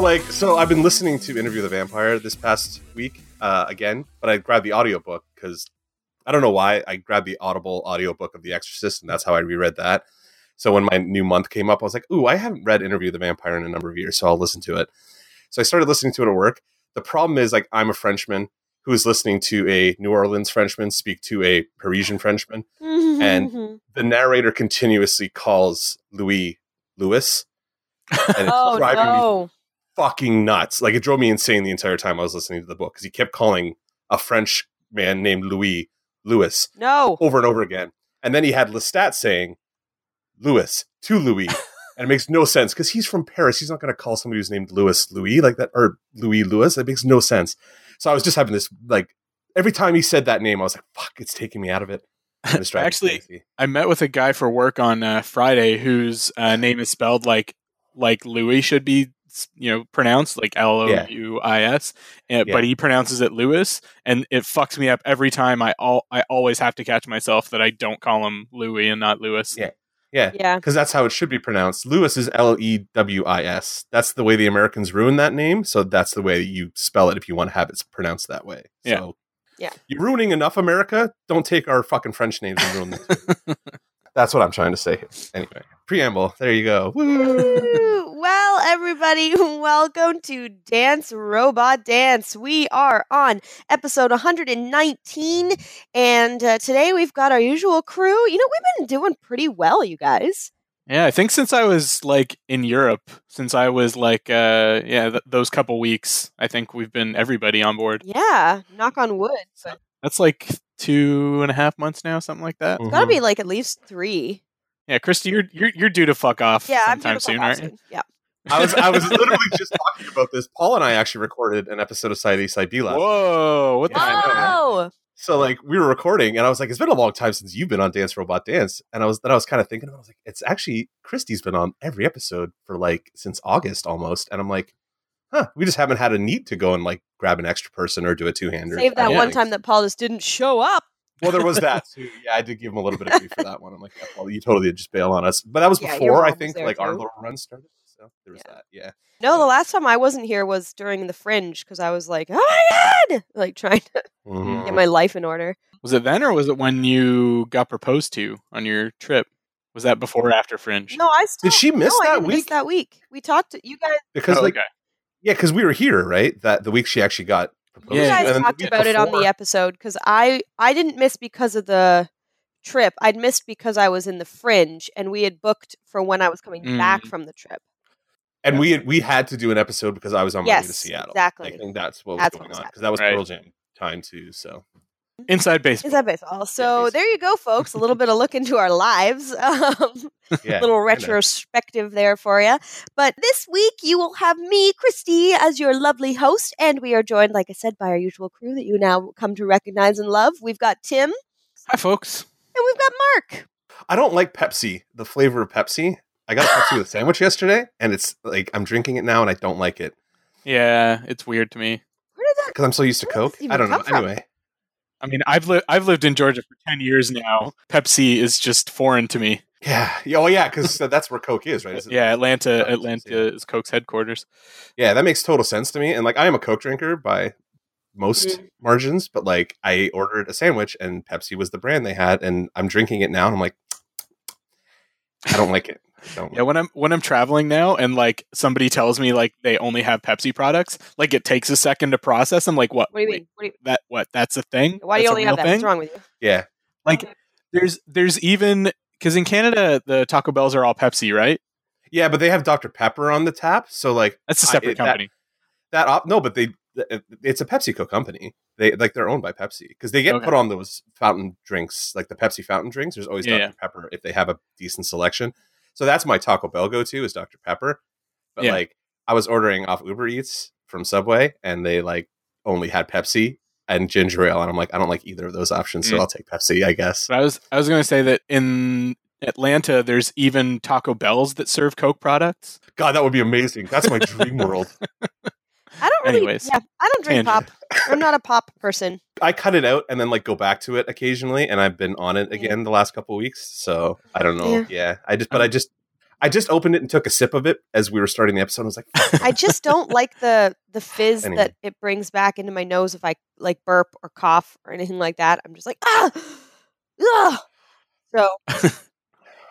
Like, so I've been listening to Interview the Vampire this past week uh, again, but I grabbed the audiobook because I don't know why. I grabbed the Audible audiobook of The Exorcist, and that's how I reread that. So when my new month came up, I was like, ooh, I haven't read Interview the Vampire in a number of years, so I'll listen to it. So I started listening to it at work. The problem is, like, I'm a Frenchman who is listening to a New Orleans Frenchman speak to a Parisian Frenchman, and the narrator continuously calls Louis Louis. And it's oh driving me no. Fucking nuts. Like it drove me insane the entire time I was listening to the book because he kept calling a French man named Louis Louis No. over and over again. And then he had Lestat saying Louis to Louis. and it makes no sense because he's from Paris. He's not going to call somebody who's named Louis Louis like that or Louis Louis. It makes no sense. So I was just having this like every time he said that name, I was like, fuck, it's taking me out of it. And it's driving me Actually. I met with a guy for work on uh, Friday whose uh, name is spelled like like Louis should be you know pronounced like L O U I S, eh, Yeah. but he pronounces it Lewis, and it fucks me up every time. I all I always have to catch myself that I don't call him Louis and not Lewis. Yeah. yeah. Yeah. because that's how it should be pronounced. Lewis is L E W I S. That's the way the Americans ruin that name. So that's the way you spell it if you want to have it pronounced that way. Yeah. So Yeah. you're ruining enough America. Don't take our fucking French names and ruin them. too. that's what I'm trying to say. Anyway, preamble. There you go. Woo. Woo! Well, everybody, welcome to Dance Robot Dance. We are on episode 119, and uh, today we've got our usual crew. You know, we've been doing pretty well, you guys. Yeah, I think since I was like in Europe, since I was like uh yeah th- those couple weeks, I think we've been everybody on board. Yeah, knock on wood. But That's like two and a half months now, something like that. Mhm. gotta be like at least three. Yeah, Christy, you're you're you're due to fuck off Yeah, I'm sometime due to soon, fuck off soon. Yeah. I was I was literally just talking about this. Paul and I actually recorded an episode of Side A Side B last. Whoa, what the Yeah, I know, fuck? right? Oh, So like we were recording, and I was like, "It's been a long time since you've been on Dance Robot Dance." And I was then I was kind of thinking about. it. I was like, "It's actually Christy's been on every episode for like since August almost." And I'm like, "Huh? We just haven't had a need to go and like grab an extra person or do a two hander." save that Yeah. one time that Paul just didn't show up. Well, there was that too. Yeah, I did give him a little bit of grief for that one. I'm like, yeah, "Well, you totally did just bail on us." But that was Yeah, before mom I think there, like our little run started. So there was Yeah. that. Yeah. No, the last time I wasn't here was during the Fringe because I was like, oh my god, like trying to Mhm. get my life in order. Was it then or was it when you got proposed to on your trip? Was that before or after Fringe? No, I still. Did she miss no, I that didn't miss week? that week. We talked. To, You guys, Because Oh, like okay. Yeah, because we were here right that the week she actually got proposed. Yeah, you guys and then the talked week about it on the episode because I I didn't miss because of the trip. I'd missed because I was in the Fringe and we had booked for when I was coming back Mm. from the trip. And we had, we had to do an episode because I was on my way to Seattle. exactly. I think that's what was That's what going was on because that was happening. Pearl Jam time too. So Inside baseball. Is that baseball? So baseball. there you go, folks. A little bit of look into our lives. Um, yeah, little retrospective there for you. But this week you will have me, Christy, as your lovely host, and we are joined, like I said, by our usual crew that you now come to recognize and love. We've got Tim Hi, folks. And we've got Mark. I don't like Pepsi. The flavor of Pepsi. I got a Pepsi with a sandwich yesterday, and it's like I'm drinking it now, and I don't like it Yeah, it's weird to me. Where did that? because I'm so used to Coke. I don't know. from? Anyway, I mean, I've lived I've lived in Georgia for ten years now. Pepsi is just foreign to me. yeah, yeah, oh yeah, because that's where Coke is, right? Is Yeah, Atlanta, Pepsi's, Atlanta yeah. is Coke's headquarters. yeah, that makes total sense to me. And like, I am a Coke drinker by most Mm. margins, but like, I ordered a sandwich, and Pepsi was the brand they had, and I'm drinking it now, and I'm like, I don't like it. I don't. Yeah, when I'm when I'm traveling now and like somebody tells me like they only have Pepsi products, like it takes a second to process. I'm like, what? What do you Wait, mean? What do you, That what? That's a thing? why do you only have real that? thing? What's wrong with you? yeah. Like, um, there's there's even because in Canada the Taco Bells are all Pepsi, right? Yeah, but they have Dr. Pepper on the tap, so like That's a separate it- company. that op- no, but they it's a PepsiCo company. They like they're owned by Pepsi because they get Okay. put on those fountain drinks, like the Pepsi fountain drinks. There's always Yeah, Dr. Pepper if they have a decent selection. So that's my Taco Bell go to is Dr. Pepper. But Yeah. like I was ordering off Uber Eats from Subway and they like only had Pepsi and ginger ale, and I'm like I don't like either of those options, so Mm. I'll take Pepsi, I guess. But I was I was going to say that in Atlanta there's even Taco Bells that serve Coke products. God, that would be amazing. That's my dream world. I don't really. Anyways, yeah, I don't drink tangent. pop. I'm not a pop person. I cut it out and then like go back to it occasionally, and I've been on it again the last couple weeks. So I don't know. Yeah. Yeah, I just, but I just, I just opened it and took a sip of it as we were starting the episode. I was like, I just don't like the the fizz Anyway. that it brings back into my nose if I like burp or cough or anything like that. I'm just like ah, ugh. So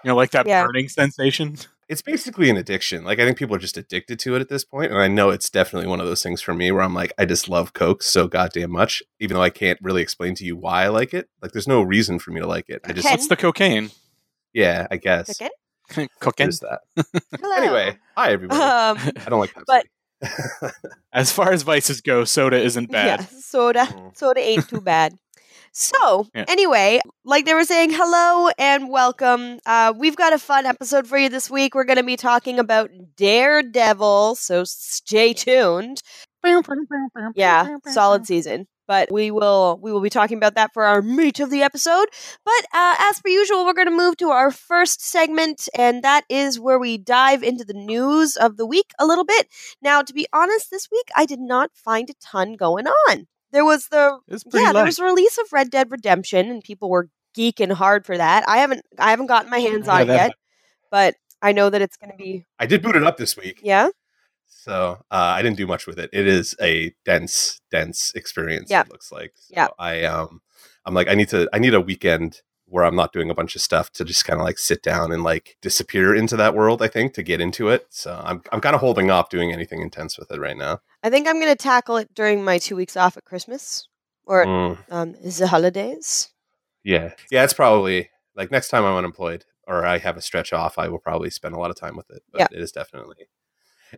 You know, like that Yeah. burning sensation. It's basically an addiction. Like I think people are just addicted to it at this point, and I know it's definitely one of those things for me where I'm like, I just love Coke so goddamn much, even though I can't really explain to you why I like it. Like, there's no reason for me to like it. I just, Okay. What's the cocaine? yeah, I guess chicken. Cocaine. that. Hello. Anyway, hi everybody. um, I don't like Pepsi. but- As far as vices go, soda isn't bad. yeah, soda. Mm. Soda ain't too bad. So, Yeah. anyway, like they were saying, hello and welcome. Uh, we've got a fun episode for you this week. We're going to be talking about Daredevil, so stay tuned. Yeah, solid season. But we will we will be talking about that for our meat of the episode. But uh, as per usual, we're going to move to our first segment, and that is where we dive into the news of the week a little bit. Now, to be honest, this week I did not find a ton going on. There was the It's pretty yeah, there was a release of Red Dead Redemption, and people were geeking hard for that. I haven't I haven't gotten my hands on it yet, but I know that it's going to be I did boot it up this week, yeah. so uh, I didn't do much with it. It is a dense, dense experience. Yeah. It looks like. So Yeah. I um, I'm like, I need to, I need a weekend where I'm not doing a bunch of stuff to just kind of like sit down and like disappear into that world. I think to get into it. So I'm, I'm kind of holding off doing anything intense with it right now. I think I'm going to tackle it during my two weeks off at Christmas or Mm. um, the holidays. Yeah. Yeah, it's probably like next time I'm unemployed or I have a stretch off, I will probably spend a lot of time with it. But Yeah. it is definitely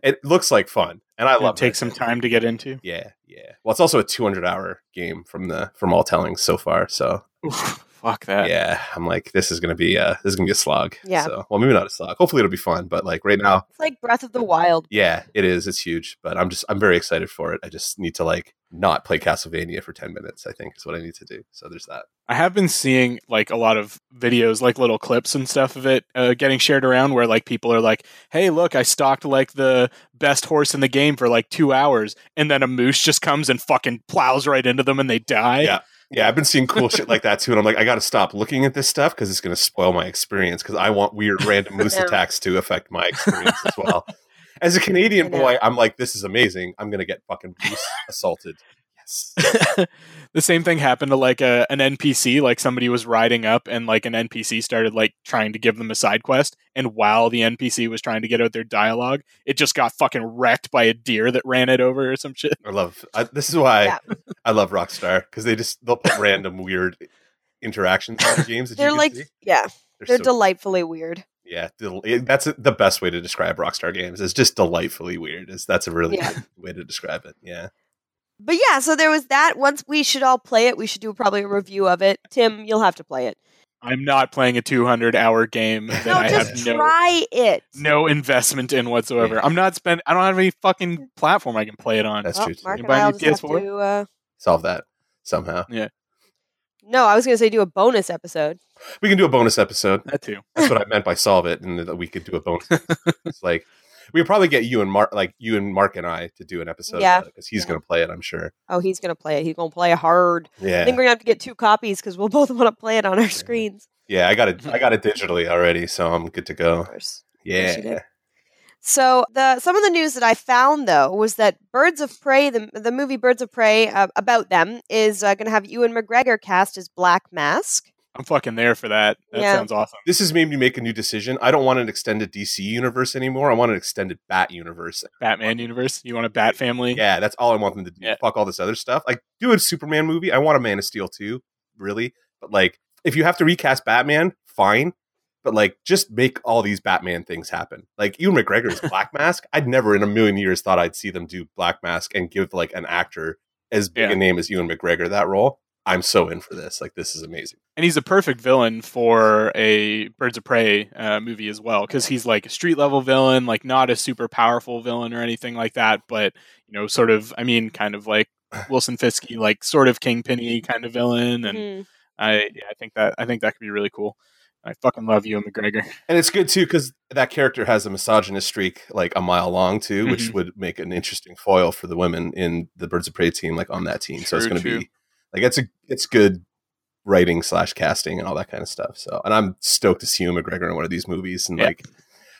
it looks like fun. And I It'll love take Red some time to get into. Yeah, yeah. Well it's also a two hundred hour game from the from all tellings so far. So Oof, fuck that. yeah, I'm like, this is gonna be uh this is gonna be a slog. Yeah. So well maybe not a slog. Hopefully it'll be fun, but like right now, It's like Breath of the Wild. yeah, it is. It's huge. But I'm just I'm very excited for it. I just need to like not play Castlevania for ten minutes, I think is what I need to do. So there's that. I have been seeing like a lot of videos, like little clips and stuff of it uh, getting shared around where like people are like, hey, look, I stalked like the best horse in the game for like two hours. And then a moose just comes and fucking plows right into them and they die. Yeah. Yeah, I've been seeing cool shit like that too, and I'm like, I got to stop looking at this stuff because it's going to spoil my experience. Because I want weird random moose know. attacks to affect my experience as well. As a Canadian boy, I'm like, this is amazing. I'm going to get fucking moose assaulted. Yes. the same thing happened to like a, an NPC. Like somebody was riding up and like an NPC started like trying to give them a side quest. And while the NPC was trying to get out their dialogue, it just got fucking wrecked by a deer that ran it over or some shit. I love. I, this is why Yeah. I love Rockstar because they just they'll put random weird interactions in their games. That They're you like, see. yeah, they're, they're so, delightfully weird. yeah. Eh, that's the best way to describe Rockstar games. Is just delightfully weird. Is that's a really Yeah. good way to describe it. Yeah. But yeah, so there was that. Once we should all play it, we should do probably a review of it. Tim, you'll have to play it. I'm not playing a 200 hour game that No, I just have no try it. no investment in whatsoever. I'm not spend. I don't have any fucking platform I can play it on. That's Well, true. Mark You and buy I a will just have PS4? to. Uh, Solve that somehow. Yeah. No, I was going to say do a bonus episode. We can do a bonus episode. That too. That's what I meant by solve it, and that we could do a bonus. it's like we could probably get you and Mark, like you and Mark and I, to do an episode. Yeah. because he's Yeah. going to play it. I'm sure. Oh, he's going to play it. He's going to play hard. Yeah. I think we're going to have to get two copies because we'll both want to play it on our screens. yeah. I got it. I got it digitally already, so I'm good to go. course. course you Yeah. So the some of the news that I found though was that Birds of Prey, the the movie Birds of Prey uh, about them, is uh, going to have Ewan McGregor cast as Black Mask. I'm fucking there for that. That Yeah. sounds awesome. this has made me make a new decision. I don't want an extended DC universe anymore. I want an extended Bat universe. Batman universe. You want a Bat family? Yeah, that's all I want them to do. Yeah. Fuck all this other stuff. Like, do a Superman movie. I want a Man of Steel too, really. But like, if you have to recast Batman, fine. But like, just make all these Batman things happen. Like, Ewan McGregor's Black Mask. I'd never in a million years thought I'd see them do Black Mask and give like an actor as big Yeah. a name as Ewan McGregor that role. I'm so in for this. Like, this is amazing. And he's a perfect villain for a Birds of Prey uh, movie as well, because he's like a street level villain, like not a super powerful villain or anything like that, but you know, sort of. I mean, kind of like Wilson Fisk, like sort of Kingpin-y kind of villain, and Mhm. I, yeah, I think that I think that could be really cool. I fucking love Ewan, McGregor. And it's good too because that character has a misogynist streak like a mile long too, which Mhm. would make an interesting foil for the women in the Birds of Prey team, like on that team. so it's going to be like it's a it's good writing slash casting and all that kind of stuff. So, and I'm stoked to see Ewan McGregor in one of these movies and Yeah. like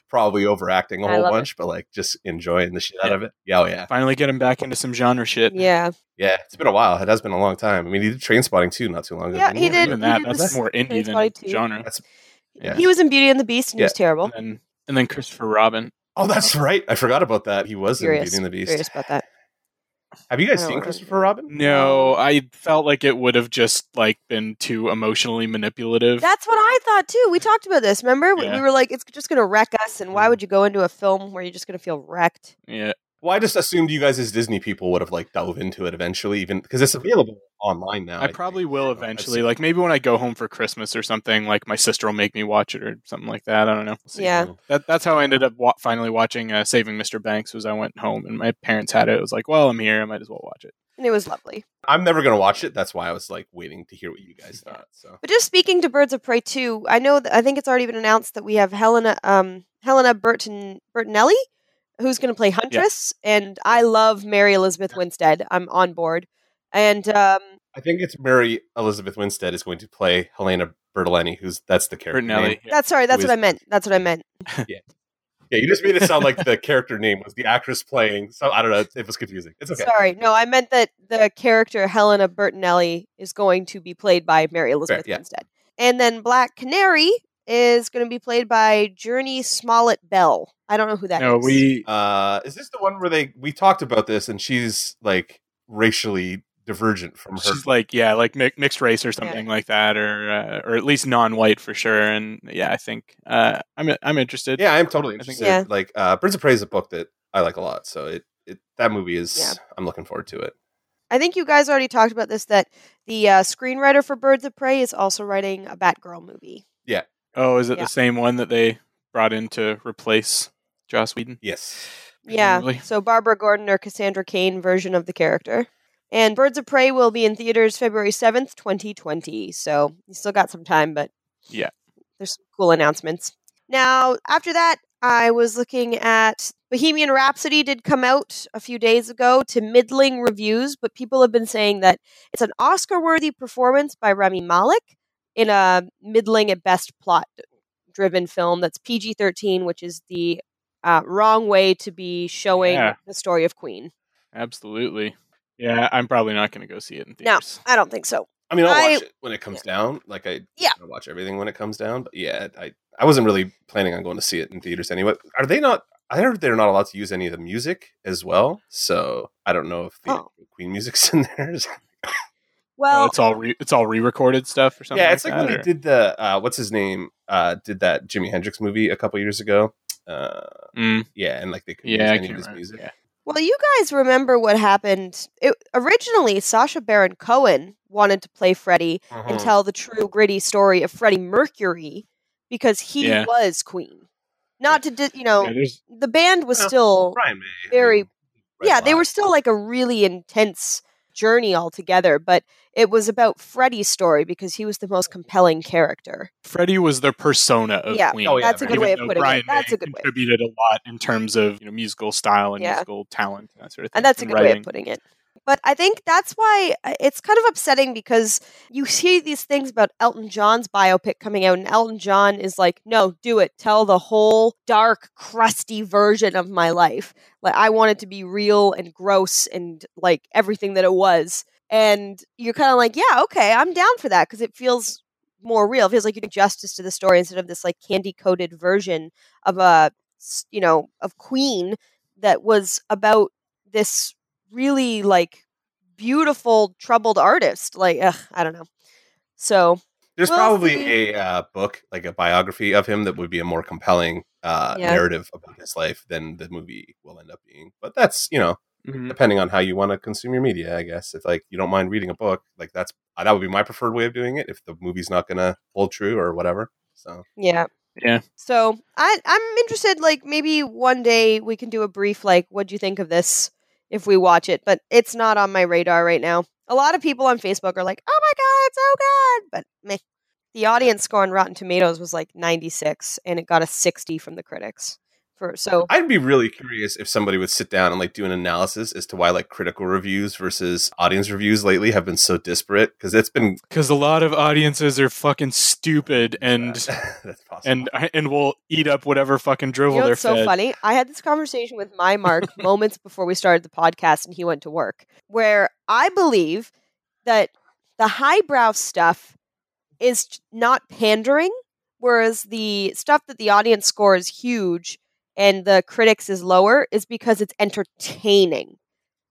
probably overacting a whole love it. bunch, but like just enjoying the shit out of it. Yeah, oh yeah, Finally get him back into some genre shit. Yeah, yeah. It's been a while. It has been a long time. I mean, he did Trainspotting too, not too long ago. Yeah, he did. Even he that, did that's this- more indie than Trainspotting too. genre. That's yeah. he was in Beauty and the Beast and he was terrible. And then, and then Christopher Robin. Oh, that's right. I forgot about that. He was Furious, in Beauty and the Beast. furious about that. Have you guys seen. Christopher Robin? No, I felt like it would have just like been too emotionally manipulative. That's what I thought too. We talked about this. Remember, we, Yeah. we were like, it's just going to wreck us, and why Mm. would you go into a film where you're just going to feel wrecked? yeah, Well, I just assumed you guys as Disney people would have like dove into it eventually, even because it's available online now. I probably think. will I don't know. I've eventually. Like maybe when I go home for Christmas or something, like my sister will make me watch it or something like that. I don't know. We'll see. Yeah. That, that's how I ended up wa- finally watching uh, Saving Mr. Banks. Was I went home and my parents had it. It was like, well, I'm here. I might as well watch it. And it was lovely. I'm never gonna watch it. That's why I was like waiting to hear what you guys thought. So But just speaking to Birds of Prey 2, I know that I think it's already been announced that we have Helena um Helena Burton Bertinelli who's going to play Huntress and I love Mary Elizabeth Winstead. I'm on board. And um I think it's Mary Elizabeth Winstead is going to play Helena Bertolini, who's that's the character Bertinelli. name. Yeah. that's sorry, that's Who what I meant. That's what I meant. Yeah, Yeah, you just made it sound like the character name was the actress playing. So I don't know. It was confusing. It's okay. Sorry. No, I meant that the character Helena Bertinelli is going to be played by Mary Elizabeth yeah. Winstead. And then Black Canary is going to be played by Jurnee Smollett Bell. I don't know who that is. No, we. Uh, is this the one where they we talked about this and she's like racially divergent from her? She's like, yeah, like mi- mixed race or something like that, or uh, or at least non-white for sure. And yeah, I think uh, I'm I'm interested. yeah, I'm totally I think- interested. Yeah. Like uh, Birds of Prey is a book that I like a lot. So it, it that movie is. Yeah. I'm looking forward to it. I think you guys already talked about this that the uh, screenwriter for Birds of Prey is also writing a Batgirl movie. Oh, is it Yeah. the same one that they brought in to replace Joss Whedon? Yes. Yeah. Presumably. So Barbara Gordon or Cassandra Cain version of the character. And Birds of Prey will be in theaters February 7th, 2020. So you still got some time, but Yeah. there's some cool announcements. Now, after that, I was looking at Bohemian Rhapsody did come out a few days ago to middling reviews, but people have been saying that it's an Oscar worthy performance by Rami Malek in a middling at best plot driven film that's PG 13, which is the uh, wrong way to be showing Yeah. the story of Queen. Absolutely. Yeah, I'm probably not going to go see it in theaters. No. I don't think so. I mean, I'll I- watch it when it comes down. Like I, Yeah. I watch everything when it comes down. But yeah, I, I wasn't really planning on going to see it in theaters anyway. Are they not? I heard they're not allowed to use any of the music as well. So I don't know if the Oh. Queen music's in there. Oh, Well, it's all re- it's all re-recorded stuff or something. yeah, it's like that, when or- they did the uh, what's his name? Uh, did that Jimi Hendrix movie a couple years ago? Uh, Mm, yeah, and like they could yeah, I use any can't of his remember. music. Yeah. Well, you guys remember what happened. It, originally, Sacha Baron Cohen wanted to play Freddie Uh-huh. and tell the true gritty story of Freddie Mercury because he Yeah. was Queen. Not to, di- you know, Yeah, the band was Yeah. still, Brian May. I very- mean, yeah, they were still like a really intense journey altogether, but it was about Freddie's story because he was the most compelling character. Freddie was the persona of Yeah, Queen. Oh, yeah, That's a good Even way of putting Brian it. That's May a good way. contributed a lot in terms of you know musical style and Yeah. musical talent and that sort of thing. And that's a and good way of putting it. But I think that's why uh, it's kind of upsetting because you see these things about Elton John's biopic coming out, and Elton John is like, no, do it. Tell the whole dark, crusty version of my life. Like, I want it to be real and gross and like everything that it was. And you're kind of like, yeah, okay, I'm down for that because it feels more real. It feels like you do justice to the story instead of this like candy coated version of a, you know, of Queen that was about this really like beautiful troubled artist like ugh, i don't know so There's We'll probably see. a uh, book, like a biography of him, that would be a more compelling uh, Yeah. narrative about his life than the movie will end up being. But that's you know, Mhm. depending on how you want to consume your media, I guess. If like you don't mind reading a book, like that's uh, that would be my preferred way of doing it. If the movie's not gonna hold true or whatever. So yeah Yeah. so i i'm interested like maybe one day we can do a brief like what do you think of this if we watch it but it's not on my radar right now a lot of people on facebook are like oh my god it's so good but meh. the audience score on rotten tomatoes was like 96 and it got a 60 from the critics For so I'd be really curious if somebody would sit down and like do an analysis as to why like critical reviews versus audience reviews lately have been so disparate because it's been Because a lot of audiences are fucking stupid and that's possible. and and will eat up whatever fucking drivel you know they're what's so fed. funny? I had this conversation with my Mark moments before we started the podcast and he went to work, where I believe that the highbrow stuff is not pandering, whereas the stuff that the audience score is huge and the critics is lower is because it's entertaining.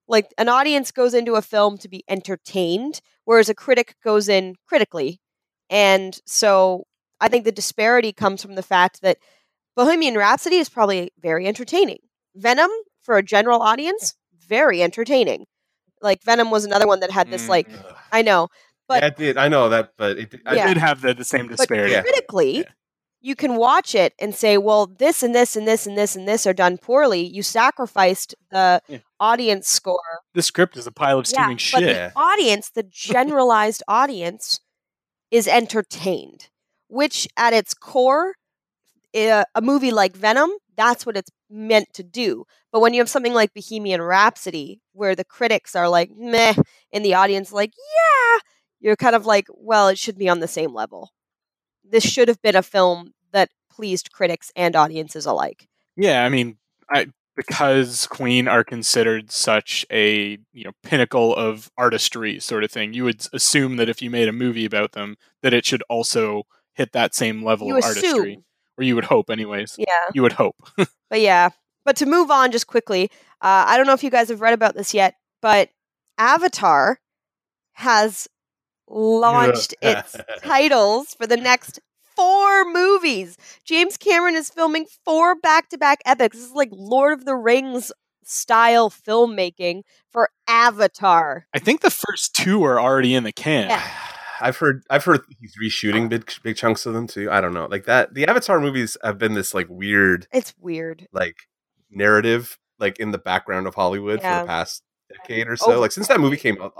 Like an audience goes into a film to be entertained, whereas a critic goes in critically. And so I think the disparity comes from the fact that Bohemian Rhapsody is probably very entertaining. Venom, for a general audience, very entertaining. Like Venom was another one that had this Mm. like Ugh. I know, but yeah, it did. I know that, but it, I, I Yeah. did have the, the same disparity. Yeah. critically, Yeah. You can watch it and say, well, this and this and this and this and this are done poorly. You sacrificed the Yeah. audience score. The script is a pile of steaming but shit. the audience, the generalized audience, is entertained, which at its core, uh, a movie like Venom, that's what it's meant to do. But when you have something like Bohemian Rhapsody, where the critics are like, meh, and the audience like, yeah, you're kind of like, well, it should be on the same level. This should have been a film that pleased critics and audiences alike. Yeah, I mean, I because Queen are considered such a you know pinnacle of artistry sort of thing. You would assume that if you made a movie about them, that it should also hit that same level You of artistry, or you would hope, anyways. Yeah. You would hope. But yeah, but to move on just quickly, uh, I don't know if you guys have read about this yet, but Avatar has launched its titles for the next four movies. James Cameron is filming four back to back epics. This is like Lord of the Rings style filmmaking for Avatar. I think the first two are already in the can. Yeah. I've heard I've heard he's reshooting big big chunks of them too. I don't know. Like that the Avatar movies have been this like weird It's weird. like narrative like in the background of Hollywood for the past decade or oh, so. Over- Like since that movie came out.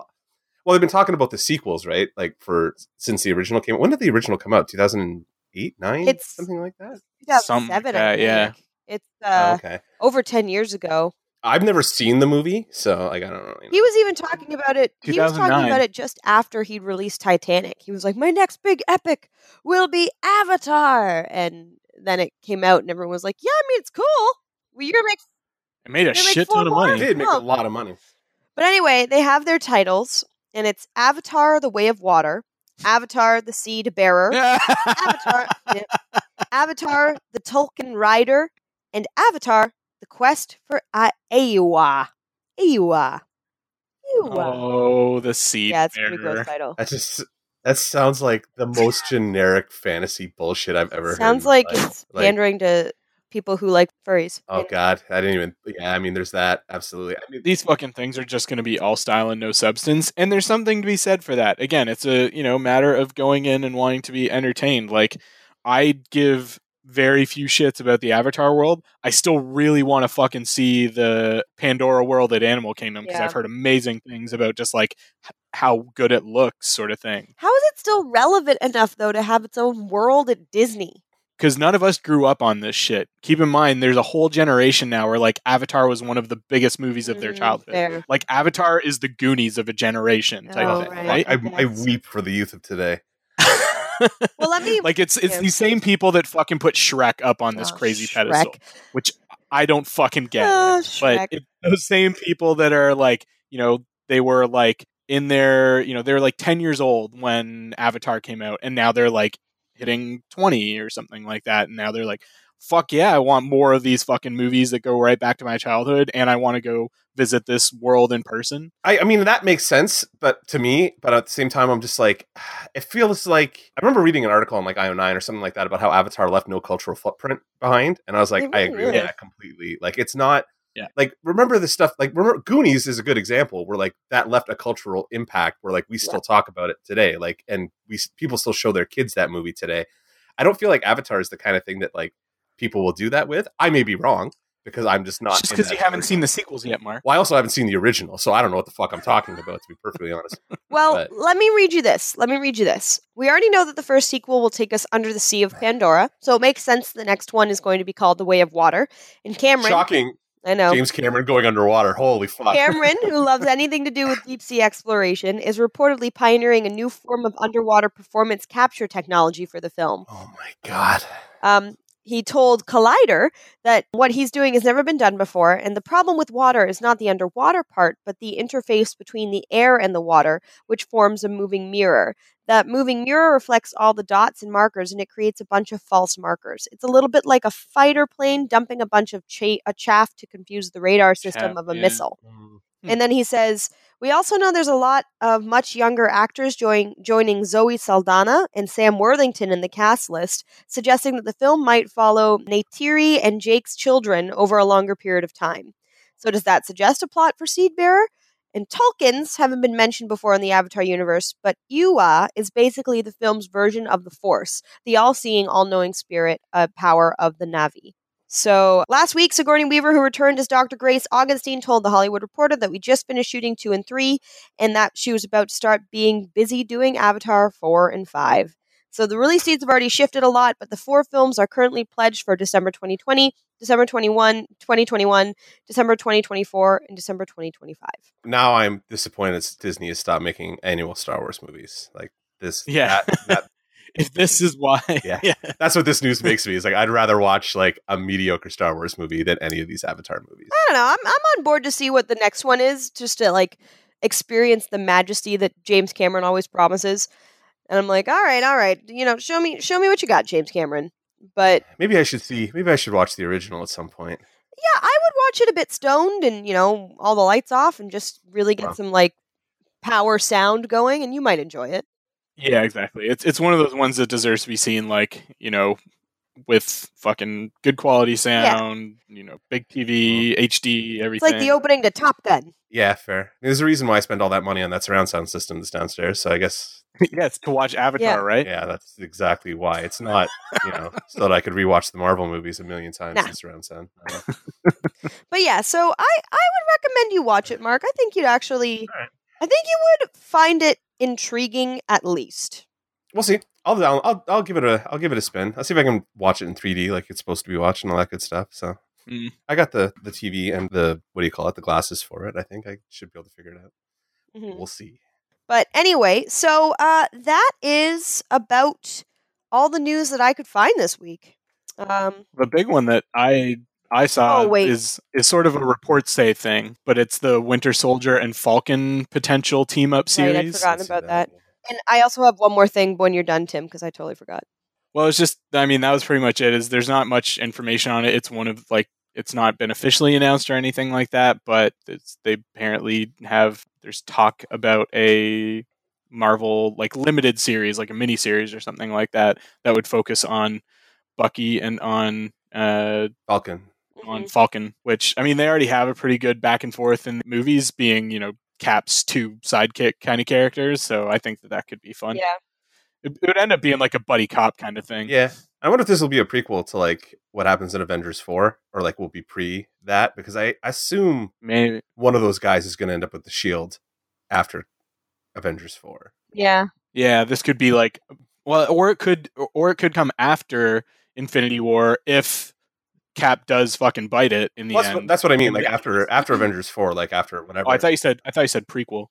Well, they've been talking about the sequels, right? Like for since the original came out. When did the original come out? 2008, 9? It's- something like that. 2007, I that, yeah. think. It's Oh, uh, okay. over 10 years ago. I've never seen the movie, so like I don't know. know. He was even talking about it. He was talking about it just after he'd released Titanic. He was like, "My next big epic will be Avatar," and then it came out, and everyone was like, "Yeah, I mean, it's cool. Well, you're gonna make." It made a shit ton of more? It money. did make Oh. a lot of money. But anyway, they have their titles, and it's Avatar: The Way of Water, Avatar: The Seed Bearer, Avatar, yeah. Avatar: The Tulkun Rider, and Avatar: The Quest for A- Eywa. Eywa. Eywa. oh, the seed. yeah, it's a pretty gross title. That just that sounds like the most generic fantasy bullshit I've ever heard. Sounds like life. it's Like, pandering to people who like furries. Oh god, I didn't even. Yeah, I mean, there's that. Absolutely. I mean, these fucking things are just going to be all style and no substance and there's something to be said for that again it's a you know matter of going in and wanting to be entertained like i give very few shits about the avatar world i still really want to fucking see the pandora world at animal kingdom because Yeah. i've heard amazing things about just like how good it looks sort of thing How is it still relevant enough though to have its own world at Disney? Because none of us grew up on this shit keep in mind there's a whole generation now where like avatar was one of the biggest movies of their Mhm, childhood fair. like avatar is the goonies of a generation type Oh, thing right. right I, I weep for the youth of today. Well, let me like it's it's Yeah. these same people that fucking put Shrek up on this Oh, crazy Shrek. pedestal, which I don't fucking get. Oh, but Shrek. those same people that are like, you know, they were like in their, you know, they were like 10 years old when Avatar came out and now they're like hitting 20 or something like that and now they're like fuck yeah, I want more of these fucking movies that go right back to my childhood and I want to go visit this world in person. I, I mean, that makes sense, but to me, but at the same time, I'm just like, it feels like I remember reading an article on like IO9 or something like that about how Avatar left no cultural footprint behind, and I was like, They I really agree with that completely. Like, it's not. Yeah. Like, remember the stuff. Like, remember Goonies is a good example where like that left a cultural impact where like we still talk about it today. Like, and we people still show their kids that movie today. I don't feel like Avatar is the kind of thing that like people will do that with. I may be wrong, because I'm just not. just because you haven't seen the sequels yet, Mark. Well, I also haven't seen the original, so I don't know what the fuck I'm talking about. To be perfectly honest, Well, But- let me read you this. Let me read you this. We already know that the first sequel will take us under the Sea of Pandora, so it makes sense the next one is going to be called The Way of Water. And Cameron, shocking. I know. James Cameron going underwater. Holy fuck! Cameron, who loves anything to do with deep sea exploration, is reportedly pioneering a new form of underwater performance capture technology for the film. oh my god. Um, he told Collider that what he's doing has never been done before, and the problem with water is not the underwater part, but the interface between the air and the water, which forms a moving mirror. That moving mirror reflects all the dots and markers, and it creates a bunch of false markers. It's a little bit like a fighter plane dumping a bunch of cha- a chaff to confuse the radar system of a yeah. missile. Hmm. And then he says, We also know there's a lot of much younger actors join, joining Zoe Saldana and Sam Worthington in the cast list, suggesting that the film might follow Neytiri and Jake's children over a longer period of time. So, does that suggest a plot for Seedbearer? And Tulkuns haven't been mentioned before in the Avatar universe, but Eywa is basically the film's version of the Force, the all seeing, all knowing spirit uh, power of the Na'vi. So last week, Sigourney Weaver, who returned as Dr. Grace Augustine, told the Hollywood Reporter that we just finished shooting two and three, and that she was about to start being busy doing Avatar four and five. So the release dates have already shifted a lot, but the four films are currently pledged for December 2020, December 21, 2021, December 2024, and December 2025. Now I'm disappointed Disney has stopped making annual Star Wars movies. Like this. Yeah. That, that, if this is why, Yeah. that's what this news makes me. Is like I'd rather watch like a mediocre Star Wars movie than any of these Avatar movies. I don't know. I'm I'm on board to see what the next one is, just to like experience the majesty that James Cameron always promises. And I'm like, all right, all right, you know, show me show me what you got, James Cameron. But Maybe I should see. Maybe I should watch the original at some point. yeah, I would watch it a bit stoned and you know all the lights off and just really get Wow. some like power sound going, and you might enjoy it. Yeah, exactly. It's it's one of those ones that deserves to be seen, like you know, with fucking good quality sound, yeah. you know, big TV, HD, mm-hmm. everything. It's everything. like the opening to Top Gun. Yeah, fair. There's a reason why I spend all that money on that surround sound system that's downstairs. So I guess yeah, it's to watch Avatar, Yeah. right? yeah, that's exactly why. It's not you know so that I could rewatch the Marvel movies a million times Nah. in surround sound. I don't know. But yeah, so I I would recommend you watch it, Mark. I think you'd actually, All right. I think you would find it intriguing at least. We'll see. I'll, I'll I'll I'll give it a I'll give it a spin. I'll see if I can watch it in 3D like it's supposed to be watched and all that good stuff. So Mm. I got the the TV and the what do you call it the glasses for it. I think I should be able to figure it out. Mhm. We'll see. But anyway, so uh, that is about all the news that I could find this week. Um, The big one that I I saw Oh, is is sort of a report say thing, but it's the Winter Soldier and Falcon potential team up Right, I'd forgotten Let's see about that. and I also have one more thing when you're done, Tim, because I totally forgot. Well, it's just I mean that was pretty much it. Is there's not much information on it. It's one of like it's not been officially announced or anything like that, but it's, they apparently have there's talk about a Marvel like limited series, like a mini series or something like that, that would focus on Bucky and on uh Falcon. On Mhm. Falcon, which I mean they already have a pretty good back and forth in the movies, being you know Cap's two sidekick kind of characters. So I think that that could be fun. Yeah. It, it would end up being like a buddy cop kind of thing. Yeah. I wonder if this will be a prequel to like what happens in Avengers 4 or like will be pre that because I assume Maybe one of those guys is going to end up with the shield after Avengers 4. Yeah. Yeah, this could be like well, or it could or it could come after Infinity War if Cap does fucking bite it in the Well, that's, what, end. that's what I mean. Like Yeah. after after Avengers 4, like after whenever. oh, I thought you said I thought you said prequel.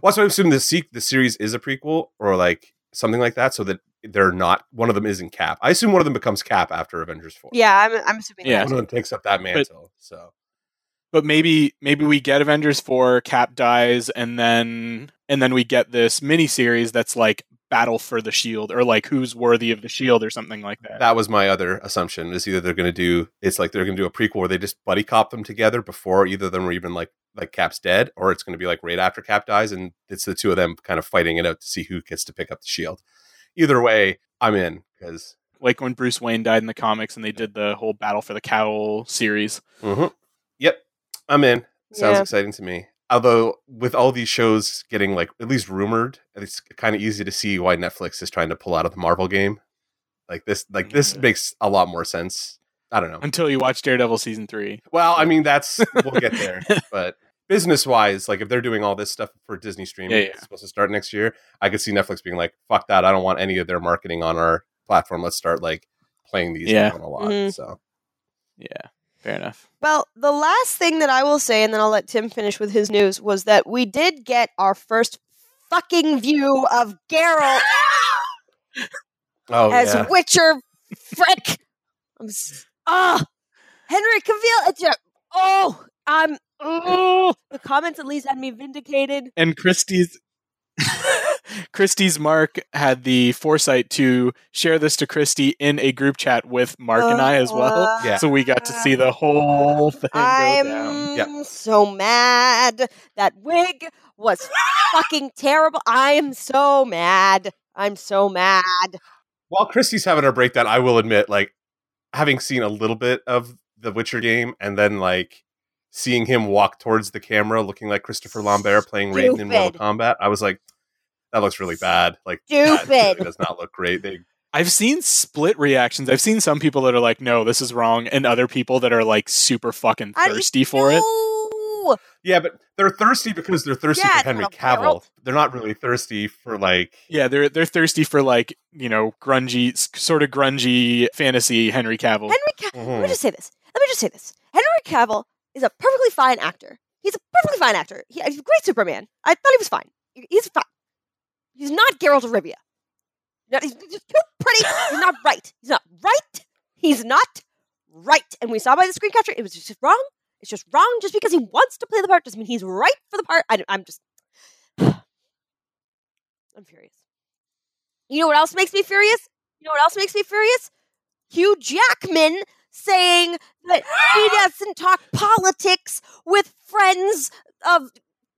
Well, that's why I assume the se- the series is a prequel or like something like that, so that they're not one of them isn't Cap. I assume one of them becomes Cap after Avengers Four. Yeah, I'm, I'm assuming. Yeah. that. one of them takes up that mantle. so But maybe maybe we get Avengers 4, Cap dies and then and then we get this mini series that's like battle for the shield or like who's worthy of the shield or something like that. that was my other assumption. Is either they're going to do it's like they're going to do a prequel where they just buddy cop them together before either of them are even like like Cap's dead, or it's going to be like right after Cap dies, and it's the two of them kind of fighting it out to see who gets to pick up the shield. Either way, I'm in because like when Bruce Wayne died in the comics and they did the whole battle for the cowl series. Mm-hmm. yep, I'm in. Sounds Yeah. exciting to me. Although with all these shows getting like at least rumored, it's kind of easy to see why Netflix is trying to pull out of the Marvel game. Like this, like this Yeah. makes a lot more sense. I don't know. Until you watch Daredevil season three. Well, I mean, that's we'll get there, but business wise, like if they're doing all this stuff for Disney streaming, Yeah, yeah. it's supposed to start next year. I could see Netflix being like, "Fuck that! I don't want any of their marketing on our platform. Let's start like playing these Yeah. a lot." Mhm. So Yeah, fair enough. Well, the last thing that I will say, and then I'll let Tim finish with his news, was that we did get our first fucking view of Geralt oh as yeah, Witcher Frick. I'm s- ah Henry Cavill. It's a, oh, I'm oh, the comments at least had me vindicated. And Christie's Christie's Mark had the foresight to share this to Christy in a group chat with Mark and I as well. Uh, Yeah. So we got to see the whole thing I'm down. Yep. so mad. That wig was fucking terrible. I am so mad. I'm so mad. while Christie's having her breakdown, I will admit, like having seen a little bit of the Witcher game, and then like seeing him walk towards the camera, looking like Christopher Lambert playing Raiden in Mortal Stupid. Kombat, I was like, "That looks really bad. Like, that really Stupid. does not look great." They I've seen split reactions. I've seen some people that are like, no, this is wrong, and other people that are like super fucking I- thirsty for it. Yeah, but they're thirsty because they're thirsty Yeah, for Henry Cavill. world. They're not really thirsty for like Yeah, they're they're thirsty for like you know grungy, sort of grungy fantasy Henry Cavill. Henry Cavill. Let me Mhm. just say this. Let me just say this. Henry Cavill is a perfectly fine actor. He's a perfectly fine actor. He, he's a great Superman. I thought he was fine. He's fine. He's not Geralt of Rivia. He's just too pretty. He's not right. He's not right. He's not right. And we saw by the screen capture, it was just wrong. It's just wrong. Just because he wants to play the part doesn't mean he's right for the part. I, am just. I'm furious. You know what else makes me furious? You know what else makes me furious? Hugh Jackman saying that he doesn't talk politics with friends of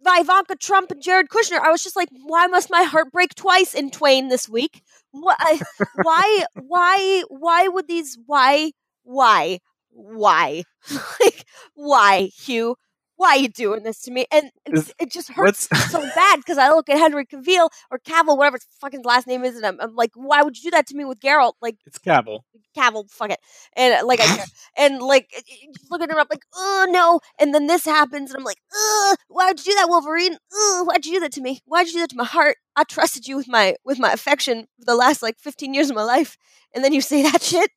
Ivanka Trump and Jared Kushner. I was just like, why must my heart break twice in twain this week? Why? Why? Why? Why would these? Why? Why? Why? like, why, Hugh? Why are you doing this to me? And Is- it, just hurts so bad because I look at Henry Cavill or Cavill, whatever his fucking last name is, and I'm, I'm like, why would you do that to me with Geralt? Like it's Cavill. Cavill, fuck it, and like I and like it- it- just look at him, I'm like, oh no, and then this happens, and I'm like, ugh, why'd you do that, Wolverine? Ugh, why'd you do that to me? Why'd you do that to my heart? I trusted you with my with my affection for the last like 15 years of my life, and then you say that shit.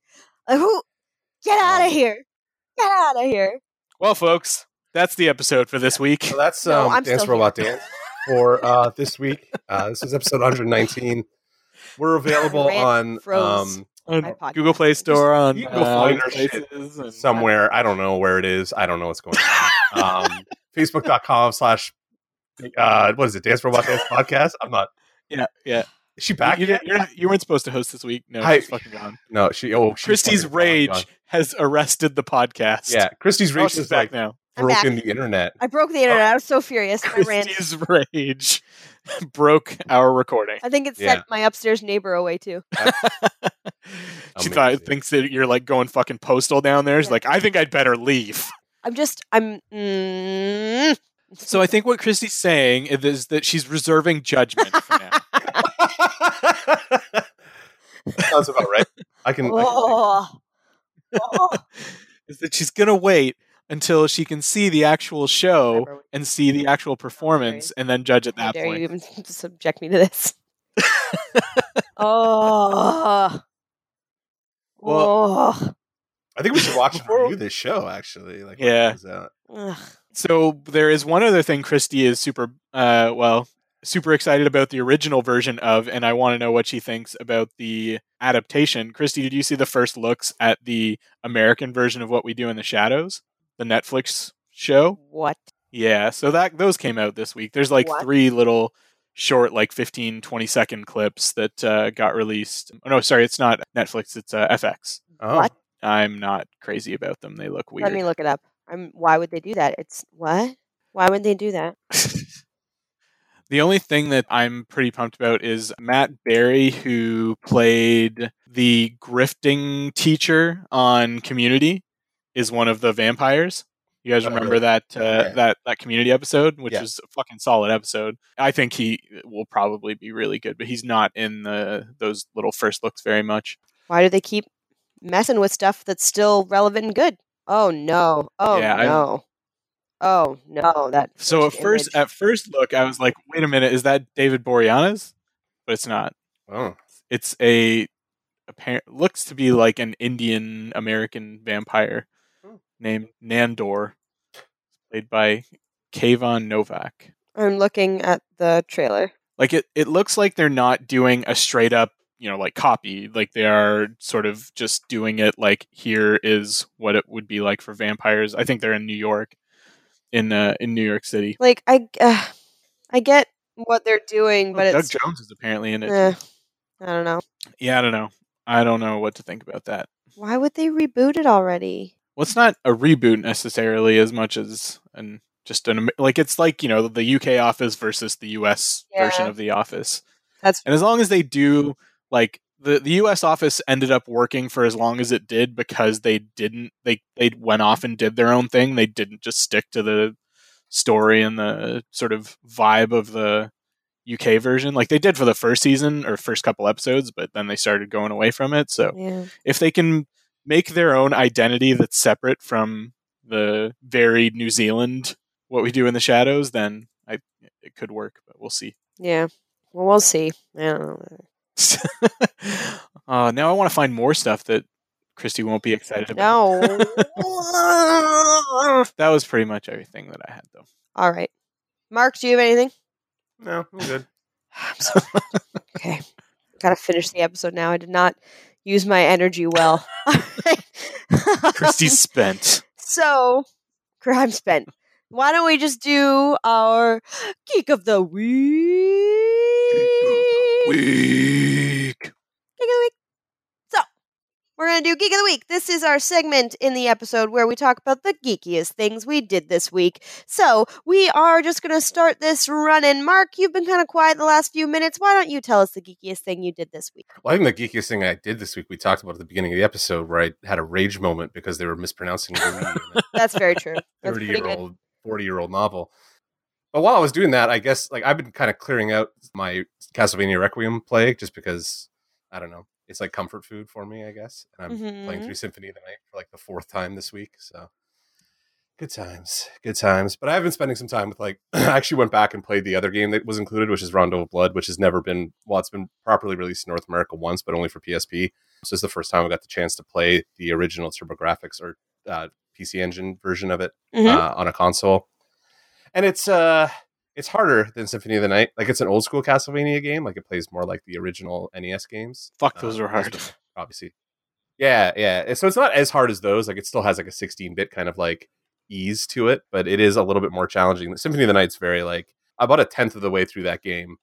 Like, who? Get out of here! Get out of here! Well, folks, that's the episode for this week. So that's No, um, I'm Dance still Robot Dance for uh, this week. Uh, this is episode 119. We're available on um, On Google Play Store, on You uh, places, shit and- somewhere. I don't know where it is. I don't know what's going on. um, Facebook.com slash uh, what is it? Dance Robot Dance Podcast. I'm not. Yeah, yeah. Is she back You, you, you're- you weren't supposed to host this week. No, I- she's fucking gone. No, she. Oh, she's Christie's rage gone. has arrested the podcast. Yeah, Christie's Oh, rage she's is back like now. I'm broken the internet. I broke the internet. I was so furious. I ran. Christie's rage broke our recording. I think it Yeah. sent my upstairs neighbor away too. she thought thinks that you're like going fucking postal down there. She's Yeah. like, I think I'd better leave. I'm just. I'm. Mm, So I think what Christy's saying is that she's reserving judgment for now. Sounds about right. I can. I can oh. Oh. is that she's gonna wait until she can see the actual show and see the actual performance and then judge at How that dare point. you even subject me to this? oh. Well- oh. I think we should watch and Before- review this show. Actually, like Yeah. comes out. Ugh. So there is one other thing Christy is super uh well super excited about the original version of and I want to know what she thinks about the adaptation. Christy, did you see the first looks at the American version of What We Do in the Shadows? The Netflix show? What? Yeah, so that those came out this week. There's like What? three little short like 15 20 second clips that uh, got released. Oh no, sorry, it's not Netflix, it's uh, FX. Oh, What? I'm not crazy about them. They look weird. Let me look it up. I'm. Why would they do that? It's what? Why would they do that? the only thing that I'm pretty pumped about is Matt Berry, who played the grifting teacher on Community, is one of the vampires. You guys Oh, remember really? that uh, Yeah. that that Community episode, which Yeah. is a fucking solid episode. I think he will probably be really good, but he's not in the those little first looks very much. Why do they keep messing with stuff that's still relevant and good. Oh no! Oh Yeah, I'm- no! Oh no! That So at first first, image. at first look, I was like, "Wait a minute, is that David Boreanaz?" But it's not. Oh, It's a apparent looks to be like an Indian American vampire. Named Nandor, played by Kayvan Novak. I'm looking at the trailer. Like it, it looks like they're not doing a straight up, you know, like copy. Like they are sort of just doing it like here is what it would be like for vampires. I think they're in New York, in uh, in New York City. Like I, uh, I get what they're doing, but Oh, Doug it's Jones is apparently in it. eh, I don't know. Yeah, I don't know. I don't know what to think about that. Why would they reboot it already? Well, it's not a reboot necessarily as much as and just an like it's like you know the UK Office versus the US version of the Office. That's And as long as they do like the the US office ended up working for as long as it did because they didn't they they went off and did their own thing. They didn't just stick to the story and the sort of vibe of the UK version like they did for the first season or first couple episodes, but then they started going away from it. So yeah. if they can make their own identity that's separate from the very New Zealand what we do in the shadows, then I it could work, but we'll see. Yeah. Well, we'll see. I uh, now I want to find more stuff that Christy won't be excited about. No. That was pretty much everything that I had, though. All right. Mark, do you have anything? no, I'm good. I'm sorry. okay. Gotta finish the episode now. I did not use my energy well. Christy's spent. So, crime spent. Why don't we just do our geek of the week? Week. Geek of the week. We're going to do Geek of the Week. This is our segment in the episode where we talk about the geekiest things we did this week. So, we are just going to start this running. Mark, you've been kind of quiet the last few minutes. Why don't you tell us the geekiest thing you did this week? Well, I think the geekiest thing I did this week we talked about at the beginning of the episode, where I had a rage moment because they were mispronouncing the That's very true. 30 year good. old, forty year old novel. But while I was doing that, I guess like I've been kind of clearing out my Castlevania Requiem play just because I don't know, it's like comfort food for me, I guess. And I'm playing Mhm. through Symphony of the Night for like the fourth time this week, so good times, good times. But I've been spending some time with like I actually went back and played the other game that was included, which is Rondo of Blood, which has never been well, it's been properly released in North America once, but only for PSP. So it's the first time I got the chance to play the original TurboGrafx or uh, PC Engine version of it Mhm. uh, on a console. And it's uh it's harder than Symphony of the Night. Like it's an old school Castlevania game. Like it plays more like the original NES games. Fuck, those Uh, are hard. Obviously. Yeah, yeah. So it's not as hard as those. Like it still has like a 16 bit kind of like ease to it, but it is a little bit more challenging. Symphony of the Night's very like about a tenth of the way through that game.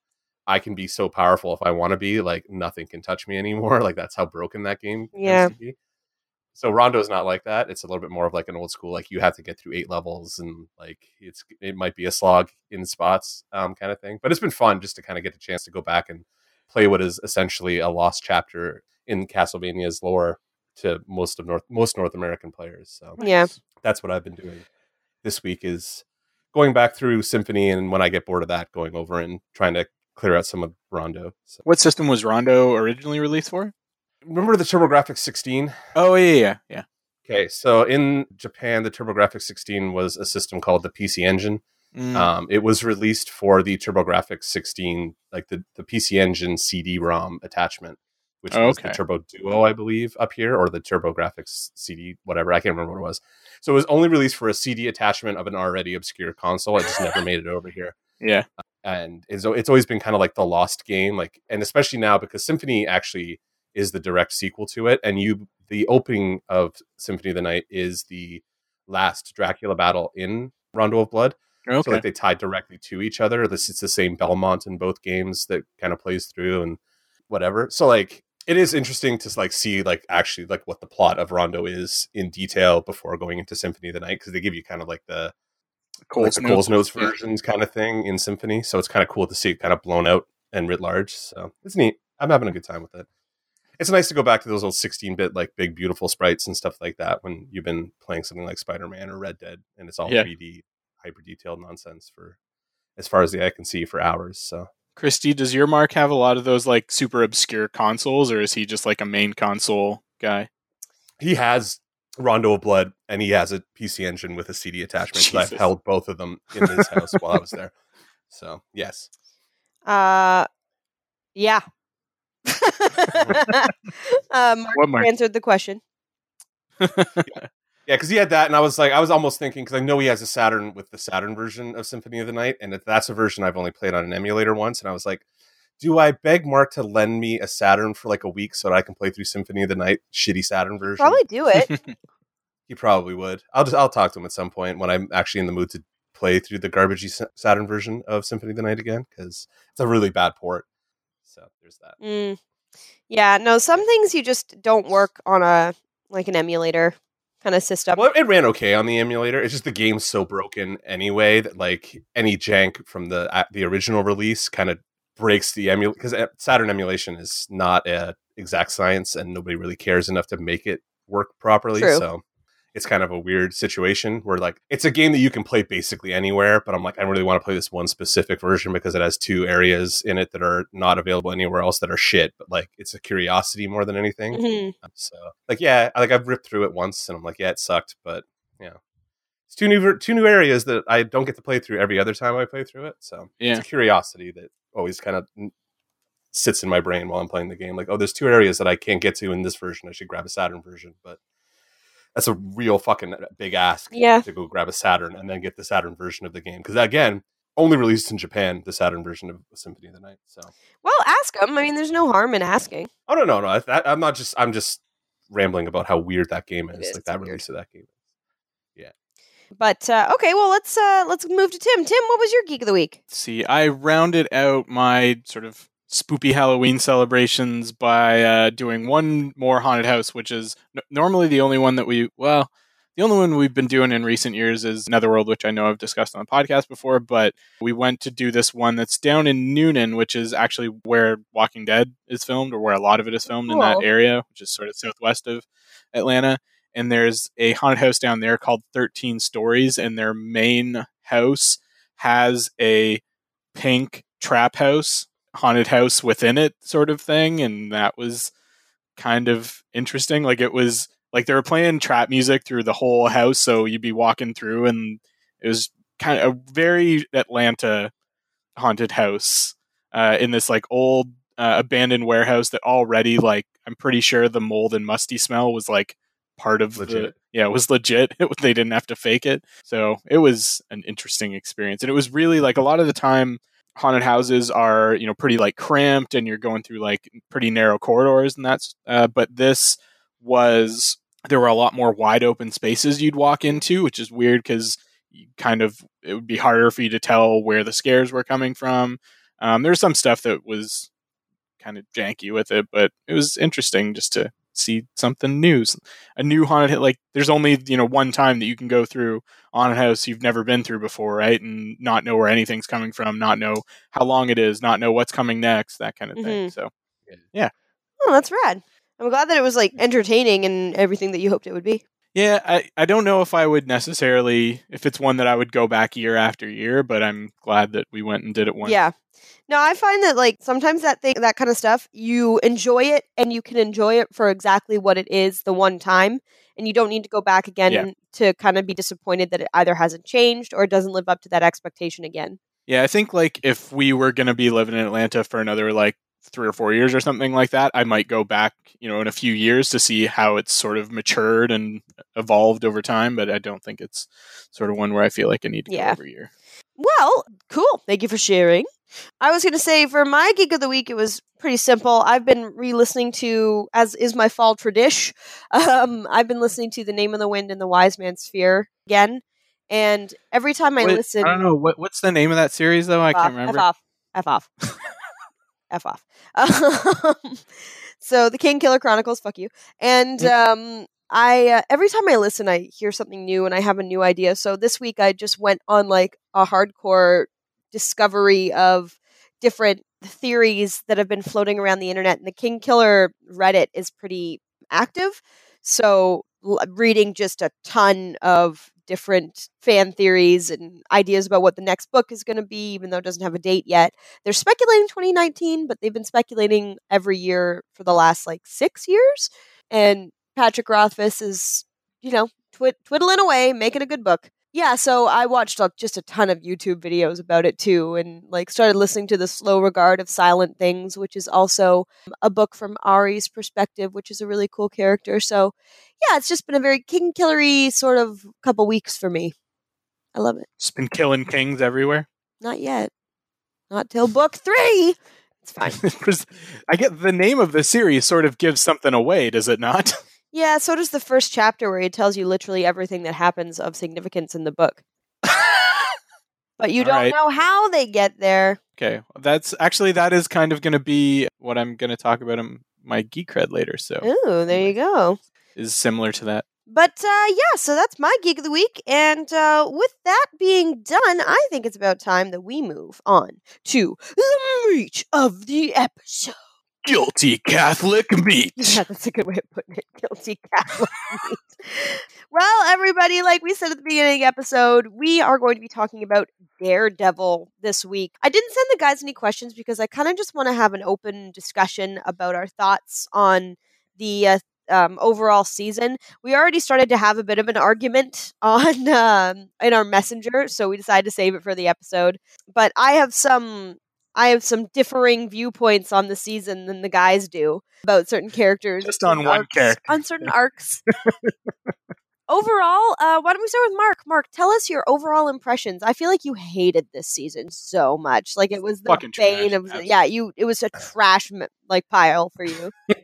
I can be so powerful if I want to be. Like nothing can touch me anymore. Like that's how broken that game tends Yeah. To be. So Rondo's not like that. It's a little bit more of like an old school, like you have to get through eight levels and like it's it might be a slog in spots, um, kind of thing. But it's been fun just to kind of get the chance to go back and play what is essentially a lost chapter in Castlevania's lore to most of North most North American players. So Yeah. that's what I've been doing this week is going back through Symphony and when I get bored of that, going over and trying to clear out some of Rondo. So What system was Rondo originally released for? Remember the TurboGrafx 16? Oh yeah, yeah, yeah. Okay, so in Japan, the TurboGrafx 16 was a system called the PC Engine. Mm. Um, it was released for the TurboGrafx 16, like the, the PC Engine CD-ROM attachment, which Oh, was okay. the Turbo Duo, I believe, up here, or the TurboGrafx CD, whatever. I can't remember what it was. So it was only released for a CD attachment of an already obscure console. It just never made it over here yeah. and it's, it's always been kind of like the lost game like and especially now because symphony actually is the direct sequel to it and you the opening of symphony of the night is the last dracula battle in rondo of blood Okay. so like they tie directly to each other this it's the same belmont in both games that kind of plays through and whatever so like it is interesting to like see like actually like what the plot of rondo is in detail before going into symphony of the night because they give you kind of like the like the Coles Notes versions kind of thing in Symphony. So it's kind of cool to see it kind of blown out and writ large. So it's neat. I'm having a good time with it. It's nice to go back to those old 16 bit, like big, beautiful sprites and stuff like that when you've been playing something like Spider Man or Red Dead and it's all Yeah. 3D, hyper detailed nonsense for as far as the eye can see for hours. So Christy, does your Mark have a lot of those like super obscure consoles, or is he just like a main console guy? he has Rondo of Blood and he has a PC Engine with a CD attachment. So I've held both of them in his house while I was there. So yes, Uh, yeah. uh, Mark Mark? answered the question. yeah, because he had that, and I was like, I was almost thinking because I know he has a Saturn with the Saturn version of Symphony of the Night, and if that's a version I've only played on an emulator once, and I was like. Do I beg Mark to lend me a Saturn for like a week so that I can play through Symphony of the Night shitty Saturn version? Probably do it. He probably would. I'll just I'll talk to him at some point when I'm actually in the mood to play through the garbagey Saturn version of Symphony of the Night again because it's a really bad port. So there's that. Mm. Yeah, no, some things you just don't work on a like an emulator kind of system. Well, it ran okay on the emulator. It's just the game's so broken anyway that like any jank from the uh, the original release kind of breaks the emulator because Saturn emulation is not a exact science and nobody really cares enough to make it work properly. True. So it's kind of a weird situation where like it's a game that you can play basically anywhere, but I'm like I really want to play this one specific version because it has two areas in it that are not available anywhere else that are shit. But like it's a curiosity more than anything. Mhm. So like yeah, like I've ripped through it once and I'm like yeah, it sucked, but yeah, it's two new ver- two new areas that I don't get to play through every other time I play through it. So Yeah. it's a curiosity that always kind of sits in my brain while I'm playing the game. Like oh, there's two areas that I can't get to in this version. I should grab a Saturn version, but that's a real fucking big ask Yeah. to go grab a Saturn and then get the Saturn version of the game because again. Only released in Japan, the Saturn version of Symphony of the Night. So, Well, ask them. I mean, there's no harm in asking. oh no, no, no! That, I'm not just. I'm just rambling about how weird that game is. It is like that weird. release of that game. Yeah. But uh, okay, well let's uh, let's move to Tim. Tim, what was your geek of the week? see, I rounded out my sort of spoopy Halloween celebrations by uh, doing one more haunted house, which is n- normally the only one that we well, the only one we've been doing in recent years is Netherworld, which I know I've discussed on the podcast before. But we went to do this one that's down in Newnan, which is actually where Walking Dead is filmed, or where a lot of it is filmed in that area, which is sort of southwest of Atlanta. And there's a haunted house down there called 13 Stories, and their main house has a pink trap house, haunted house within it, sort of thing. And that was kind of interesting. Like it was like they were playing trap music through the whole house, so you'd be walking through, and it was kind of a very Atlanta haunted house uh, in this like old uh, abandoned warehouse that already like I'm pretty sure the mold and musty smell was like part of the yeah it was legit they didn't have to fake it so it was an interesting experience and it was really like a lot of the time haunted houses are you know pretty like cramped and you're going through like pretty narrow corridors and that's uh, but this was there were a lot more wide open spaces you'd walk into which is weird because kind of it would be harder for you to tell where the scares were coming from. Um, there's some stuff that was kind of janky with it but it was interesting just to see something new a new haunted hit like there's only you know one time that you can go through on a house you've never been through before right and not know where anything's coming from not know how long it is not know what's coming next that kind of thing mm-hmm. so yeah. Oh, that's rad. I'm glad that it was like entertaining and everything that you hoped it would be. Yeah I, I don't know if i would necessarily if it's one that i would go back year after year but i'm glad that we went and did it once Yeah. No, I find that like sometimes that thing, that kind of stuff, you enjoy it and you can enjoy it for exactly what it is the one time, and you don't need to go back again Yeah. to kind of be disappointed that it either hasn't changed or it doesn't live up to that expectation again. Yeah, I think like if we were going to be living in Atlanta for another like three or four years or something like that, I might go back, you know, in a few years to see how it's sort of matured and evolved over time. But I don't think it's sort of one where I feel like I need to Yeah. go every year. Well, cool. Thank you for sharing. I was going to say for my geek of the week, it was pretty simple. I've been re-listening to, as is my fall tradition. Um, I've been listening to "The Name of the Wind" and "The Wise Man's Fear" again, and every time I Wait, listen, I don't know what what's the name of that series though. I off, can't remember. F off. F off. F off. Um, so the Kingkiller Chronicles. Fuck you. And um, I uh, every time I listen, I hear something new and I have a new idea. So this week I just went on like a hardcore discovery of different theories that have been floating around the internet. And the Kingkiller Reddit is pretty active. So reading just a ton of different fan theories and ideas about what the next book is going to be, even though it doesn't have a date yet. They're speculating 2019, but they've been speculating every year for the last like six years. And Patrick Rothfuss is, you know, twid- twiddling away, making a good book. Yeah, so I watched uh, just a ton of YouTube videos about it too, and like started listening to the Slow Regard of Silent Things, which is also a book from Auri's perspective, which is a really cool character. So, yeah, it's just been a very King Killery sort of couple weeks for me. I love it. Just been killing kings everywhere. Not yet. Not till book three. It's fine. I get the name of the series sort of gives something away, does it not? Yeah, so does the first chapter where he tells you literally everything that happens of significance in the book. But you All don't right. know how they get there. Okay, that's actually that is kind of going to be what I'm going to talk about in my geek cred later. So Ooh, there you go. is similar to that. But uh, yeah, so that's my geek of the week. And uh, with that being done, I think it's about time that we move on to the reach of the episode. Guilty Catholic meat. Yeah, that's a good way of putting it. Guilty Catholic meat. Well, everybody, like we said at the beginning the episode, we are going to be talking about Daredevil this week. I didn't send the guys any questions because I kind of just want to have an open discussion about our thoughts on the uh, um, overall season. We already started to have a bit of an argument on um, in our messenger, so we decided to save it for the episode. But I have some I have some differing viewpoints on the season than the guys do about certain characters. Just on one arcs- character. On certain arcs. overall, uh, why don't we start with Mark? Mark, tell us your overall impressions. I feel like you hated this season so much. Like it was the Fucking bane trash, of absolutely. yeah. You it was a trash like pile for you.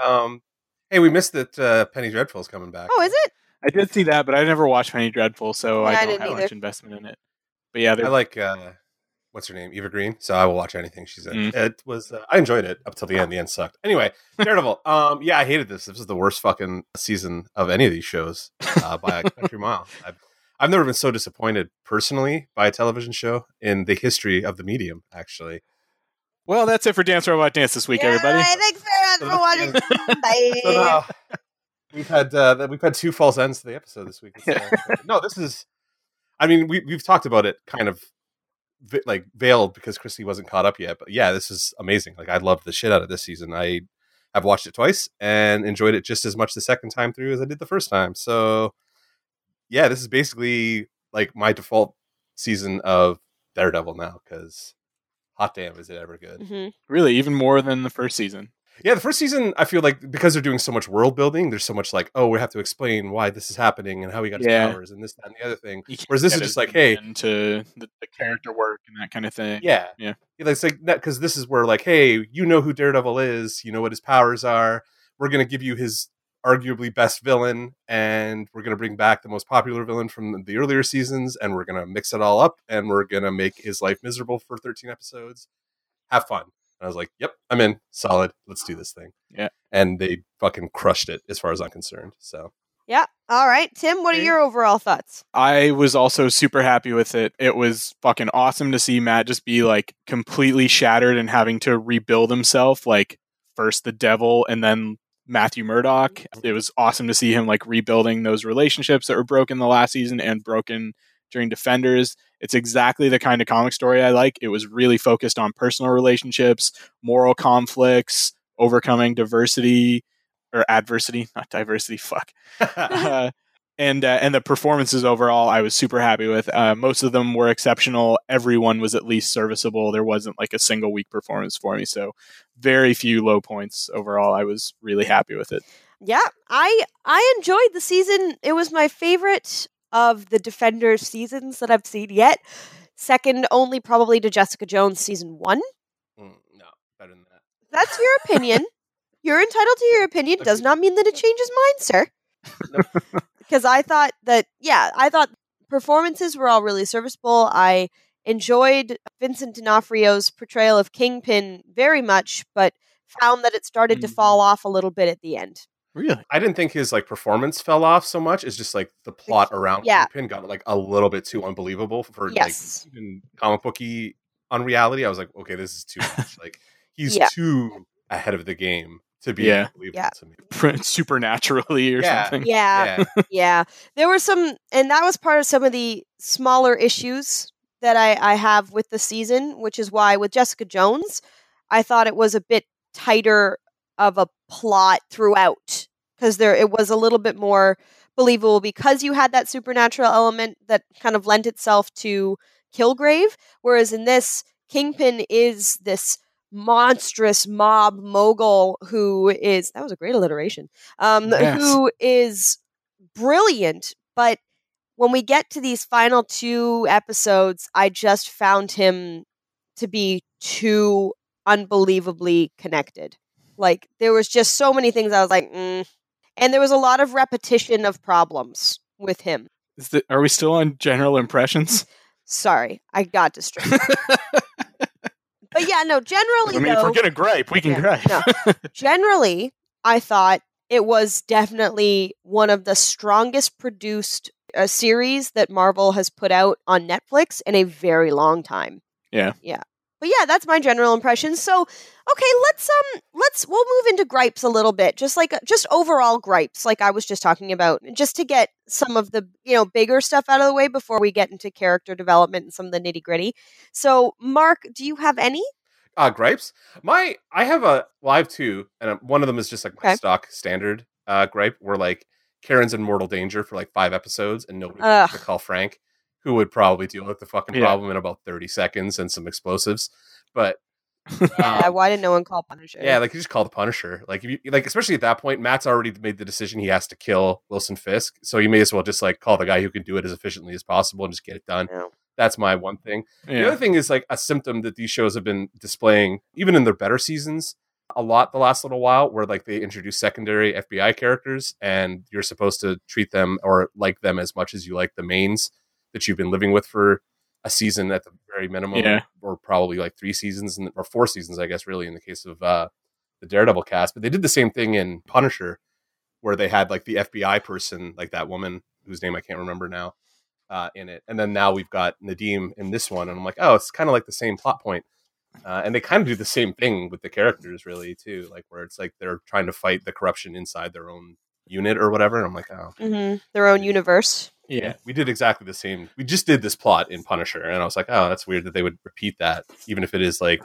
Um, hey, we missed that uh, Penny Dreadful's coming back. Oh, is it? I did see that, but I never watched Penny Dreadful, so Yeah, I I don't didn't have either. much investment in it. But yeah, I like uh, what's her name, Eva Green. So I will watch anything she's in. Mm. It was uh, I enjoyed it up till the end. The end sucked. Anyway, Daredevil. um, yeah, I hated this. This was the worst fucking season of any of these shows uh, by a country mile. I've, I've never been so disappointed personally by a television show in the history of the medium. Actually, well. That's it for Dance Robot Dance this week, everybody. Thanks very much for watching. Bye. so now we've had uh, we've had two false ends to the episode this week. It's, uh, no, this is. I mean, we we've talked about it kind of vi- like veiled because Christy wasn't caught up yet. But yeah, this is amazing. Like I loved the shit out of this season. I have watched it twice and enjoyed it just as much the second time through as I did the first time. So yeah, this is basically like my default season of Daredevil now because hot damn, is it ever good? Mhm. Really, even more than the first season. Yeah, the first season, I feel like because they're doing so much world building, there's so much like, oh, we have to explain why this is happening and how he got his Yeah. powers and this, that, and the other thing. Whereas this is just like, hey, into the, the character work and that kind of thing. yeah, Yeah. it's like that because this is where like, hey, you know who Daredevil is, you know what his powers are. We're gonna give you his arguably best villain, and we're gonna bring back the most popular villain from the earlier seasons, and we're gonna mix it all up, and we're gonna make his life miserable for 13 episodes. Have fun. And I was like, yep, I'm in. Solid. Let's do this thing. Yeah. And they fucking crushed it as far as I'm concerned. So Yeah. All right, Tim. What are your overall thoughts? I was also super happy with it. It was fucking awesome to see Matt just be like completely shattered and having to rebuild himself. Like first the devil and then Matthew Murdock. Mm-hmm. It was awesome to see him like rebuilding those relationships that were broken the last season and broken during Defenders. It's exactly the kind of comic story I like. It was really focused on personal relationships, moral conflicts, overcoming diversity or adversity, not diversity. Fuck uh, and uh, and the performances overall, I was super happy with. Uh, most of them were exceptional. Everyone was at least serviceable. There wasn't like a single weak performance for me. So very few low points overall. I was really happy with it. Yeah, I I enjoyed the season. It was my favorite of the Defenders seasons that I've seen yet. Second only probably to Jessica Jones season 1. Mm, no, better than that. That's your opinion. You're entitled to your opinion. Does not mean that it changes mine, sir. Because I thought that, yeah, I thought performances were all really serviceable. I enjoyed Vincent D'Onofrio's portrayal of Kingpin very much, but found that it started to Mhm. fall off a little bit at the end. Really? I didn't think his like performance fell off so much. It's just like the plot around Yeah. Kingpin got like a little bit too unbelievable for Yes. like even comic booky unreality. I was like, okay, this is too much. like he's Yeah. too ahead of the game to be Yeah. believable Yeah. to me. Supernaturally or Yeah. something. Yeah, Yeah. yeah. There were some, and that was part of some of the smaller issues that I, I have with the season, which is why with Jessica Jones, I thought it was a bit tighter of a plot throughout because there it was a little bit more believable because you had that supernatural element that kind of lent itself to Kilgrave. Whereas in this, Kingpin is this monstrous mob mogul who is that was a great alliteration. Um, Yes. who is brilliant, but when we get to these final two episodes, I just found him to be too unbelievably connected. Like there was just so many things I was like, mm. and there was a lot of repetition of problems with him. Is the, are we still on general impressions? Sorry, I got distracted. but yeah, no. Generally, I mean, if we're gonna gripe, we can Yeah, gripe. no. generally, I thought it was definitely one of the strongest produced uh, series that Marvel has put out on Netflix in a very long time. Yeah. Yeah. But yeah, that's my general impression. So, okay, let's um let's we'll move into gripes a little bit. Just like just overall gripes like I was just talking about, just to get some of the, you know, bigger stuff out of the way before we get into character development and some of the nitty-gritty. So, Mark, do you have any? Uh, gripes. My I have a well, I have two, and um, one of them is just like my Okay. stock standard uh, gripe, where like Karen's in mortal danger for like five episodes, and nobody to call Frank, who would probably deal with the fucking Yeah. problem in about thirty seconds and some explosives. But Yeah, um, why did no one call Punisher? yeah, like you just call the Punisher. Like if you like, especially at that point, Matt's already made the decision he has to kill Wilson Fisk, so you may as well just like call the guy who can do it as efficiently as possible and just get it done. Yeah. That's my one thing. The other thing is like a symptom that these shows have been displaying, even in their better seasons, a lot the last little while, where like they introduce secondary FBI characters and you're supposed to treat them or like them as much as you like the mains that you've been living with for a season at the very minimum, Yeah. or probably like three seasons and or four seasons, I guess, really in the case of uh, the Daredevil cast. But they did the same thing in Punisher, where they had like the FBI person, like that woman whose name I can't remember now uh, in it. And then now we've got Nadeem in this one, and I'm like, oh, it's kind of like the same plot point. Uh, and they kind of do the same thing with the characters, really, too. Like where it's like they're trying to fight the corruption inside their own unit or whatever. And I'm like, oh, hmm Their own universe. Yeah. we did exactly the same. We just did this plot in Punisher, and I was like, oh, that's weird that they would repeat that, even if it is like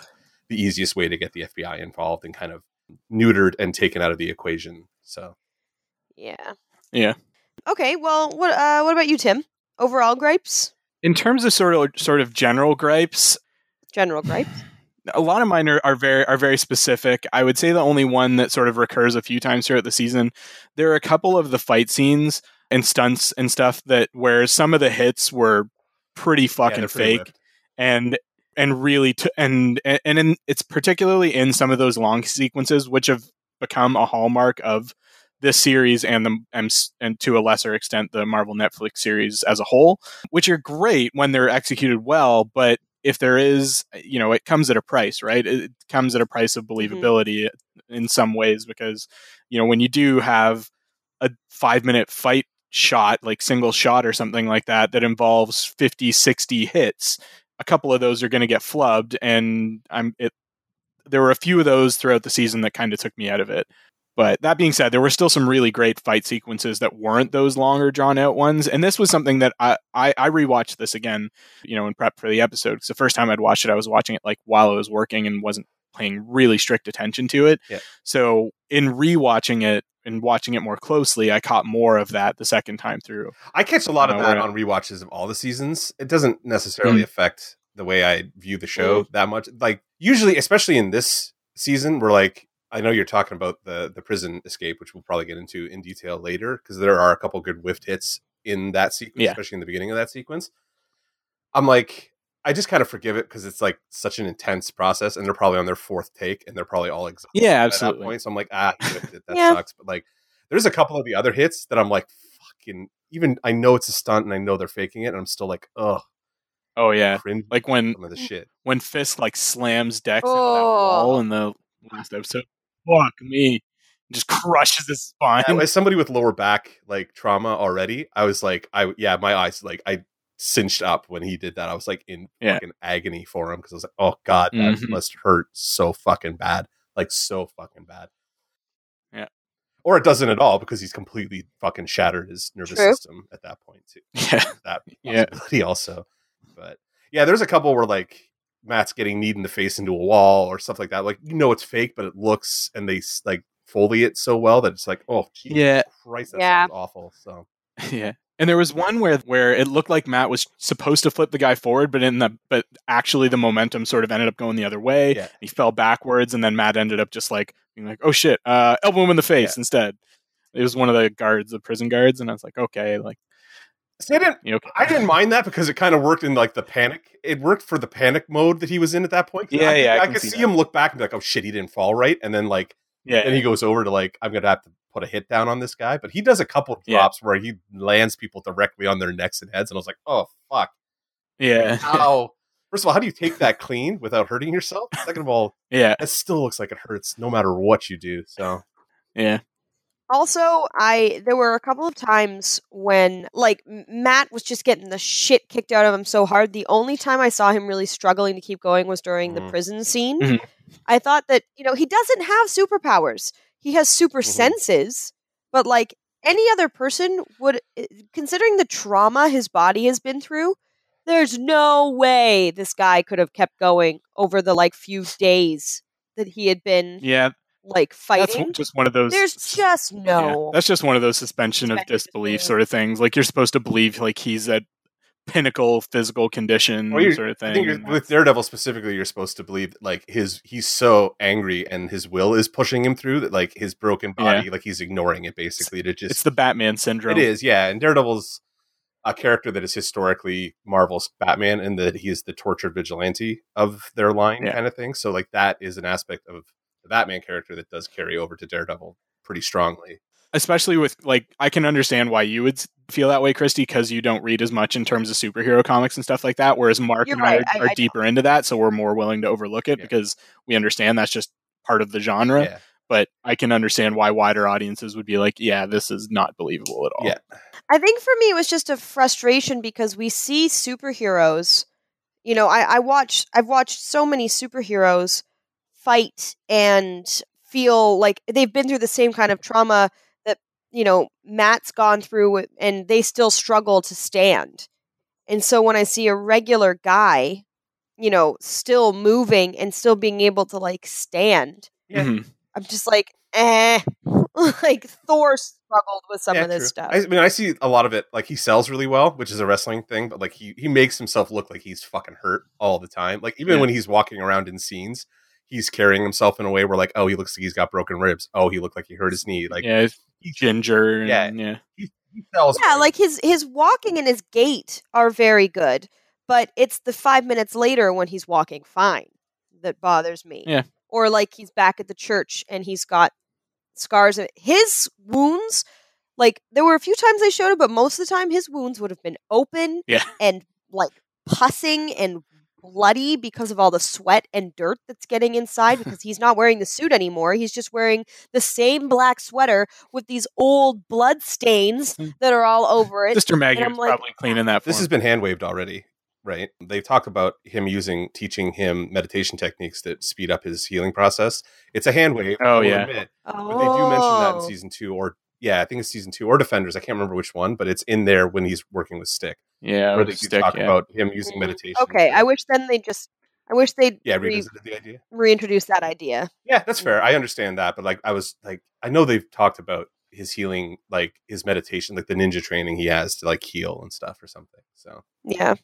the easiest way to get the FBI involved and kind of neutered and taken out of the equation. So Yeah. Yeah. Okay. Well, what uh, what about you, Tim? Overall gripes, In terms of sort of sort of general gripes, general gripes. a lot of mine are, are very are very specific. I would say the only one that sort of recurs a few times throughout the season. There are a couple of the fight scenes and stunts and stuff that where some of the hits were pretty fucking pretty fake and and really t- and and in, it's particularly in some of those long sequences which have become a hallmark of this series and the and, and to a lesser extent the Marvel Netflix series as a whole which are great when they're executed well but if there is you know it comes at a price right? It comes at a price of mm-hmm. believability in some ways because you know when you do have a 5 minute fight shot like single shot or something like that that involves 50 60 hits a couple of those are going to get flubbed and i'm it there were a few of those throughout the season that kind of took me out of it but that being said there were still some really great fight sequences that weren't those longer drawn out ones and this was something that i i, I rewatched this again you know in prep for the episode because the first time i'd watched it i was watching it like while i was working and wasn't paying really strict attention to it Yeah. so in rewatching it and watching it more closely i caught more of that the second time through I catch a lot of Uh, that on rewatches of all the seasons. It doesn't necessarily Mm. affect the way I view the show that much. Like usually, especially in this season, we're like, I know you're talking about the the prison escape, which we'll probably get into in detail later, because there are a couple good whiffed hits in that sequence, Yeah. especially in the beginning of that sequence. I'm like, I just kind of forgive it because it's like such an intense process, and they're probably on their fourth take, and they're probably all exhausted yeah by that absolutely point. So I'm like, ah, he whiffed that Yeah. sucks. But like, there's a couple of the other hits that I'm like, fucking. Even I know it's a stunt, and I know they're faking it, and I'm still like, ugh, oh yeah cringe. like when some of the shit. when Fisk like slams Dex into that Oh. wall in the last episode. Fuck me. Just crushes his spine. As somebody with lower back like trauma already, I was like, I yeah, my eyes like I cinched up when he did that. I was like in Yeah. fucking agony for him because I was like, oh god, that Mhm. must hurt so fucking bad, like so fucking bad. Yeah. Or it doesn't at all because he's completely fucking shattered his nervous True. system at that point too. yeah. that Yeah. possibility also. But yeah, there's a couple where like Matt's getting kneed in the face into a wall or stuff like that. Like you know it's fake, but it looks and they like foley it so well that it's like, oh, Jesus Yeah. Christ, that Yeah. sounds awful. So Yeah. And there was one where where it looked like Matt was supposed to flip the guy forward, but in the but actually the momentum sort of ended up going the other way. Yeah. He fell backwards, and then Matt ended up just like being like, "Oh shit!" Uh, elbow him in the face instead. It was one of the guards, the prison guards, and I was like, "Okay, like See, I didn't. you know, I didn't mind that because it kind of worked in like the panic. It worked for the panic mode that he was in at that point. Yeah, I, yeah, I I, could see see, him look back and be like, "Oh shit, he didn't fall right," and then like yeah, then he goes over to like, "I'm gonna have to put a hit down on this guy." But he does a couple Yeah. drops where he lands people directly on their necks and heads, and I was like, "Oh fuck, yeah, how?" First of all, how do you take that clean without hurting yourself? Second of all, yeah, it still looks like it hurts no matter what you do. So yeah, Also, I there were a couple of times when like Matt was just getting the shit kicked out of him so hard. The only time I saw him really struggling to keep going was during the Mhm. prison scene. Mhm. I thought that, you know, he doesn't have superpowers. He has super Mhm. senses, but like any other person would eh, considering the trauma his body has been through, there's no way this guy could have kept going over the like few days that he had been yeah. Like That's fighting. one- just one of those. There's just yeah, no that's just one of those suspension of Suspension of disbelief disbelief. sort of things. Like you're supposed to believe like he's at pinnacle physical condition Well, sort of thing. I think with Daredevil specifically, you're supposed to believe like his he's so angry and his will is pushing him through that like his broken body, like he's ignoring it basically to just it's the Batman syndrome. It is, yeah. And Daredevil's a character that is historically Marvel's Batman, and that he is the tortured vigilante of their line, Yeah. kind of thing. So, like, that is an aspect of the Batman character that does carry over to Daredevil pretty strongly. especially with like I can understand why you would feel that way, Christy, because you don't read as much in terms of superhero comics and stuff like that. Whereas Mark You're and I right, are, I- are I deeper into that, so we're more willing to overlook it Yeah. because we understand that's just part of the genre. Yeah, But I can understand why wider audiences would be like, "Yeah, this is not believable at all." Yeah. I think for me it was just a frustration because we see superheroes. You know, I, I watch I've watched so many superheroes fight and feel like they've been through the same kind of trauma that, you know, Matt's gone through and they still struggle to stand. And so when I see a regular guy, you know, still moving and still being able to like stand, Yeah. Mhm. I'm just like, eh. like Thor struggled with some Yeah, of this true. stuff. I, I mean, I see a lot of it. Like, he sells really well, which is a wrestling thing, but like, he, he makes himself look like he's fucking hurt all the time. Like, even Yeah. when he's walking around in scenes, he's carrying himself in a way where, like, oh, he looks like he's got broken ribs. Oh, he looked like he hurt his knee. Like, yeah, ginger. And, Yeah. yeah, he, he yeah very like his his walking and his gait are very good but it's the five minutes later when he's walking fine that bothers me Yeah. or like he's back at the church and he's got scars his wounds like there were a few times they showed it but most of the time his wounds would have been open Yeah. and like pussing and bloody because of all the sweat and dirt that's getting inside because he's not wearing the suit anymore he's just wearing the same black sweater with these old blood stains Mm. that are all over it Mr. Maggie I'm like, probably cleaning that. For this him. has been hand waved already, right? They talk about him using teaching him meditation techniques that speed up his healing process. It's a hand wave. Oh, I yeah. admit, oh. but they do mention that in season two, or yeah, I think it's season two or Defenders. I can't remember which one, but it's in there when he's working with Stick, yeah, where they the do stick. talk yeah. about him using Mhm. meditation. okay i wish then they just i wish they'd yeah, re- the idea. reintroduce that idea Yeah, that's fair. I understand that, but like, I was like, I know they've talked about his healing, like his meditation, like the ninja training he has to like heal and stuff or something. So yeah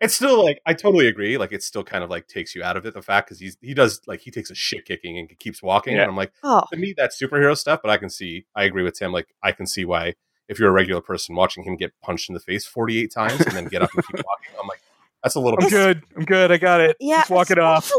it's still like I totally agree. Like it still kind of like takes you out of it. The fact because he's he does like he takes a shit kicking and keeps walking, Yeah. and I'm like oh to me that's superhero stuff. But I can see I agree with Tim. Like I can see why if you're a regular person watching him get punched in the face 48 times and then get up and keep walking, I'm like that's a little I'm bit. good. I'm good. I got it. yeah Just walk it off.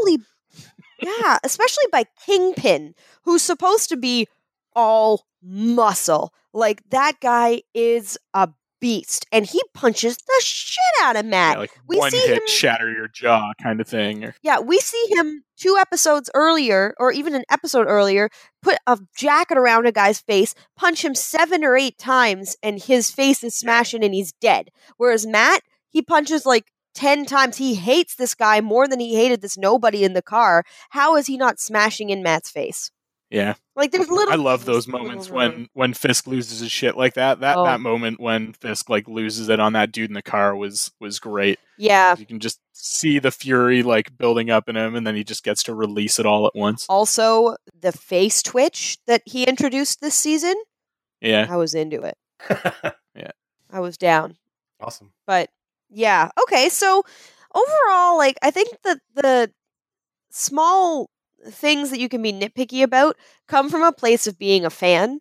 yeah especially by kingpin who's supposed to be all muscle like that guy is a beast and he punches the shit out of matt Yeah, like we one see hit, him- shatter your jaw, kind of thing. Yeah, we see him two episodes earlier, or even an episode earlier, put a jacket around a guy's face, punch him seven or eight times, and his face is smashing and he's dead. Whereas Matt, he punches like 10 times. He hates this guy more than he hated this nobody in the car. How is he not smashing in Matt's face? Yeah, Like there's little. I love those moments when when Fisk loses his shit like that. That Oh. that moment when Fisk like loses it on that dude in the car was was great. Yeah. You can just see the fury like building up in him, and then he just gets to release it all at once. Also, the face twitch that he introduced this season, Yeah, I was into it. Yeah. I was down. awesome. But yeah, okay. So overall, like I think that the small things that you can be nitpicky about come from a place of being a fan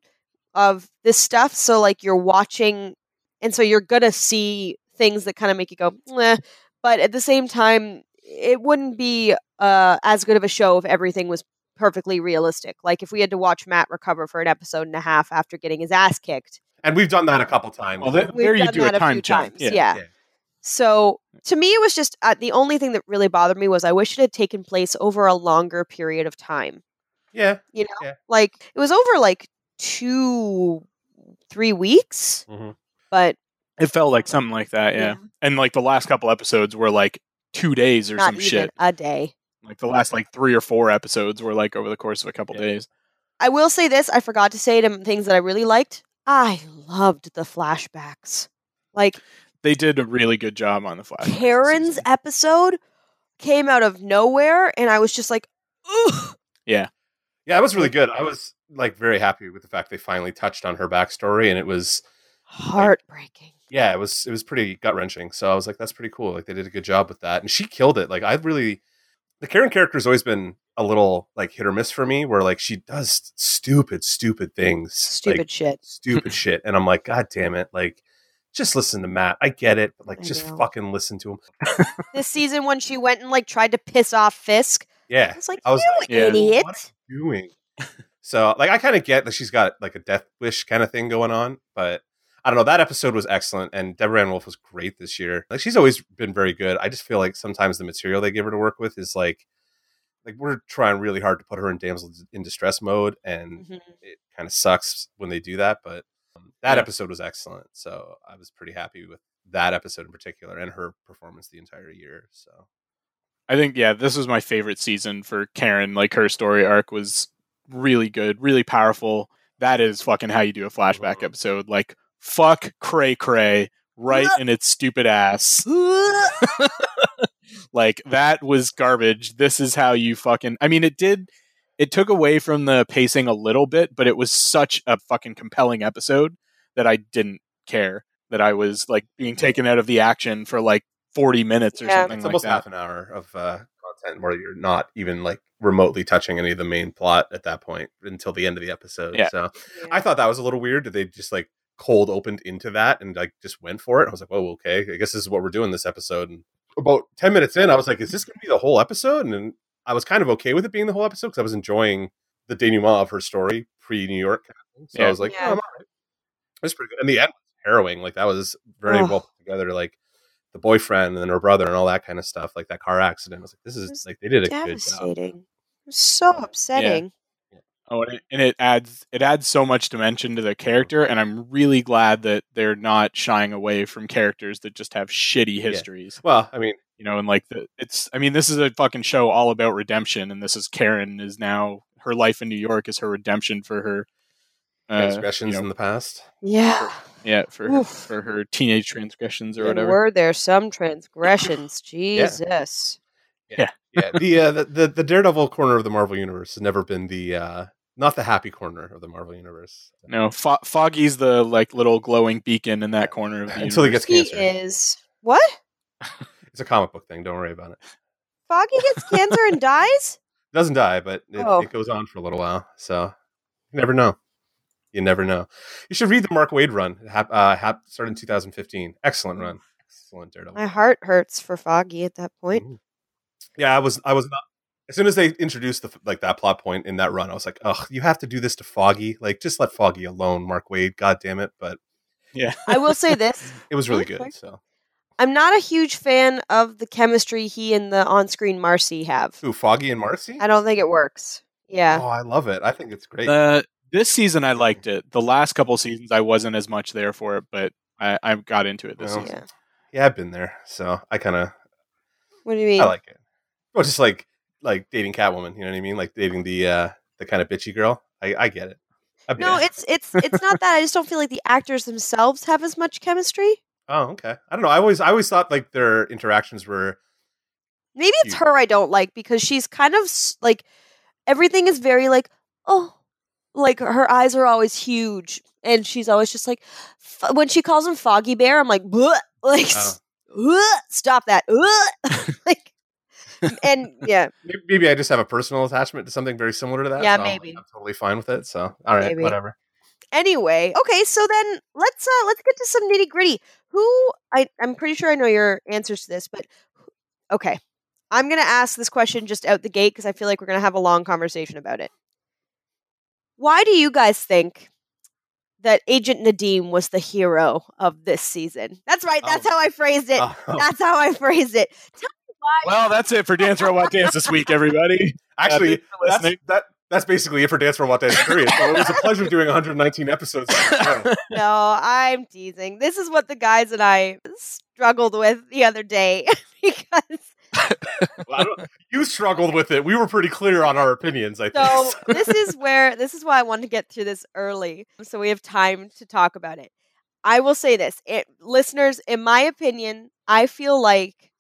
of this stuff. So like you're watching, and so you're gonna see things that kind of make you go, Meh. but at the same time, it wouldn't be uh, as good of a show if everything was perfectly realistic. Like if we had to watch Matt recover for an episode and a half after getting his ass kicked. And we've done that a couple times. Well, there- there you do a that time few jump. times. Yeah. yeah. Yeah. So to me, it was just uh, the only thing that really bothered me was I wish it had taken place over a longer period of time. yeah. You know, Yeah. like it was over like two, three weeks, Mhm. but it felt like something like that. Yeah, and like the last couple episodes were like two days or not some even shit. a day. Like the last like three or four episodes were like over the course of a couple Yeah. days. I will say this: I forgot to say it in things that I really liked. I loved the flashbacks. Like They did a really good job on the flash. Karen's episode came out of nowhere, and I was just like, "Ugh." Yeah, yeah, it was really good. I was like very happy with the fact they finally touched on her backstory, and it was heartbreaking. yeah, it was it was pretty gut wrenching. So I was like, that's pretty cool. Like they did a good job with that, and she killed it. Like I really, the Karen character has always been a little like hit or miss for me, where like she does stupid, stupid things, Stupid like, shit. stupid shit, and I'm like, god damn it, like. Just listen to Matt. I get it, but like, I just know. fucking listen to him. This season, when she went and like tried to piss off Fisk, Yeah, I was like, I was "You like, Yeah. idiot!" what are you doing? so, like, I kind of get that she's got like a death wish kind of thing going on, but I don't know. That episode was excellent, and Deborah Ann Woll was great this year. Like, she's always been very good. I just feel like sometimes the material they give her to work with is like, like we're trying really hard to put her in damsel in distress mode, and Mhm. it kind of sucks when they do that. But that Yeah. episode was excellent, so I was pretty happy with that episode in particular and her performance the entire year. So. I think yeah, this was my favorite season for Karen. Like her story arc was really good, really powerful. That is fucking how you do a flashback Mhm. episode. Like fuck cray cray right in its stupid ass. like that was garbage. This is how you fucking I mean it did it took away from the pacing a little bit, but it was such a fucking compelling episode that I didn't care that I was like being taken out of the action for like 40 minutes or Yeah. something it's like almost that. half an hour of uh, content where you're not even like remotely touching any of the main plot at that point until the end of the episode. Yeah. So I thought that was a little weird that they just like cold opened into that and like just went for it. I was like, oh, okay, I guess this is what we're doing this episode. And about 10 minutes in, I was like, is this going to be the whole episode? And then I was kind of okay with it being the whole episode because I was enjoying the denouement of her story pre New York. kind of thing. So I was like, oh, Yeah. oh, I'm all right. It was pretty good. And the end was harrowing. Like that was very Ugh. well put together. Like the boyfriend and then her brother and all that kind of stuff. Like that car accident. I was like, this is like they did a good job. It was so upsetting. Oh, and it, and it adds it adds so much dimension to the character, and I'm really glad that they're not shying away from characters that just have shitty histories. Well, I mean, You know, and like the it's I mean, this is a fucking show all about redemption, and this is Karen is now her life in New York is her redemption for her uh, transgressions you know, in the past. Yeah. yeah for her, for her teenage transgressions or And whatever. were there some transgressions? Jesus. yeah yeah the, uh, the the the daredevil corner of the marvel universe has never been the uh not the happy corner of the marvel universe No, Fo- Foggy's the like little glowing beacon in that corner of the Until he universe. gets He cancer. is what? it's a comic book thing don't worry about it Foggy gets cancer and dies? it doesn't die but it, Oh. it goes on for a little while so you never know you never know you should read the mark waid run it hap- uh hap- started in 2015 excellent run excellent daredevil My heart hurts for Foggy at that point. Ooh. yeah i was i was not as soon as they introduced the like that plot point in that run i was like ugh you have to do this to foggy like just let foggy alone mark waid god damn it but Yeah. I will say this. it was really good so I'm not a huge fan of the chemistry he and the on screen Marcy have. Who, Foggy and Marcy? I don't think it works. Yeah. Oh, I love it. I think it's great. Uh, this season I liked it. The last couple seasons I wasn't as much there for it, but I, I got into it this Well, season. Yeah. yeah, I've been there, so I kind of What do you mean? I like it. Well, just like like dating Catwoman, you know what I mean? Like dating the uh the kind of bitchy girl. I, I get it. A No, bit. it's it's it's not that. I just don't feel like the actors themselves have as much chemistry. Oh okay. I don't know. I always I always thought like their interactions were Maybe it's her I don't like because she's kind of like everything is very like oh like her eyes are always huge and she's always just like f- when she calls him Foggy Bear I'm like Bleh! like uh. Oh. "Ugh, stop that Ugh!" like and yeah maybe, maybe I just have a personal attachment to something very similar to that. Yeah, so I'm- maybe. I'm totally fine with it. So all right, Maybe. whatever. Anyway okay so then let's uh let's get to some nitty gritty. Who I I'm pretty sure I know your answers to this but okay. I'm gonna ask this question just out the gate because I feel like we're gonna have a long conversation about it. Why do you guys think that Agent Nadeem was the hero of this season? That's right that's Oh. how I phrased it. Oh, that's how I phrased it. Well, that's it for Dance Robot Dance this week, everybody. actually, thanks for that's, that that's basically it for Dance for What Dance Period. So it was a pleasure doing 119 episodes. no I'm teasing this is what the guys and I struggled with the other day because Well, you struggled with it. We were pretty clear on our opinions. I think. So this is where this is why I wanted to get through this early, so we have time to talk about it. I will say this, it, listeners. In my opinion, I feel like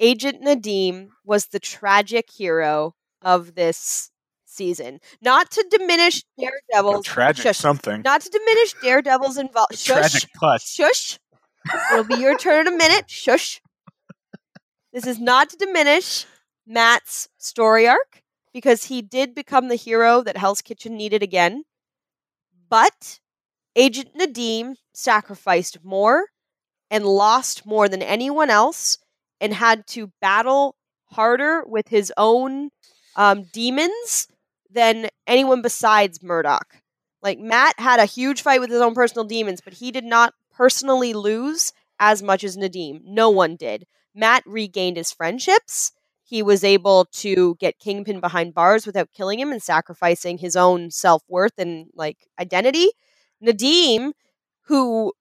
Agent Nadeem was the tragic hero of this season. Not to diminish A Daredevil's tragic shush, something. Not to diminish Daredevil's A involved. Shush. tragic putt. Shush. It'll be your turn in a minute. Shush. This is not to diminish Matt's story arc because he did become the hero that Hell's Kitchen needed again. But Agent Nadeem sacrificed more and lost more than anyone else and had to battle harder with his own um, demons than anyone besides Murdock. Like Matt had a huge fight with his own personal demons, but he did not personally lose as much as Nadeem. No one did. Matt regained his friendships. He was able to get Kingpin behind bars without killing him and sacrificing his own self worth and like identity. Nadeem, who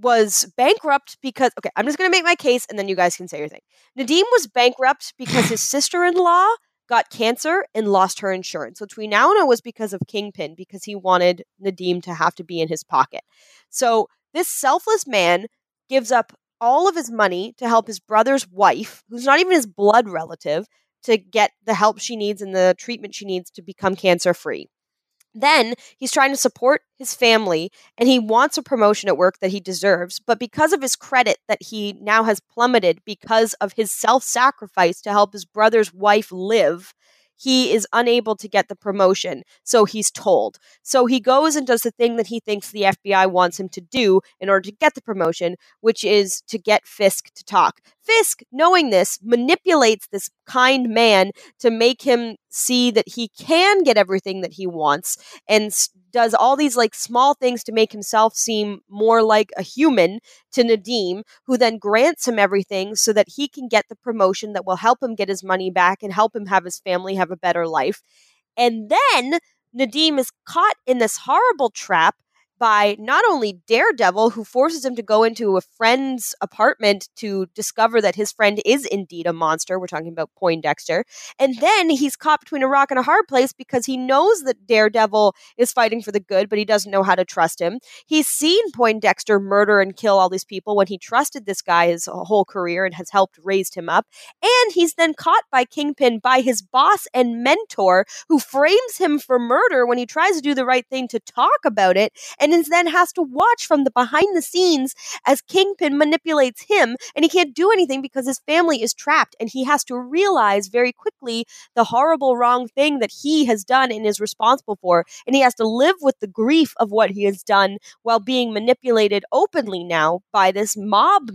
was bankrupt because okay, I'm just gonna make my case and then you guys can say your thing. Nadeem was bankrupt because his sister in law got cancer and lost her insurance, which we now know was because of Kingpin, because he wanted Nadeem to have to be in his pocket. So this selfless man gives up all of his money to help his brother's wife, who's not even his blood relative, to get the help she needs and the treatment she needs to become cancer free. Then he's trying to support his family and he wants a promotion at work that he deserves. But because of his credit that he now has plummeted because of his self sacrifice to help his brother's wife live, he is unable to get the promotion. So he's told. So he goes and does the thing that he thinks the FBI wants him to do in order to get the promotion, which is to get Fisk to talk. Fisk, knowing this, manipulates this kind man to make him see that he can get everything that he wants and s- does all these like small things to make himself seem more like a human to Nadeem, who then grants him everything so that he can get the promotion that will help him get his money back and help him have his family have a better life. And then Nadeem is caught in this horrible trap by not only Daredevil, who forces him to go into a friend's apartment to discover that his friend is indeed a monster. We're talking about Poindexter. And then he's caught between a rock and a hard place because he knows that Daredevil is fighting for the good, but he doesn't know how to trust him. He's seen Poindexter murder and kill all these people when he trusted this guy his whole career and has helped raised him up. And he's then caught by Kingpin by his boss and mentor, who frames him for murder when he tries to do the right thing to talk about it, and is then has to watch from the behind the scenes as Kingpin manipulates him, and he can't do anything because his family is trapped, and he has to realize very quickly the horrible wrong thing that he has done and is responsible for, and he has to live with the grief of what he has done while being manipulated openly now by this mob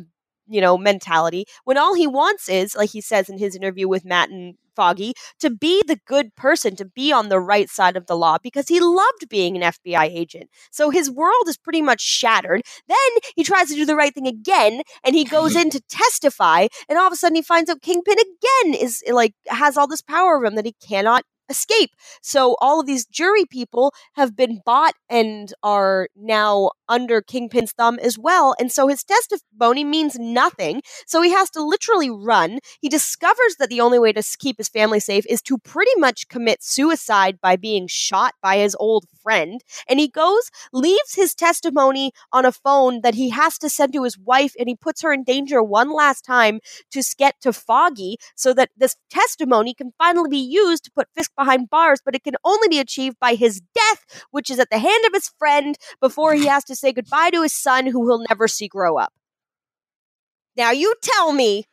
you know mentality when all he wants is like he says in his interview with Matt and Foggy to be the good person to be on the right side of the law because he loved being an FBI agent. So his world is pretty much shattered. Then he tries to do the right thing again and he goes in to testify and all of a sudden he finds out Kingpin again is like has all this power over him that he cannot escape. So all of these jury people have been bought and are now under Kingpin's thumb as well. And so his testimony means nothing. So he has to literally run. He discovers that the only way to keep his family safe is to pretty much commit suicide by being shot by his old friend. And he goes, leaves his testimony on a phone that he has to send to his wife, and he puts her in danger one last time to get to Foggy so that this testimony can finally be used to put Fisk behind bars, but it can only be achieved by his death, which is at the hand of his friend before he has to say goodbye to his son, who he'll never see grow up. Now, you tell me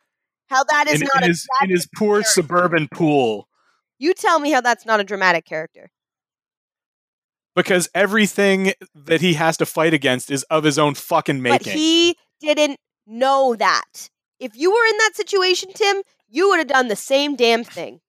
how that is in, not in a his, in his poor character. suburban pool. You tell me how that's not a dramatic character. Because everything that he has to fight against is of his own fucking But making. he didn't know that. If you were in that situation, Tim, you would have done the same damn thing.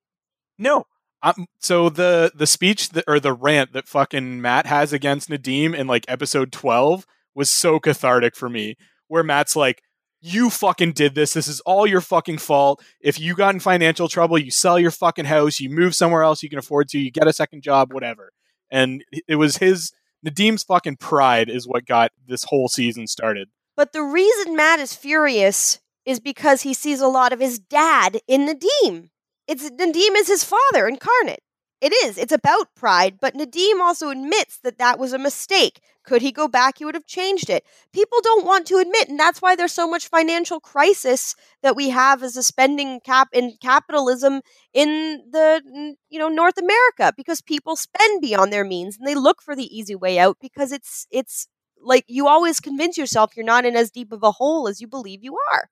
No. Um, so the the speech that, or the rant that fucking Matt has against Nadeem in like episode 12 was so cathartic for me where Matt's like you fucking did this. This is all your fucking fault. If you got in financial trouble, you sell your fucking house, you move somewhere else you can afford to, you get a second job, whatever. And it was his Nadeem's fucking pride is what got this whole season started. But the reason Matt is furious is because he sees a lot of his dad in Nadeem. It's Nadeem is his father incarnate. It is. It's about pride, but Nadeem also admits that that was a mistake. Could he go back, he would have changed it. People don't want to admit, and that's why there's so much financial crisis that we have as a spending cap in capitalism in the you know North America because people spend beyond their means and they look for the easy way out because it's it's like you always convince yourself you're not in as deep of a hole as you believe you are.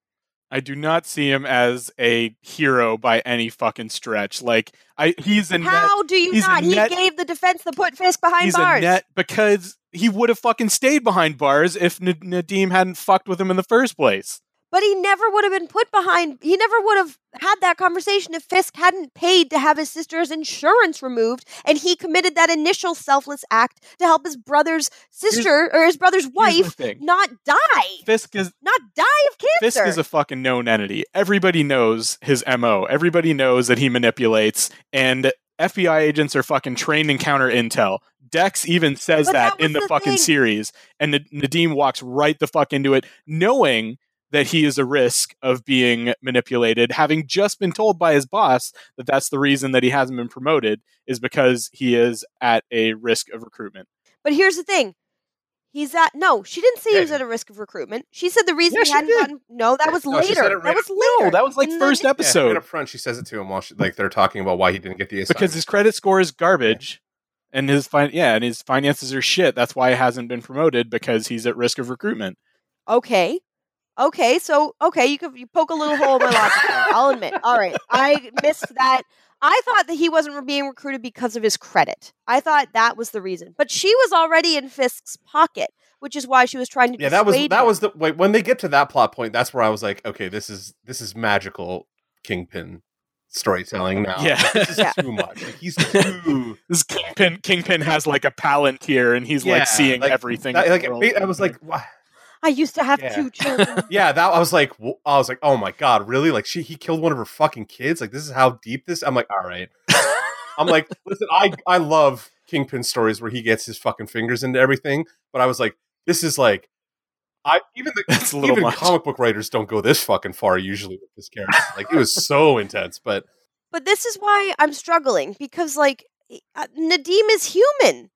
I do not see him as a hero by any fucking stretch. Like I he's a net How do you not? He net- gave the defense the put Fisk behind he's bars. a net because he would have fucking stayed behind bars if N- Nadeem hadn't fucked with him in the first place. But he never would have been put behind. He never would have had that conversation if Fisk hadn't paid to have his sister's insurance removed, and he committed that initial selfless act to help his brother's sister or his brother's wife not die, Fisk is not die of cancer. Fisk is a fucking known entity. Everybody knows his MO. Everybody knows that he manipulates and FBI agents are fucking trained in counter intel. Dex even says that, that in the, the fucking thing. series and N- Nadeem walks right the fuck into it knowing that he is a risk of being manipulated, having just been told by his boss that that's the reason that he hasn't been promoted is because he is at a risk of recruitment. but here's the thing. He's at no. She didn't say he was at a risk of recruitment. She said the reason Yeah, he hadn't did. gotten no. That was No, later. said it that was later. No, that was like In the- first Yeah, episode right up front, she says it to him while she, like they're talking about why he didn't get the assignment. because his credit score is garbage and his fin- yeah and his finances are shit that's why he hasn't been promoted because he's at risk of recruitment Okay. Okay, so okay, you could you poke a little hole in my logic there. I'll admit. All right, I missed that. I thought that he wasn't being recruited because of his credit. I thought that was the reason. But she was already in Fisk's pocket, which is why she was trying to yeah, that was dissuade that him. was the wait, when they get to that plot point. That's where I was like, okay, this is this is magical kingpin storytelling now. Yeah. Like, this is Yeah. too much. Like, he's too. this kingpin kingpin has like a palantir and he's Yeah, like seeing like, everything that- like the world. it- I was like, why? I used to have Yeah. two children. yeah, that I was like, I was like, oh my god, really? Like she he killed one of her fucking kids. Like this is how deep this. I'm like, all right. I'm like, listen, I I love Kingpin stories where he gets his fucking fingers into everything, but I was like, this is like, I even the That's a little even much. comic book writers don't go this fucking far usually with this character. Like it was so intense, but But this is why I'm struggling because, like, uh, Nadeem is human.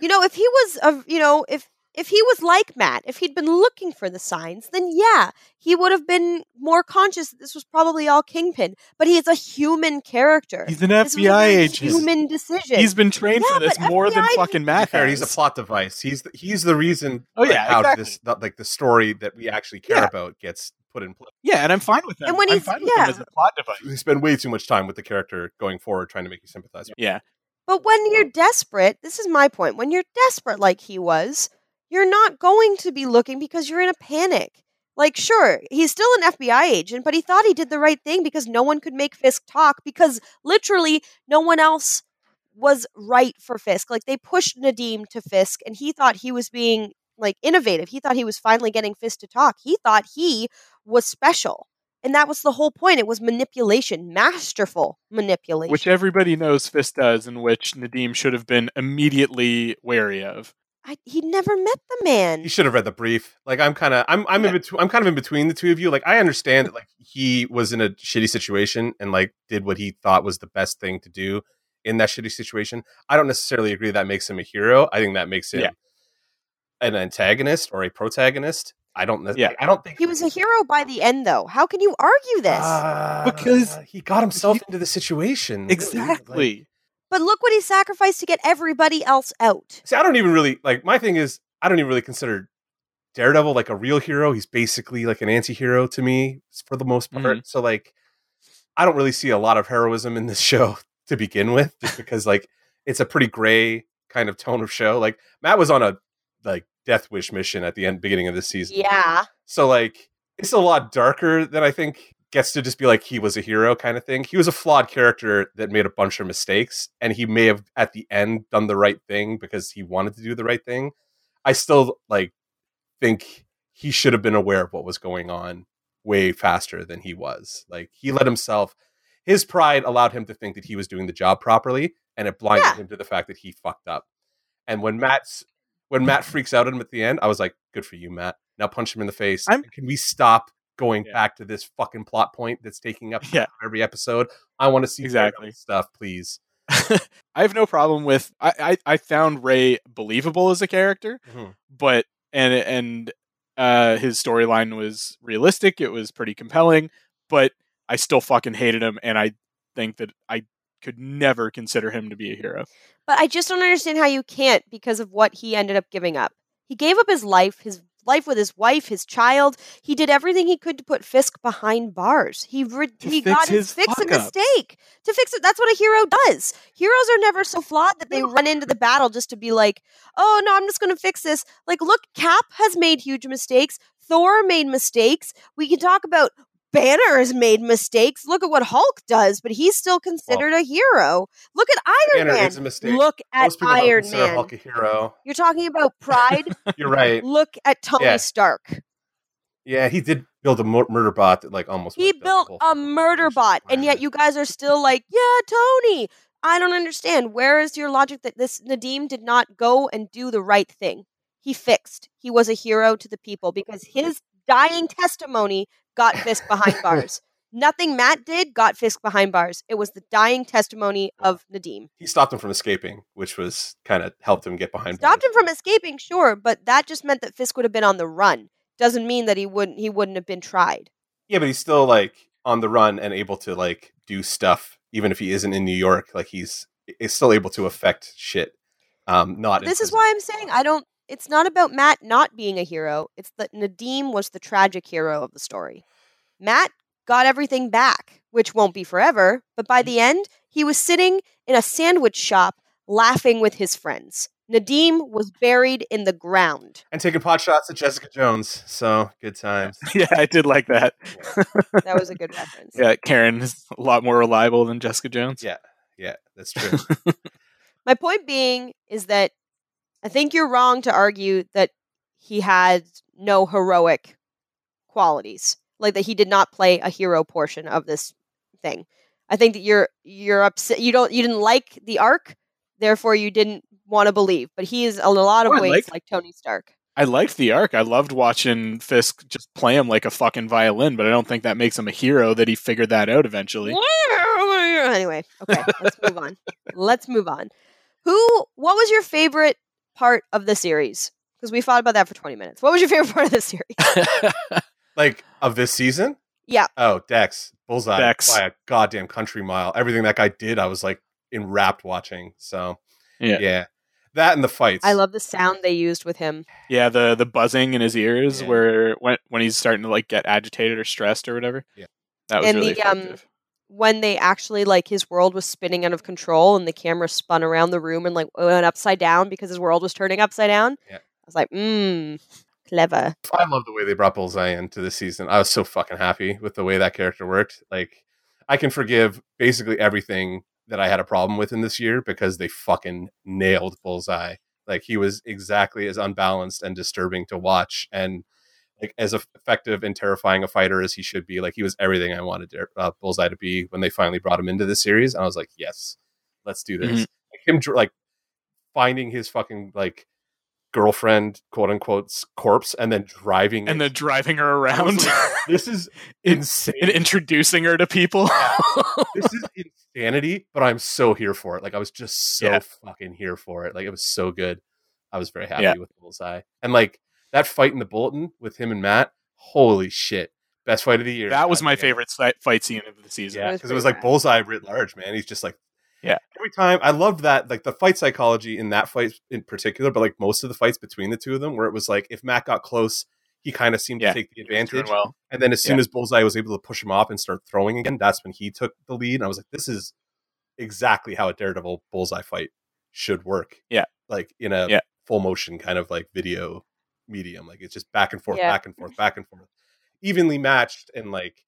You know, if he was, a, you know, if if he was like Matt, if he'd been looking for the signs, then yeah, he would have been more conscious that this was probably all Kingpin. But he is a human character. he's an This was a FBI agent Human decision. he's been trained Yeah, for this but more than fucking Matt fair, has. he's a plot device. He's the, he's the reason. Oh, yeah, how exactly. this that, like the story that we actually care Yeah. about gets put in place. yeah and i'm fine with that. And when i'm he's- fine with yeah. him as a plot device We spend way too much time with the character going forward, trying to make you sympathize. with him. yeah But when you're desperate, this is my point. When you're desperate like he was, you're not going to be looking because you're in a panic. Like, sure, he's still an FBI agent, but he thought he did the right thing because no one could make Fisk talk because literally no one else was right for Fisk. Like, they pushed Nadeem to Fisk and he thought he was being like innovative. He thought he was finally getting Fisk to talk. He thought he was special. And that was the whole point. It was manipulation, masterful manipulation. which everybody knows Fisk does and which Nadeem should have been immediately wary of I, he never met the man. He should have read the brief. Like I'm kind of I'm I'm in between I'm kind of in between the two of you. Like I understand that like he was in a shitty situation and like did what he thought was the best thing to do in that shitty situation. I don't necessarily agree that makes him a hero. I think that makes him Yeah. an antagonist or a protagonist. I don't ne- Yeah. I don't think He was a hero by the end, though. How can you argue this? Uh, Because he got himself he- into the situation. Like, Exactly. But look what he sacrificed to get everybody else out. See, I don't even really like. My thing is, I don't even really consider Daredevil like a real hero. He's basically like an anti-hero to me for the most part. Mm-hmm. So like, I don't really see a lot of heroism in this show to begin with, just because like it's a pretty gray kind of tone of show. Like Matt was on a like Death Wish mission at the end beginning of the season. Yeah. So like it's a lot darker than I think gets to just be like he was a hero kind of thing. He was a flawed character that made a bunch of mistakes and he may have at the end done the right thing because he wanted to do the right thing. I still like think he should have been aware of what was going on way faster than he was. Like he let himself his pride allowed him to think that he was doing the job properly and it blinded Yeah. him to the fact that he fucked up. And when Matt's when Matt freaks out at him at the end, I was like, "Good for you, Matt." Now punch him in the face. I'm- Can we stop going Yeah. back to this fucking plot point that's taking up Yeah. every episode? I want to see Exactly. Stuff, please. I have no problem with. I, I I found Ray believable as a character, Mhm. but and and uh, his storyline was realistic. It was pretty compelling, but I still fucking hated him, and I think that I could never consider him to be a hero. But I just don't understand how you can't because of what he ended up giving up. He gave up his life, his life with his wife, his child. He did everything he could to put Fisk behind bars. He re- he got his, his fix a mistake to fix it. That's what a hero does. Heroes are never so flawed that they run into the battle just to be like, "Oh no, I'm just going to fix this." Like, look, Cap has made huge mistakes. Thor made mistakes. We can talk about Banner has made mistakes. Look at what Hulk does, but he's still considered a hero. Look at Iron Banner Man. is a mistake. Look at Most people don't Iron consider Man. Hulk a hero. You're talking about pride. You're right. Look at Tony Yeah. Stark. Yeah, he did build a murder bot that like almost. He wiped out the built a murder bot, and yet you guys are still like, yeah, Tony. I don't understand. Where is your logic that this Nadeem did not go and do the right thing? He fixed. He was a hero to the people because his dying testimony got Fisk behind bars. Nothing Matt did got Fisk behind bars. It was the dying testimony of Nadeem. he stopped him from escaping, which was kind of helped him get behind. Stopped bars. him from escaping, sure, but that just meant that Fisk would have been on the run. Doesn't mean that he wouldn't he wouldn't have been tried. Yeah, but he's still like on the run and able to like do stuff, even if he isn't in New York. Like he's is still able to affect shit. Um, not this is why I'm saying I don't. It's not about Matt not being a hero. It's that Nadeem was the tragic hero of the story. Matt got everything back, which won't be forever. But by the end, he was sitting in a sandwich shop laughing with his friends. Nadeem was buried in the ground. and taking pot shots at Jessica Jones. So good times. yeah, I did like that. That was a good reference. Yeah, Karen is a lot more reliable than Jessica Jones. Yeah. Yeah, that's true. My point being is that I think you're wrong to argue that he had no heroic qualities, like that he did not play a hero portion of this thing. I think that you're you're upset. You don't you didn't like the arc, therefore you didn't want to believe. But he is in a lot of Oh, ways liked- like Tony Stark. I liked the arc. I loved watching Fisk just play him like a fucking violin, but I don't think that makes him a hero that he figured that out eventually. Anyway, okay, let's move on. Let's move on. Who? What was your favorite part of the series? Because we fought about that for 20 minutes. What was your favorite part of the series? like of this season. Yeah. Oh, Dex, Bullseye Dex. by a goddamn country mile. Everything that guy did, I was like enwrapped watching. So Yeah. yeah, that and the fights. I love the sound they used with him. Yeah, the the buzzing in his ears Yeah. where when when he's starting to like get agitated or stressed or whatever. Yeah. That was And really the, um, effective. When they actually like his world was spinning out of control and the camera spun around the room and like went upside down because his world was turning upside down. Yeah. I was like, mmm, clever. I love the way they brought Bullseye into this season. I was so fucking happy with the way that character worked. Like, I can forgive basically everything that I had a problem with in this year because they fucking nailed Bullseye. Like, he was exactly as unbalanced and disturbing to watch, and like as effective and terrifying a fighter as he should be. Like, he was everything I wanted uh, Bullseye to be when they finally brought him into the series. And I was like, yes, let's do this. Like him, like finding his fucking like girlfriend, quote unquote's corpse, and then driving and it. then driving her around like, this is insane. and introducing her to people. this is insanity, but I'm so here for it. Like I was just so Yeah. fucking here for it. Like it was so good. I was very happy Yeah. with Bullseye. And like that fight in the bulletin with him and Matt, holy shit. Best fight of the year. that was my favorite si- fight scene of the season. Yeah, It was because it was like rad. Bullseye writ large, man. He's just like, Yeah. Every time I loved that, like the fight psychology in that fight in particular, but like most of the fights between the two of them, where it was like if Matt got close, he kind of seemed Yeah, to take the He was doing advantage. well. And then as soon Yeah. as Bullseye was able to push him off and start throwing again, that's when he took the lead. And I was like, this is exactly how a Daredevil Bullseye fight should work. Yeah. Like in a Yeah. full motion kind of like video medium. Like it's just back and forth, Yeah. back and forth, back and forth. Evenly matched and like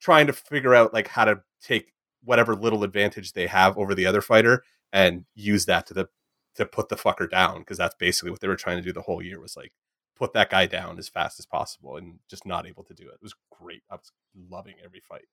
trying to figure out like how to take whatever little advantage they have over the other fighter and use that to the to put the fucker down because that's basically what they were trying to do the whole year was like put that guy down as fast as possible and just not able to do it. It was great. I was loving every fight.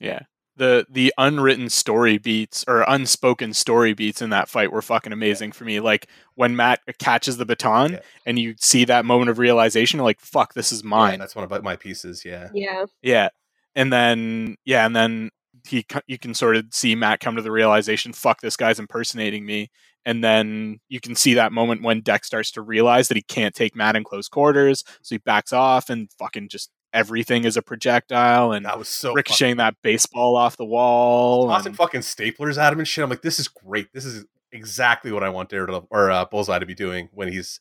Yeah. The the unwritten story beats or unspoken story beats in that fight were fucking amazing for me. Like when Matt catches the baton Yeah. and you see that moment of realization, like fuck, this is mine. Yeah, mine. that's one of my pieces. Yeah. Yeah. Yeah. And then yeah, and then he you can sort of see Matt come to the realization, fuck, this guy's impersonating me. And then you can see that moment when Dex starts to realize that he can't take Matt in close quarters, so he backs off and fucking just everything is a projectile and That was so ricocheting that baseball off the wall. tossing and- fucking staplers at him and shit. I'm like, this is great. This is exactly what I want Daredevil or uh, Bullseye to be doing when he's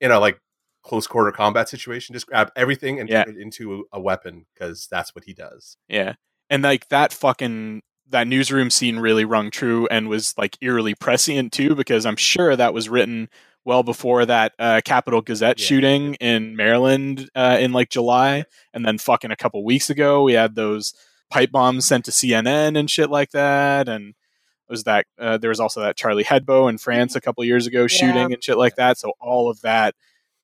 in a like close quarter combat situation. Just grab everything and Yeah. turn it into a weapon because that's what he does. Yeah. And like that fucking that newsroom scene really rung true and was like eerily prescient too, because I'm sure that was written well before that uh, Capital Gazette Yeah. shooting in Maryland uh, in like July, and then fucking a couple weeks ago we had those pipe bombs sent to CNN and shit like that, and was that uh, there was also that Charlie Hebdo in France a couple years ago shooting and shit like that. So all of that,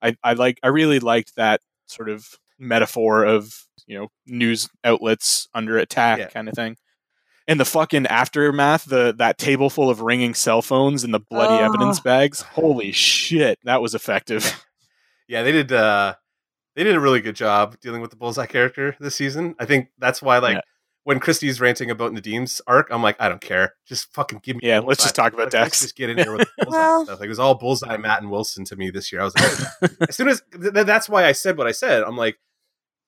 I, I like I really liked that sort of metaphor of you know news outlets under attack Yeah. kind of thing. And the fucking aftermath, the that table full of ringing cell phones and the bloody Oh. evidence bags. Holy shit, that was effective. Yeah, they did. uh They did a really good job dealing with the Bullseye character this season. I think that's why, like, Yeah. when Christie's ranting about Nadeem's arc, I'm like, I don't care. Just fucking give me. Yeah, let's just talk about Like, Dex. just get in here with the Bullseye Well- stuff. Like, it was all Bullseye, Matt, and Wilson to me this year. I was like, as soon as th- that's why I said what I said. I'm like,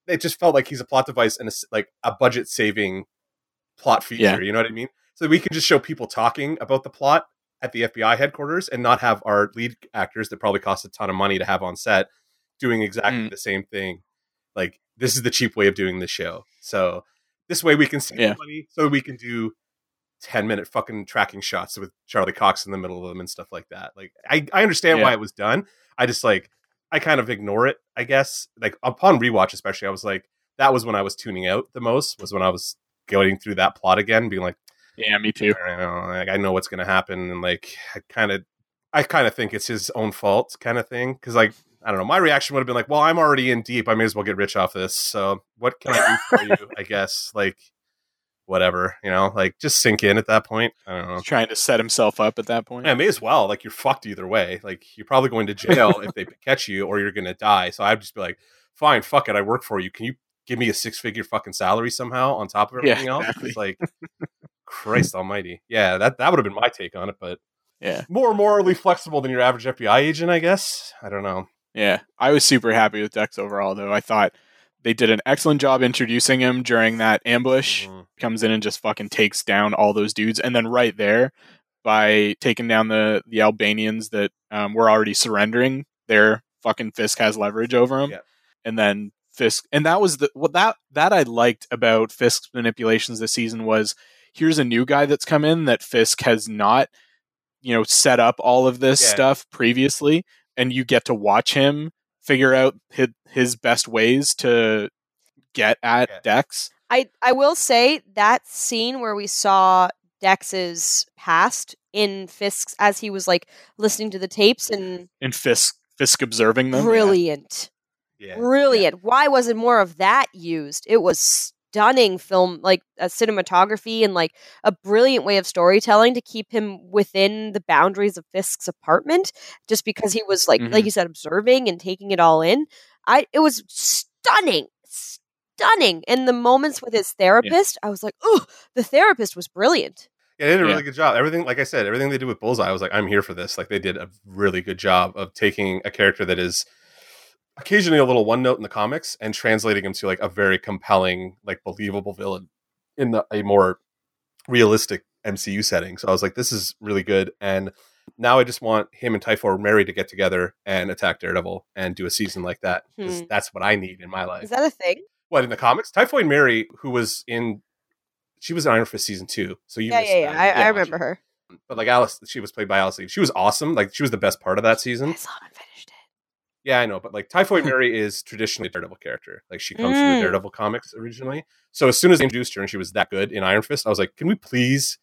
it just felt like he's a plot device and a, s- like a budget saving plot feature. Yeah. You know what I mean? So we can just show people talking about the plot at the FBI headquarters and not have our lead actors that probably cost a ton of money to have on set doing exactly Mm. the same thing. Like this is the cheap way of doing the show. So this way we can save Yeah. money. So we can do ten minute fucking tracking shots with Charlie Cox in the middle of them and stuff like that. Like I, I understand Yeah. why it was done. I just like I kind of ignore it. I guess like upon rewatch, especially, I was like that was when I was tuning out the most. Was when I was going through that plot again, being like. yeah, me too. I know, like I know what's gonna happen, and like I kind of, I kind of think it's his own fault, kind of thing. Because like I don't know, my reaction would have been like, well, I'm already in deep. I may as well get rich off this. So what can I do for you? I guess like whatever, you know, like just sink in at that point. I don't know. Trying to set himself up at that point. Yeah, may as well. Like you're fucked either way. Like you're probably going to jail if they catch you, or you're gonna die. So I'd just be like, fine, fuck it. I work for you. Can you give me a six figure fucking salary somehow on top of Yeah, everything else? exactly. It's like Christ Almighty. Yeah, that that would have been my take on it, but Yeah. more morally flexible than your average FBI agent, I guess. I don't know. Yeah, I was super happy with Dex overall, though. I thought they did an excellent job introducing him during that ambush. Mhm. Comes in and just fucking takes down all those dudes, and then right there, by taking down the the Albanians that um, were already surrendering, their fucking Fisk has leverage over them, Yeah. and then Fisk, and that was the what that that I liked about Fisk's manipulations this season was here's a new guy that's come in that Fisk has not, you know, set up all of this Yeah. stuff previously, and you get to watch him figure out his, his best ways to get at Yeah. Dex. I I will say that scene where we saw Dex's past in Fisk's as he was like listening to the tapes and and Fisk Fisk observing them. brilliant. Yeah. Brilliant. Why wasn't more of that used? It was stunning film, like a cinematography and like a brilliant way of storytelling to keep him within the boundaries of Fisk's apartment, just because he was like, like Mhm. you said, observing and taking it all in. I it was stunning, stunning. And the moments with his therapist, I was like, oh, the therapist was brilliant. Yeah, they did a Yeah. really good job. Everything, like I said, everything they did with Bullseye, I was like, I'm here for this. Like they did a really good job of taking a character that is occasionally a little one note in the comics and translating him to like a very compelling, like believable villain in the, a more realistic MCU setting. So I was like, this is really good. And now I just want him and Typhoid Mary to get together and attack Daredevil and do a season like that because Hmm. that's what I need in my life. Is that a thing? what in the comics? Typhoid Mary, who was in, she was in Iron Fist season two. So you Yeah, missed yeah, yeah. that. I, I remember her. but like Alice, she was played by Alice Eve. She was awesome. Like she was the best part of that I season. saw it finished it. Yeah, I know. But like Typhoid Mary is traditionally a Daredevil character. Like she comes from Mm. the Daredevil comics originally. So as soon as they introduced her and she was that good in Iron Fist, I was like, can we please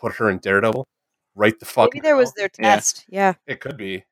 put her in Daredevil? Right the fuck. Maybe there was their test. Yeah. It could be.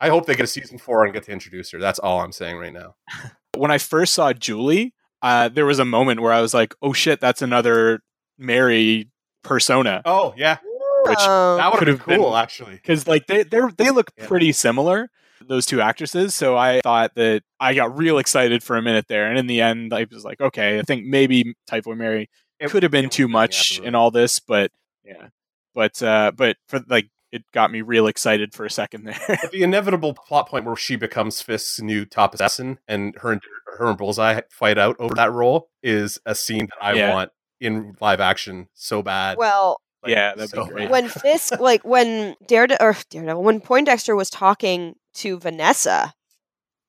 I hope they get a season four and get to introduce her. That's all I'm saying right now. when I first saw Julie, uh, there was a moment where I was like, "Oh shit, that's another Mary persona." Oh yeah, Which- that would have been cool been- actually. because like they they they look Yeah. pretty similar those two actresses so i thought that i got real excited for a minute there and in the end i was like okay i think maybe typhoid mary It- could have been too much absolutely. in all this but yeah but uh but for like it got me real excited for a second there the inevitable plot point where she becomes Fisk's new top assassin and her and her and Bullseye fight out over that role is a scene that I Yeah. want in live action so bad. Well, Like, Yeah, that'd be great. when Fisk, like when Daredevil, or Daredevil, when Poindexter was talking to Vanessa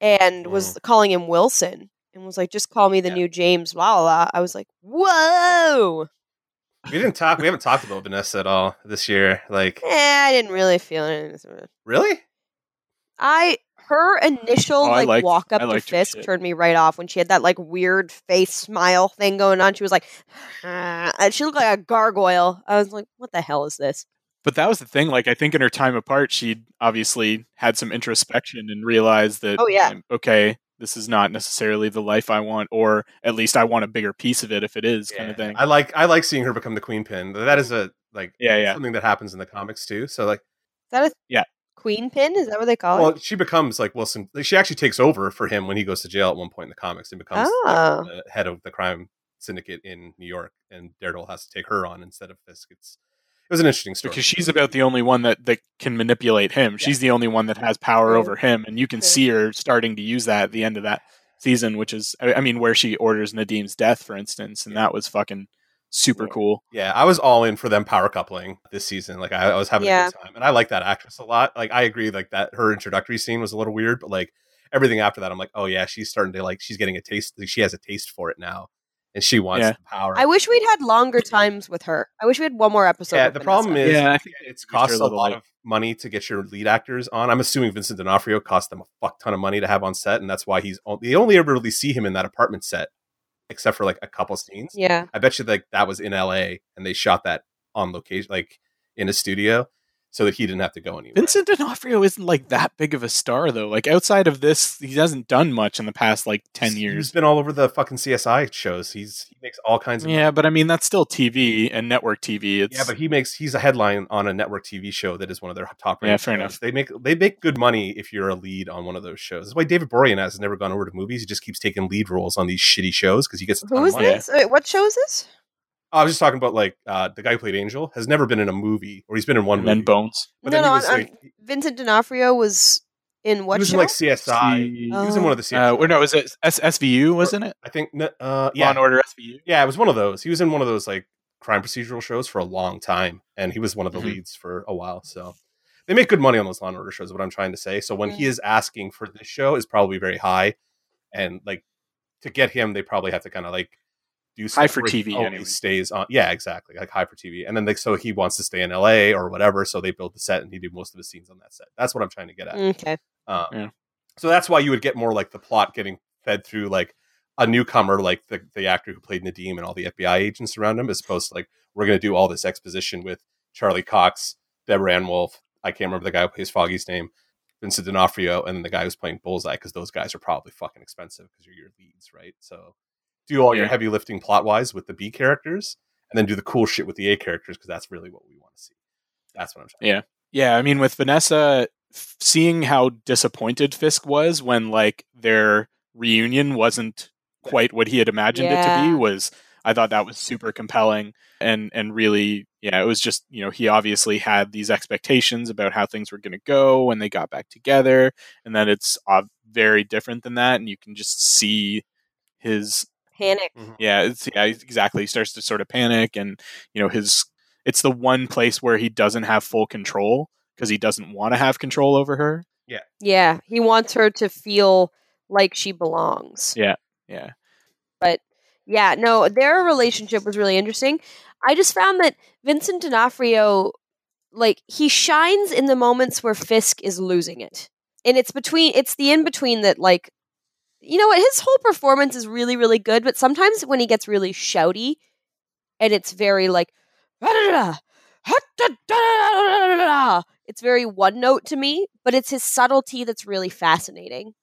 and was calling him Wilson and was like, "Just call me the Yeah. new James," blah blah. blah, I was like, "Whoa!" we didn't talk. We haven't talked about Vanessa at all this year. Like, Eh, I didn't really feel it. really? I her initial Oh, like liked- walk up to Fisk turned me right off when she had that like weird face smile thing going on. She was like, "Ah," she looked like a gargoyle. I was like, "What the hell is this?" But that was the thing like i think in her time apart she'd obviously had some introspection and realized that Oh, yeah. um, okay this is not necessarily the life i want or at least i want a bigger piece of it if it is kind of thing I like I like seeing her become the queen pin. That is a like Yeah, yeah. something that happens in the comics too. So like, Is that a Yeah. queen pin? Is that what they call it? well, she becomes like Wilson. Like, she actually takes over for him when he goes to jail at one point in the comics and becomes like, Oh. the head of the crime syndicate in New York. And Daredevil has to take her on instead of Fisk. It's it was an interesting story because she's about the only one that, that can manipulate him. She's the only one that has power over him, and you can True. see her starting to use that at the end of that season, which is, I I mean, where she orders Nadeem's death, for instance, and that was fucking super cool. Yeah, I was all in for them power coupling this season. Like I, I was having Yeah. a good time, and I like that actress a lot. Like I agree, like that her introductory scene was a little weird, but like everything after that, I'm like, oh yeah, she's starting to like she's getting a taste. Like, she has a taste for it now, and she wants Yeah. the power. I wish we'd had longer times with her. I wish we had one more episode. yeah, the Vanessa. problem is, Yeah, I think it's we used her costs a a lot of money to get your lead actors on. I'm assuming Vincent D'Onofrio cost them a fuck ton of money to have on set, and that's why he's on- they only ever really see him in that apartment set, except for like a couple scenes. yeah. I bet you like that was in L.A. and they shot that on location, like in a studio, so that he didn't have to go anywhere. Vincent D'Onofrio isn't like that big of a star though. Like outside of this, he hasn't done much in the past like ten He's years. been all over the fucking CSI shows. He's he makes all kinds of Yeah, but I mean that's still TV and network TV. It's yeah, but he makes he's a headline on a network TV show that is one of their top. Yeah, fair shows. enough. They make they make good money if you're a lead on one of those shows. That's why David Boreanaz has never gone over to movies. He just keeps taking lead roles on these shitty shows because he gets a ton Who of money. this? Wait, what show is this? I was just talking about like uh, the guy who played Angel has never been in a movie, or he's been in one and movie. then Bones. But no, then no, was, like, I'm- Vincent D'Onofrio was in what he was show? in like CSI. See- He was in one of the CSI. Uh, or no, was it S- SVU? Wasn't it? I think uh, Law yeah, and Order SVU. Yeah, it was one of those. He was in one of those like crime procedural shows for a long time, and he was one of the Mhm. leads for a while. So they make good money on those Law and Order shows. is What I'm trying to say. So when he is asking for this show, is probably very high, and like to get him, they probably have to kind of like do High stuff for TV only anyway. Stays on, yeah, exactly, like high for TV. And then like so he wants to stay in L.A. or whatever, so they build the set and he did most of his scenes on that set. That's what I'm trying to get at. Okay. Um, Yeah. So that's why you would get more like the plot getting fed through like a newcomer, like the, the actor who played Nadeem and all the FBI agents around him, as opposed to like, we're going to do all this exposition with Charlie Cox, Deborah Ann Woll. I can't remember the guy who plays Foggy's name, Vincent D'Onofrio, and then the guy who's playing Bullseye, because those guys are probably fucking expensive because you're your leads, right? So do all your heavy lifting plot wise with the B characters, and then do the cool shit with the A characters because that's really what we want to see. That's what I'm trying. Yeah. Yeah, I mean, with Vanessa, f- seeing how disappointed Fisk was when like their reunion wasn't quite what he had imagined it to be was, I thought that was super compelling and and really, yeah, it was just you know he obviously had these expectations about how things were going to go when they got back together, and then it's uh, very different than that, and you can just see his Panic. Mm-hmm. yeah, it's yeah, exactly. He starts to sort of panic, and you know, his it's the one place where he doesn't have full control because he doesn't want to have control over her. Yeah, yeah, he wants her to feel like she belongs. Yeah. Yeah, But yeah, no, their relationship was really interesting. I just found that Vincent D'Onofrio, like, he shines in the moments where Fisk is losing it. And it's between, it's the in between that, like, you know what? His whole performance is really, really good, but sometimes when he gets really shouty and it's very like, it's very one note to me, but it's his subtlety that's really fascinating.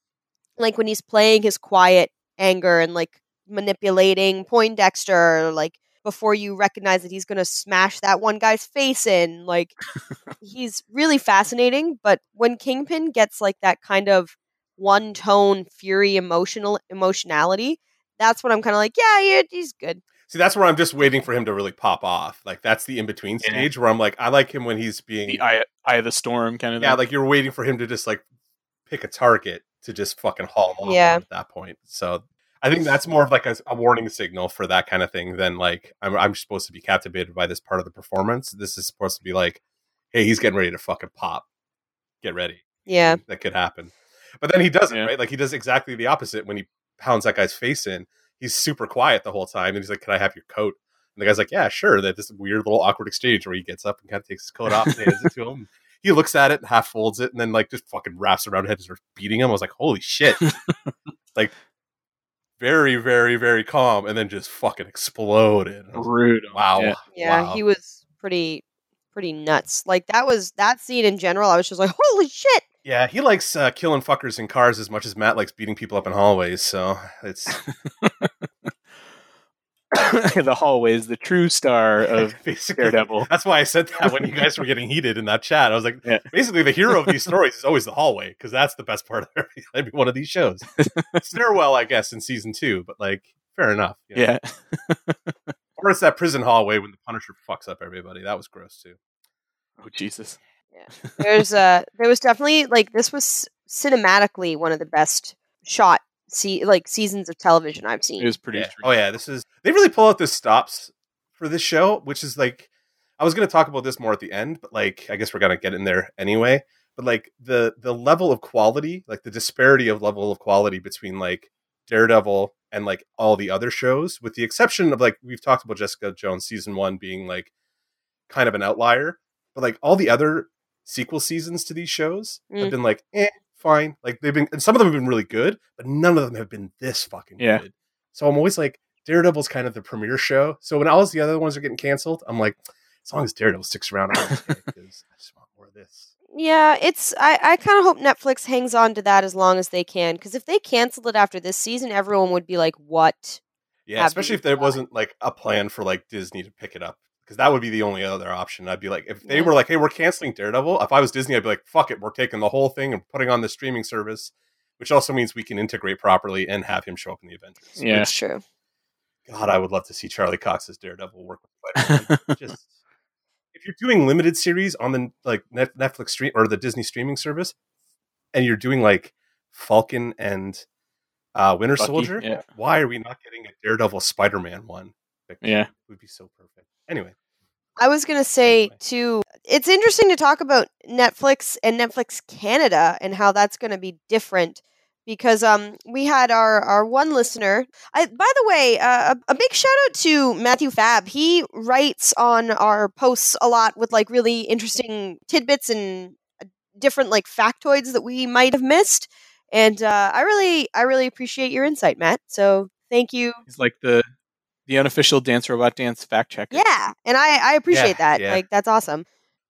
Like when he's playing his quiet anger and like manipulating Poindexter, like before you recognize that he's going to smash that one guy's face in. Like he's really fascinating, but when Kingpin gets like that kind of one tone fury emotional emotionality, that's when I'm kind of like, yeah, yeah, he's good. See, that's where I'm just waiting for him to really pop off. Like that's the in between Yeah. stage where I'm like, I like him when he's being the eye, eye of the storm kind of. yeah, thing. like you're waiting for him to just like pick a target to just fucking haul him off Yeah. at that point. So I think that's more of like a, a warning signal for that kind of thing than like I'm I'm supposed to be captivated by this part of the performance. This is supposed to be like, hey, he's getting ready to fucking pop. Get ready. Yeah. that could happen. But then he doesn't, Yeah. right? Like he does exactly the opposite when he pounds that guy's face in. He's super quiet the whole time, and he's like, "Can I have your coat?" And the guy's like, "Yeah, sure." That this weird little awkward exchange where he gets up and kind of takes his coat off and hands it to him. He looks at it and half folds it, and then like just fucking wraps around his head and starts beating him. I was like, "Holy shit!" like very, very, very calm, and then just fucking exploded. I like, brutal. wow, Yeah. Yeah, wow. he was pretty pretty nuts. Like that was that scene in general. I was just like, holy shit. Yeah, he likes uh, killing fuckers in cars as much as Matt likes beating people up in hallways. So it's the hallways, the true star of basically Daredevil. That's why I said that when you guys were getting heated in that chat. I was like, Yeah. basically, the hero of these stories is always the hallway because that's the best part of every, every one of these shows. Stairwell, I guess, in season two, but like, fair enough. you know? Yeah, Or it's that prison hallway when the Punisher fucks up everybody. That was gross too. oh Jesus. There's uh there was definitely like this was cinematically one of the best shot see like seasons of television I've seen. It was pretty. Yeah. Oh yeah, this is they really pull out the stops for this show, which is like I was going to talk about this more at the end, but like I guess we're going to get in there anyway. But like the the level of quality, like the disparity of level of quality between like Daredevil and like all the other shows, with the exception of like we've talked about Jessica Jones season one being like kind of an outlier, but like all the other sequel seasons to these shows have Mm. been like eh, fine. Like they've been, and some of them have been really good, but none of them have been this fucking Yeah. good. So I'm always like, Daredevil's kind of the premiere show. So when all the other ones are getting canceled, I'm like, as long as Daredevil sticks around, I'm okay I just want more of this. Yeah, it's I, I kind of hope Netflix hangs on to that as long as they can because if they canceled it after this season, everyone would be like, "What?" Yeah, especially if there wasn't like a plan for like Disney to pick it up. Because that would be the only other option. I'd be like, if they Yeah. were like, "Hey, we're canceling Daredevil," if I was Disney, I'd be like, "Fuck it, we're taking the whole thing and putting on the streaming service," which also means we can integrate properly and have him show up in the Avengers. Yeah. That's true. God, I would love to see Charlie Cox's Daredevil work with Spider-Man. Just if you're doing limited series on the like Netflix stream or the Disney streaming service, and you're doing like Falcon and uh, Winter Bucky, Soldier, yeah. why are we not getting a Daredevil Spider-Man one? Like, Yeah. it would be so perfect. Anyway, I was gonna say Anyway. too. It's interesting to talk about Netflix and Netflix Canada and how that's gonna be different because um we had our our one listener. I by the way, uh, a, a big shout out to Matthew Fab. He writes on our posts a lot with like really interesting tidbits and uh, different like factoids that we might have missed. And uh, I really I really appreciate your insight, Matt. So thank you. He's like the the unofficial dance robot dance fact checker. Yeah, and I I appreciate Yeah, that. yeah. Like that's awesome.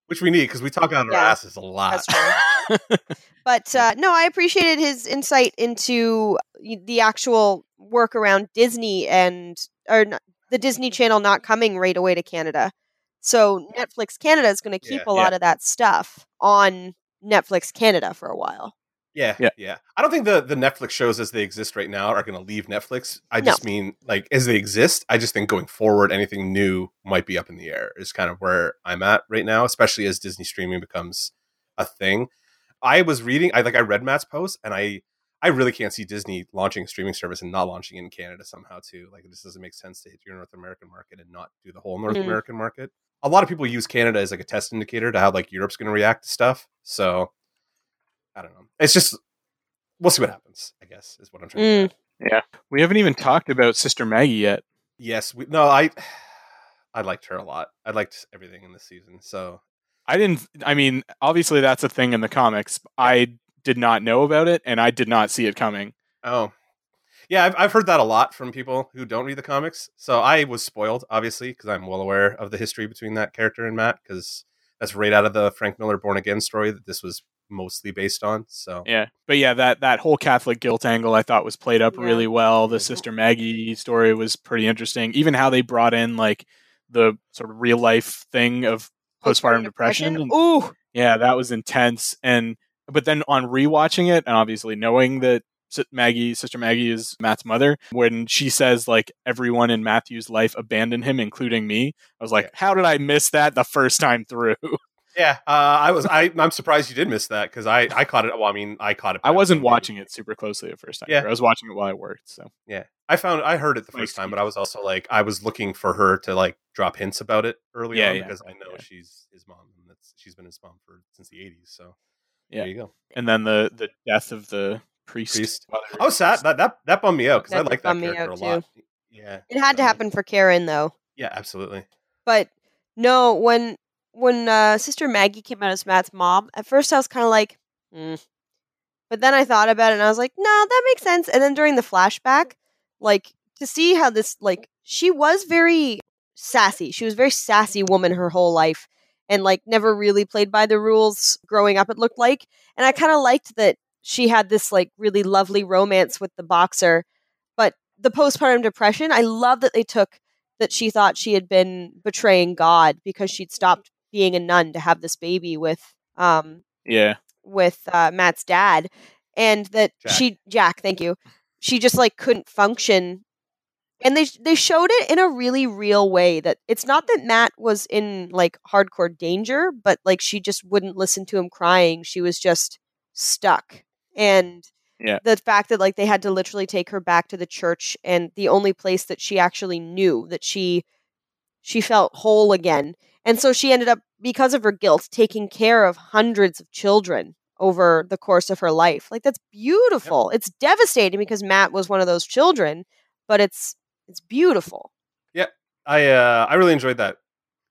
which we need because we talk out our Yeah, asses a lot. That's true. But uh, no, I appreciated his insight into the actual work around Disney and or n- the Disney Channel not coming right away to Canada. So Netflix Canada is going to keep Yeah. a lot of that stuff on Netflix Canada for a while. Yeah, Yeah. yeah, I don't think the the Netflix shows as they exist right now are going to leave Netflix. I No. just mean like as they exist. I just think going forward, anything new might be up in the air. Is kind of where I'm at right now, especially as Disney streaming becomes a thing. I was reading, I like I read Matt's post, and I I really can't see Disney launching a streaming service and not launching in Canada somehow too. Like this doesn't make sense to hit your North American market and not do the whole North Mhm. American market. A lot of people use Canada as like a test indicator to how like Europe's going to react to stuff. So I don't know. It's just we'll see what happens. I guess is what I'm trying to. Mm. Say. Yeah. We haven't even talked about Sister Maggie yet. Yes, we, no, I I liked her a lot. I liked everything in this season. So I didn't. I mean, obviously that's a thing in the comics. I did not know about it, and I did not see it coming. oh. Yeah, I've, I've heard that a lot from people who don't read the comics. So I was spoiled, obviously, because I'm well aware of the history between that character and Matt, because that's right out of the Frank Miller Born Again story that this was mostly based on. So Yeah, but yeah, that that whole Catholic guilt angle I thought was played up Yeah. really well. The Mhm. Sister Maggie story was pretty interesting. Even how they brought in like the sort of real life thing of postpartum depression. and- Ooh, yeah, that was intense. And but then on rewatching it, and obviously knowing that Maggie, Sister Maggie, is Matt's mother, when she says like everyone in Matthew's life abandoned him, including me, I was like, Yeah. how did I miss that the first time through? yeah, uh, I was I I'm surprised you did miss that because I I caught it. Well, I mean, I caught it. I wasn't watching it super closely the first time. Yeah. I was watching it while I worked. So Yeah, I found I heard it the first time, but I was also like I was looking for her to like drop hints about it early Yeah, on yeah. because I know Yeah. she's his mom and that's she's been his mom for since the '80s. So Yeah. there you go. and then the the death of the priest. Priest. Father- I was sad that that that bummed me out because I like that bum me character a out, lot. Yeah, it had to happen for Karen though. Yeah, absolutely. But no, when when uh, Sister Maggie came out as Matt's mom, at first I was kind of like, hmm. but then I thought about it and I was like, no, that makes sense. And then during the flashback, like to see how this like she was very sassy. She was a very sassy woman her whole life, and like never really played by the rules growing up. It looked like, and I kind of liked that she had this like really lovely romance with the boxer. But the postpartum depression, I love that they took that she thought she had been betraying God because she'd stopped being a nun to have this baby with um yeah, with uh, Matt's dad, and that Jack. she Jack, thank you, she just like couldn't function. And they they showed it in a really real way that it's not that Matt was in like hardcore danger, but like she just wouldn't listen to him crying. She was just stuck. And Yeah. the fact that like they had to literally take her back to the church and the only place that she actually knew that she she felt whole again. And so she ended up because of her guilt taking care of hundreds of children over the course of her life. Like that's beautiful. It's devastating because Matt was one of those children, but it's it's beautiful. Yeah, I uh I really enjoyed that.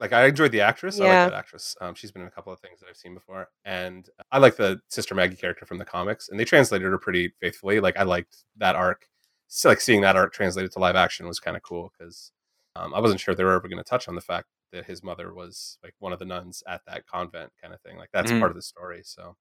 Like I enjoyed the actress. I like that actress. Um, she's been in a couple of things that I've seen before, and I like the Sister Maggie character from the comics, and they translated her pretty faithfully. Like I liked that arc. So, like seeing that arc translated to live action was kind of cool because um, I wasn't sure they were ever going to touch on the fact that his mother was like one of the nuns at that convent kind of thing. Like that's Mhm. part of the story. So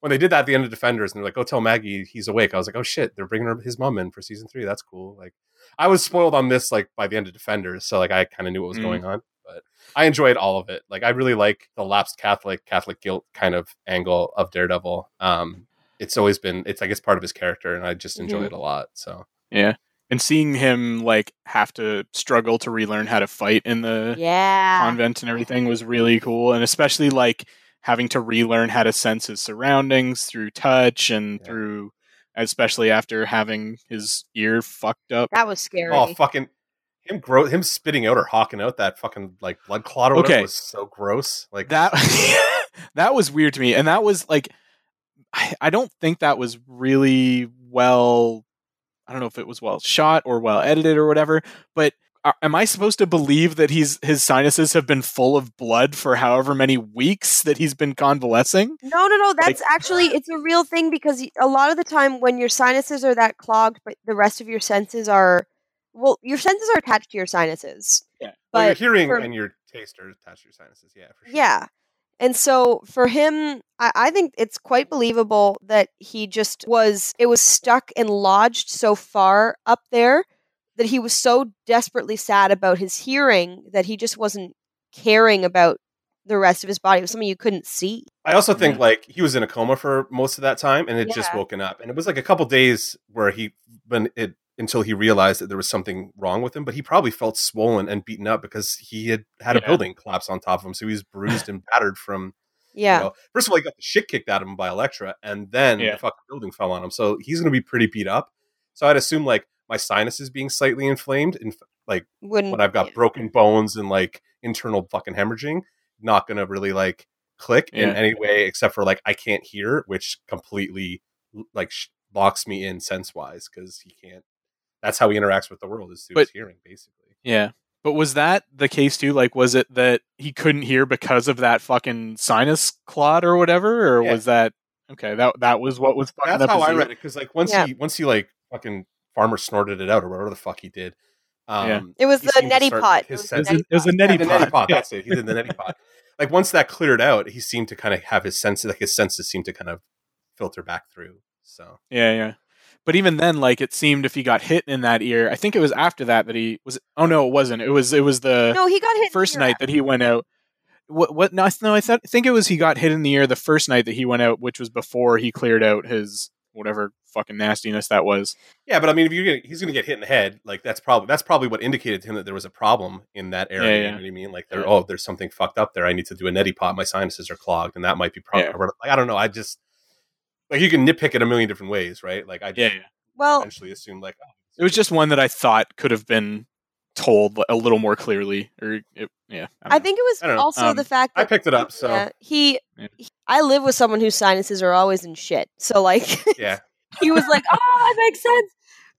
when they did that at the end of Defenders, and they're like, "Go tell Maggie he's awake," I was like, "Oh shit, they're bringing her, his mom in for season three. That's cool." Like I was spoiled on this like by the end of Defenders, so like I kind of knew what was Mm. going on, but I enjoyed all of it. Like I really like the lapsed Catholic, Catholic guilt kind of angle of Daredevil. Um, it's always been it's I guess part of his character, and I just enjoy Mhm. it a lot. So yeah. And seeing him like have to struggle to relearn how to fight in the Yeah. convent and everything was really cool, and especially like having to relearn how to sense his surroundings through touch and Yeah. through, especially after having his ear fucked up. That was oh, scary. oh fucking him grow him spitting out or hawking out that fucking like blood clot or whatever Okay. was so gross. Like that that was weird to me and that was like I, I don't think that was really well i don't know if it was well shot or well edited or whatever but uh, am i supposed to believe that he's his sinuses have been full of blood for however many weeks that he's been convalescing No, no, no. That's actually it's a real thing because a lot of the time when your sinuses are that clogged, but the rest of your senses are well, your senses are attached to your sinuses. Yeah. well, your hearing for- and your taste are attached to your sinuses. Yeah, for sure. yeah, And so for him, I, I think it's quite believable that he just was, it was stuck and lodged so far up there that he was so desperately sad about his hearing that he just wasn't caring about the rest of his body. It was something you couldn't see. I also think Yeah. like he was in a coma for most of that time and had just woken up. And it was like a couple days where he when it until he realized that there was something wrong with him, but he probably felt swollen and beaten up because he had had a building collapse on top of him. So he was bruised and battered from Yeah. you know, first of all, he got the shit kicked out of him by Elektra, and then Yeah. the fucking building fell on him. So he's going to be pretty beat up. So I'd assume like my sinuses being slightly inflamed, and like Wouldn't when I've got broken bones and like internal fucking hemorrhaging, not going to really like click in any way except for like I can't hear, which completely like sh- locks me in sense wise because he can't. That's how he interacts with the world is through But- his hearing, basically. Yeah. But was that the case too? Like, was it that he couldn't hear because of that fucking sinus clot or whatever, or Yeah. was that okay? That that was what was fucking That's up how his I ear? read it because like once Yeah. he once he like fucking farmer snorted it out or whatever the fuck he did. Um, Yeah. It was the seemed neti pot. his It was sense- the It was a neti neti Yeah, the neti pot. pot. That's it. He did the neti pot. Like once that cleared out, he seemed to kind of have his senses, like his senses seemed to kind of filter back through. So Yeah, yeah. But even then, like it seemed if he got hit in that ear, I think it was after that that he was. Oh no, it wasn't. It was it was the No, he got hit. first ear. night that he went out. What? What? No, I- no. I thought, I think it was he got hit in the ear the first night that he went out, which was before he cleared out his whatever fucking nastiness that was. yeah, but I mean, if you're gonna, he's going to get hit in the head, like that's probably that's probably what indicated to him that there was a problem in that area. Yeah, You know what I mean? Like there, Yeah. oh, there's something fucked up there. I need to do a neti pot. My sinuses are clogged, and that might be probably. Yeah. Like I don't know. I just like you can nitpick it a million different ways, right? Like I just Yeah, yeah. Well, eventually assumed like oh, It was just one that I thought could have been told a little more clearly, or it, yeah. I don't think it was I don't know. also Um, the fact I picked it up. So yeah, he, Yeah. he- I live with someone whose sinuses are always in shit. So like yeah. he was like, "Oh, that makes sense."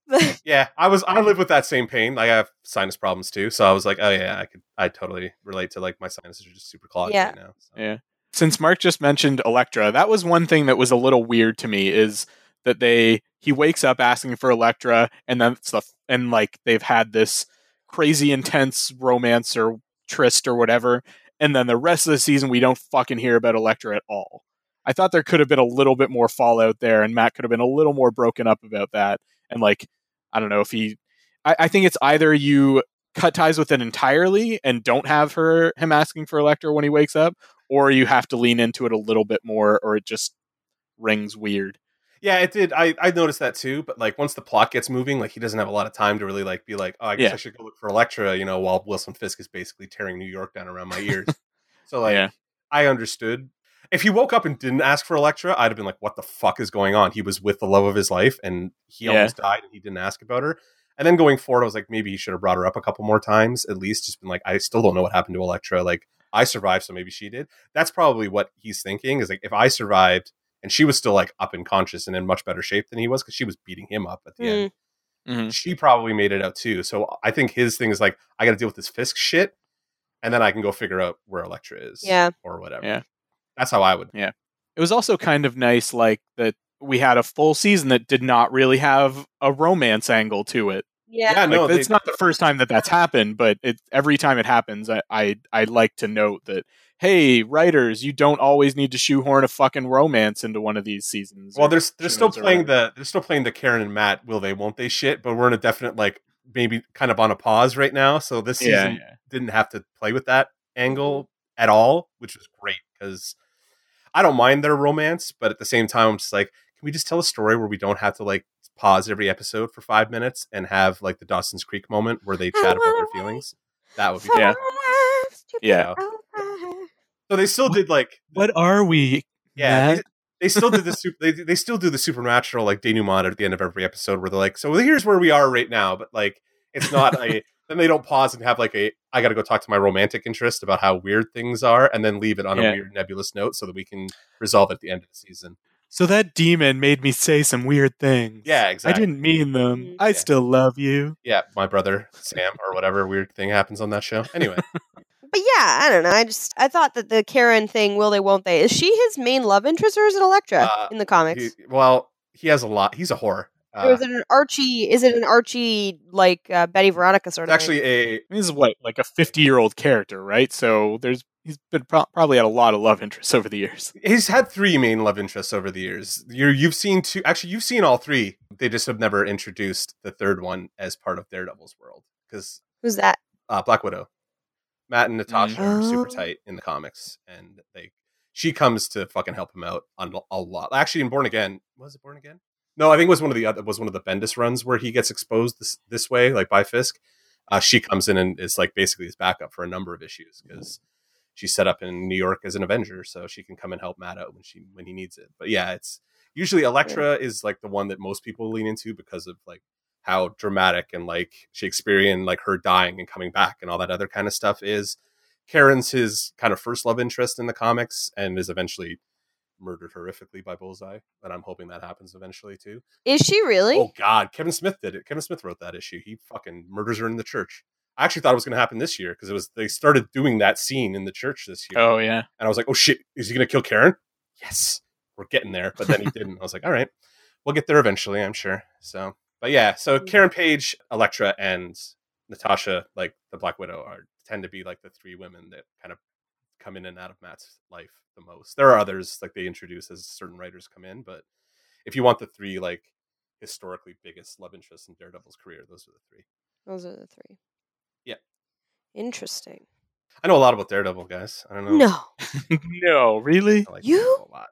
But Yeah, I was. I live with that same pain. Like I have sinus problems too, so I was like, oh yeah, I could. I totally relate to like my sinuses are just super clogged Yeah. right now. So. Yeah. Since Mark just mentioned Elektra, that was one thing that was a little weird to me is that they he wakes up asking for Elektra and then stuff and like they've had this crazy intense romance or tryst or whatever and then the rest of the season we don't fucking hear about Elektra at all. I thought there could have been a little bit more fallout there and Matt could have been a little more broken up about that and like I don't know if he I, I think it's either you cut ties with it entirely and don't have her him asking for Elektra when he wakes up or you have to lean into it a little bit more or it just rings weird. Yeah, it did. I I noticed that too. But like once the plot gets moving, like he doesn't have a lot of time to really like be like, oh, I guess Yeah. I should go look for Elektra. You know, while Wilson Fisk is basically tearing New York down around my ears. so like, yeah. I understood. If he woke up and didn't ask for Elektra, I'd have been like, what the fuck is going on? He was with the love of his life and he Yeah. almost died and he didn't ask about her. And then going forward, I was like, maybe he should have brought her up a couple more times, at least. Just been like, I still don't know what happened to Elektra. Like, I survived, so maybe she did. That's probably what he's thinking. Is like, if I survived and she was still like up and conscious and in much better shape than he was, because she was beating him up at the end. Mhm. She probably made it out too. So I think his thing is like, I got to deal with this Fisk shit, and then I can go figure out where Elektra is, Yeah. or whatever. Yeah. That's how I would. Yeah. It was also kind of nice like that we had a full season that did not really have a romance angle to it. yeah, Yeah, Like, no, they- it's not the first time that that's happened, but it every time it happens, I, I I like to note that hey, writers, you don't always need to shoehorn a fucking romance into one of these seasons. Well, they're they're still playing the they're still playing the Karen and Matt will they won't they shit, but we're in a definite like maybe kind of on a pause right now. So this season yeah, yeah. didn't have to play with that angle at all, which was great because I don't mind their romance, but at the same time, I'm just like, can we just tell a story where we don't have to like pause every episode for five minutes and have like the Dawson's Creek moment where they chat about their feelings? That would be Yeah. cool. Yeah. So they still did like What are we? Yeah, they, they still did the super. They, they still do the supernatural like denouement at the end of every episode where they're like, "So here's where we are right now," but like it's not a. then they don't pause and have like a. I got to go talk to my romantic interest about how weird things are, and then leave it on Yeah. a weird nebulous note so that we can resolve at the end of the season. So that demon made me say some weird things. Yeah, exactly. I didn't mean them. Mhm. I Yeah. still love you. Yeah, my brother Sam or whatever weird thing happens on that show. Anyway, But yeah, I don't know. I just I thought that the Karen thing, will they, won't they? Is she his main love interest or is it Elektra Uh, in the comics? he, well, he has a lot. He's a whore. or Uh, is it an Archie? Is it an Archie like uh, Betty Veronica sort it's of? thing? actually a This is what like a fifty-year-old character, right? So there's he's been pro- probably had a lot of love interests over the years. he's had three main love interests over the years. you you've seen two. Actually, you've seen all three. They just have never introduced the third one as part of Daredevil's world because Who's that? uh, Black Widow, Matt and Natasha are super Oh. tight in the comics, and they she comes to fucking help him out on a lot. Actually, in Born Again, was it Born Again? No, I think it was one of the other was one of the Bendis runs where he gets exposed this this way, like by Fisk. Uh, she comes in and is like basically his backup for a number of issues because she's set up in New York as an Avenger, so she can come and help Matt out when she when he needs it. But yeah, it's usually Elektra is like the one that most people lean into because of like how dramatic and like Shakespearean, like her dying and coming back and all that other kind of stuff is. Karen's his kind of first love interest in the comics and is eventually murdered horrifically by Bullseye. And I'm hoping that happens eventually too. Is she really? Oh God, Kevin Smith did it. Kevin Smith wrote that issue. He fucking murders her in the church. I actually thought it was going to happen this year because it was they started doing that scene in the church this year, Oh yeah, and I was like, oh shit, is he going to kill Karen? Yes, we're getting there. But then he didn't. I was like, all right, we'll get there eventually, I'm sure. So, but yeah, so mm. Karen Page, Elektra, and Natasha, like the Black Widow, are tend to be like the three women that kind of come in and out of Matt's life the most. There are others like they introduce as certain writers come in, but if you want the three like historically biggest love interests in Daredevil's career, those are the three. Those are the three. Yeah. Interesting. I know a lot about Daredevil, guys. I don't know. No. no, really, I like You- Daredevil a lot.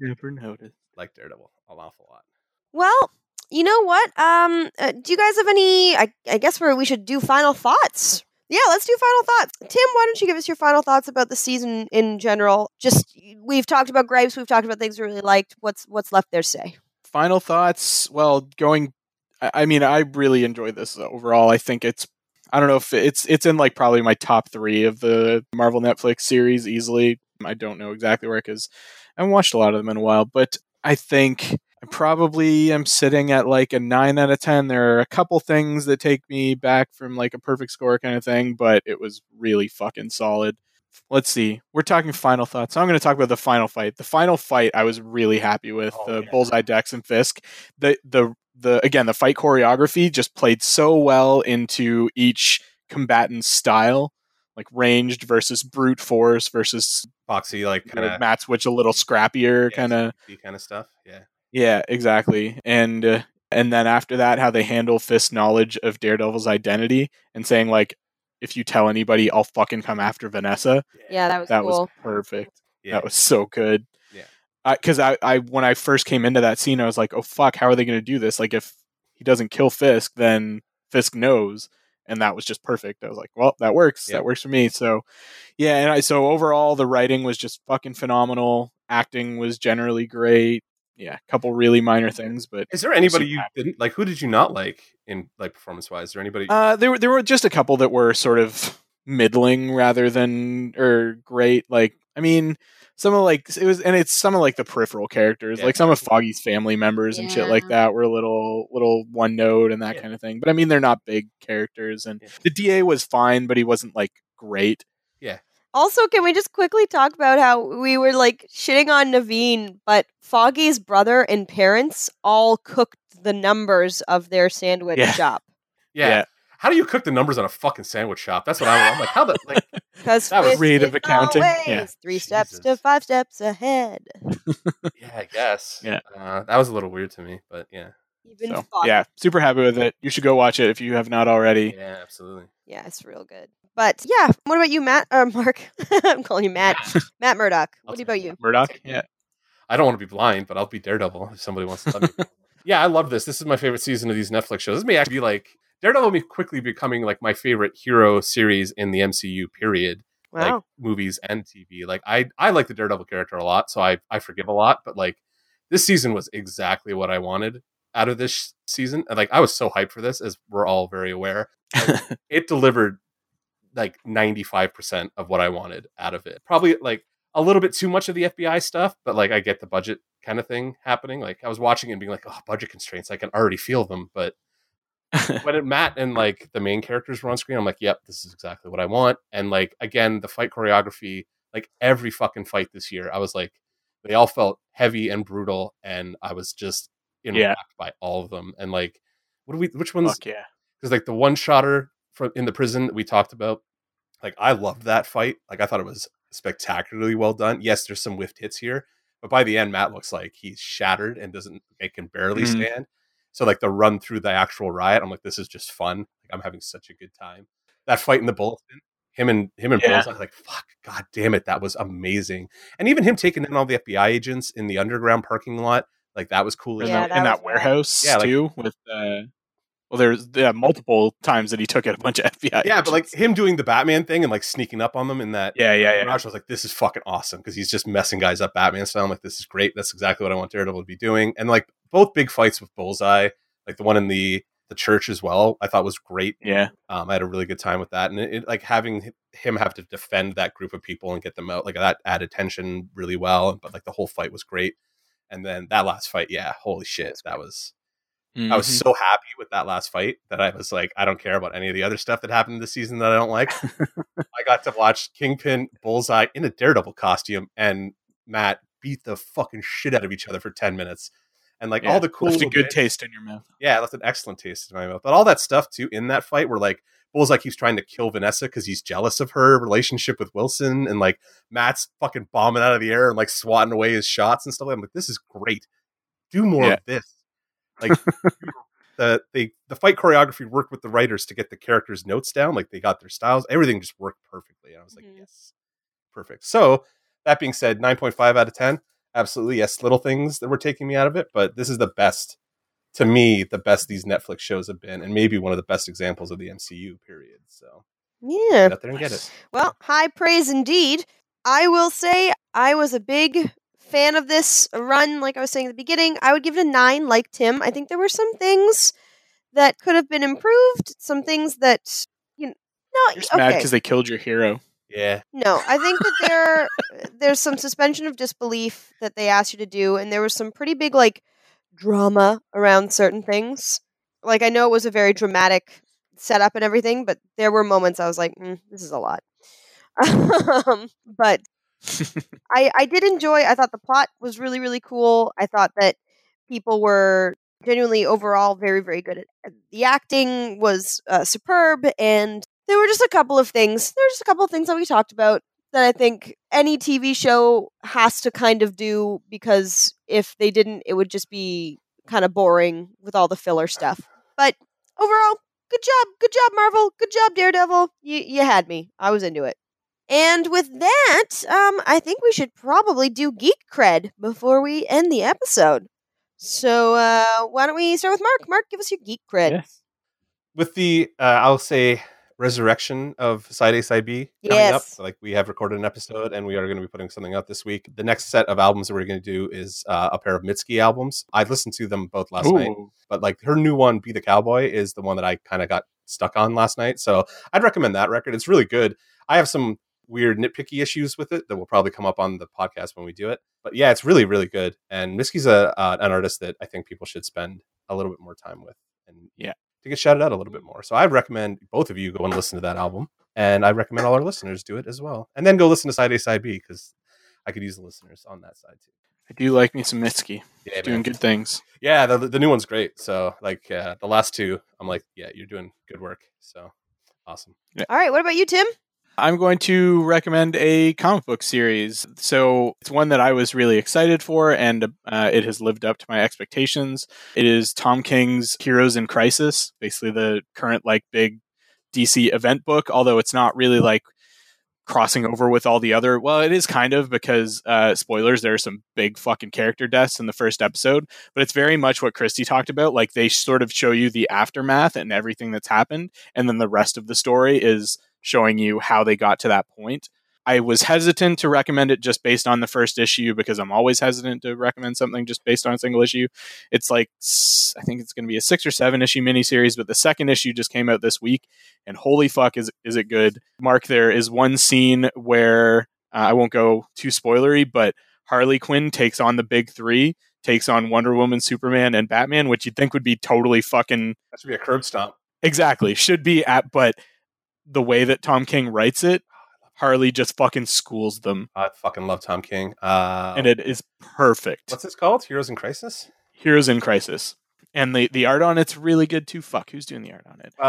never noticed. like Daredevil an awful lot. Well, you know what? Um, uh, do you guys have any? I, I guess where we should do final thoughts. Yeah, let's do final thoughts. Tim, why don't you give us your final thoughts about the season in general? Just we've talked about gripes, we've talked about things we really liked. What's what's left there to say? Final thoughts. Well, going. I mean, I really enjoyed this overall. I think it's. I don't know if it's it's in like probably my top three of the Marvel Netflix series easily. I don't know exactly where because I haven't watched a lot of them in a while, but I think I probably am sitting at like a nine out of ten. There are a couple things that take me back from like a perfect score kind of thing, but it was really fucking solid. Let's see. We're talking final thoughts. So I'm going to talk about the final fight. The final fight I was really happy with. Oh, the yeah. Bullseye Dex and Fisk. The the the again the fight choreography just played so well into each combatant's style, like ranged versus brute force versus Boxy, like kind of Matt Switch a little scrappier kind of kind of stuff. Yeah, yeah, exactly. And uh, and then after that, how they handle Fisk's knowledge of Daredevil's identity and saying like, if you tell anybody, I'll fucking come after Vanessa. Yeah, that was That cool. was perfect. yeah. That was so good. Yeah. Because I, I, when I first came into that scene, I was like, oh fuck, how are they going to do this? Like, if he doesn't kill Fisk, then Fisk knows. And that was just perfect. I was like, well, that works. Yeah. That works for me. So, yeah. And I, so overall, the writing was just fucking phenomenal. Acting was generally great. Yeah. A couple really minor things, but Is there anybody you happy. didn't like? Who did you not like in like performance wise? Is there anybody? Uh, there were there were just a couple that were sort of middling rather than or great. Like I mean, some of like it was, and it's some of like the peripheral characters, Yeah. like some of Foggy's family members and shit like that were a little little one note and that Yeah. kind of thing. But I mean, they're not big characters, and Yeah. the DA was fine, but he wasn't like great. Also, can we just quickly talk about how we were like shitting on Nadeem, but Foggy's brother and parents all cooked the numbers of their sandwich Yeah. shop yeah. yeah. How do you cook the numbers on a fucking sandwich shop? That's what I'm, I'm like. How the like? because That was creative accounting. Yeah. three steps to five steps ahead. Yeah, I guess. Yeah. uh, that was a little weird to me, but yeah, Even So yeah, super happy with it. You should go watch it if you have not already. yeah, absolutely. Yeah, it's real good. But yeah, what about you, Matt? Or Mark? I'm calling you Matt. Matt Murdock. What about you? Murdock. Yeah. I don't want to be blind, but I'll be Daredevil if somebody wants to let me. yeah, I love this. This is my favorite season of these Netflix shows. This may actually be like Daredevil may quickly becoming like my favorite hero series in the MCU. Period. Wow. Like movies and TV. Like I I like the Daredevil character a lot, so I I forgive a lot. But like this season was exactly what I wanted out of this season. And like I was so hyped for this, as we're all very aware. it delivered like 95% of what I wanted out of it. Probably like a little bit too much of the FBI stuff, but like I get the budget kind of thing happening. Like I was watching it and being like, oh, budget constraints. I can already feel them. But when it, Matt and like the main characters were on screen, I'm like, yep, this is exactly what I want. And like, again, the fight choreography, like every fucking fight this year, I was like, they all felt heavy and brutal. And I was just interact by all of them. And like, what do we? Which ones? Fuck yeah. Because like the one shotter from in the prison that we talked about, like I loved that fight. Like I thought it was spectacularly well done. Yes, there's some whiffed hits here, but by the end, Matt looks like he's shattered and doesn't. It can barely Mhm. stand. So like the run through the actual riot, I'm like, this is just fun. Like I'm having such a good time. That fight in the bulletin, him and him and Yeah. Bullseye, like fuck, god damn it, that was amazing. And even him taking in all the FBI agents in the underground parking lot, like that was cool. Yeah, that, that in was that warehouse Yeah, like- too with uh well there's yeah, multiple times that he took out a bunch of FBI. yeah, but like him doing the Batman thing and like sneaking up on them in that Yeah, yeah, yeah. I was like, this is fucking awesome because he's just messing guys up Batman style. I'm like, this is great. That's exactly what I want Daredevil to be doing. And like both big fights with Bullseye, like the one in the the church as well, I thought was great. Yeah. Um, I had a really good time with that, and it, it- like having him have to defend that group of people and get them out, like that added tension really well. But like the whole fight was great, and then that last fight, yeah, holy shit, that was. I was Mhm. so happy with that last fight that I was like, I don't care about any of the other stuff that happened this season that I don't like. I got to watch Kingpin, Bullseye in a Daredevil costume, and Matt beat the fucking shit out of each other for ten minutes, and like Yeah, all the cool left a good bits- taste in your mouth. yeah, it left an excellent taste in my mouth. But all that stuff too in that fight where like Bullseye keeps trying to kill Vanessa because he's jealous of her relationship with Wilson, and like Matt's fucking bombing out of the air and like swatting away his shots and stuff. I'm like, this is great. Do more Yeah. of this. Like the they the fight choreography worked with the writers to get the characters' notes down. Like they got their styles. Everything just worked perfectly. And I was like, Mhm. yes, perfect. So that being said, nine point five out of ten. Absolutely, yes. Little things that were taking me out of it, but this is the best to me, the best these Netflix shows have been, and maybe one of the best examples of the MCU period. So Yeah. get out there and get it. Well, high praise indeed. I will say I was a big fan of this run, like I was saying at the beginning. I would give it a nine, like Tim. I think there were some things that could have been improved, some things that you know, no, You're just mad because they killed your hero. Yeah, No, I think that there there's some suspension of disbelief that they asked you to do, and there was some pretty big like drama around certain things. Like I know it was a very dramatic setup and everything, but there were moments I was like, mm, "This is a lot." um, but I I did enjoy. I thought the plot was really really cool. I thought that people were genuinely overall very very good. At, the acting was uh, superb, and there were just a couple of things. There were just a couple of things that we talked about that I think any TV show has to kind of do because if they didn't, it would just be kind of boring with all the filler stuff. But overall, good job, good job, Marvel, good job, Daredevil. You you had me. I was into it. And with that, um, I think we should probably do geek cred before we end the episode. So uh, why don't we start with Mark? Mark, give us your geek cred. Yes. with the uh, I'll say resurrection of Side A Side B coming up. Yes. Like we have recorded an episode and we are going to be putting something out this week. The next set of albums that we're going to do is uh, a pair of Mitski albums. I listened to them both last night, but like her new one, Be the Cowboy, is the one that I kind of got stuck on last night. So I'd recommend that record. It's really good. I have some weird nitpicky issues with it that will probably come up on the podcast when we do it. But yeah, it's really really good. And Mitski's a uh, an artist that I think people should spend a little bit more time with. And Yeah. to get shouted out a little bit more. So I recommend both of you go and listen to that album. And I recommend all our listeners do it as well. And then go listen to Side A, Side B because I could use the listeners on that side too. I do like me some Mitski. Yeah, Doing man. good things. Yeah, the, the new one's great. So like uh, the last two, I'm like, yeah, you're doing good work. So awesome. All right, what about you, Tim? I'm going to recommend a comic book series. So it's one that I was really excited for, and uh, it has lived up to my expectations. It is Tom King's Heroes in Crisis, basically the current like big DC event book. Although it's not really like crossing over with all the other. Well, it is kind of because uh, spoilers. There are some big fucking character deaths in the first episode, but it's very much what Christy talked about. Like they sort of show you the aftermath and everything that's happened, and then the rest of the story is showing you how they got to that point. I was hesitant to recommend it just based on the first issue because I'm always hesitant to recommend something just based on a single issue. It's like I think it's going to be a six or seven issue miniseries, but the second issue just came out this week, and holy fuck, is is it good? Mark, there is one scene where uh, I won't go too spoilery, but Harley Quinn takes on the big three, takes on Wonder Woman, Superman, and Batman, which you'd think would be totally fucking That should be a curb stomp. Exactly. Should be at but the way that Tom King writes it, Harley just fucking schools them. I fucking love Tom King. Uh, and it is perfect. what's this called? Heroes in Crisis. Heroes in Crisis, and the the art on it's really good too. Fuck, who's doing the art on it? I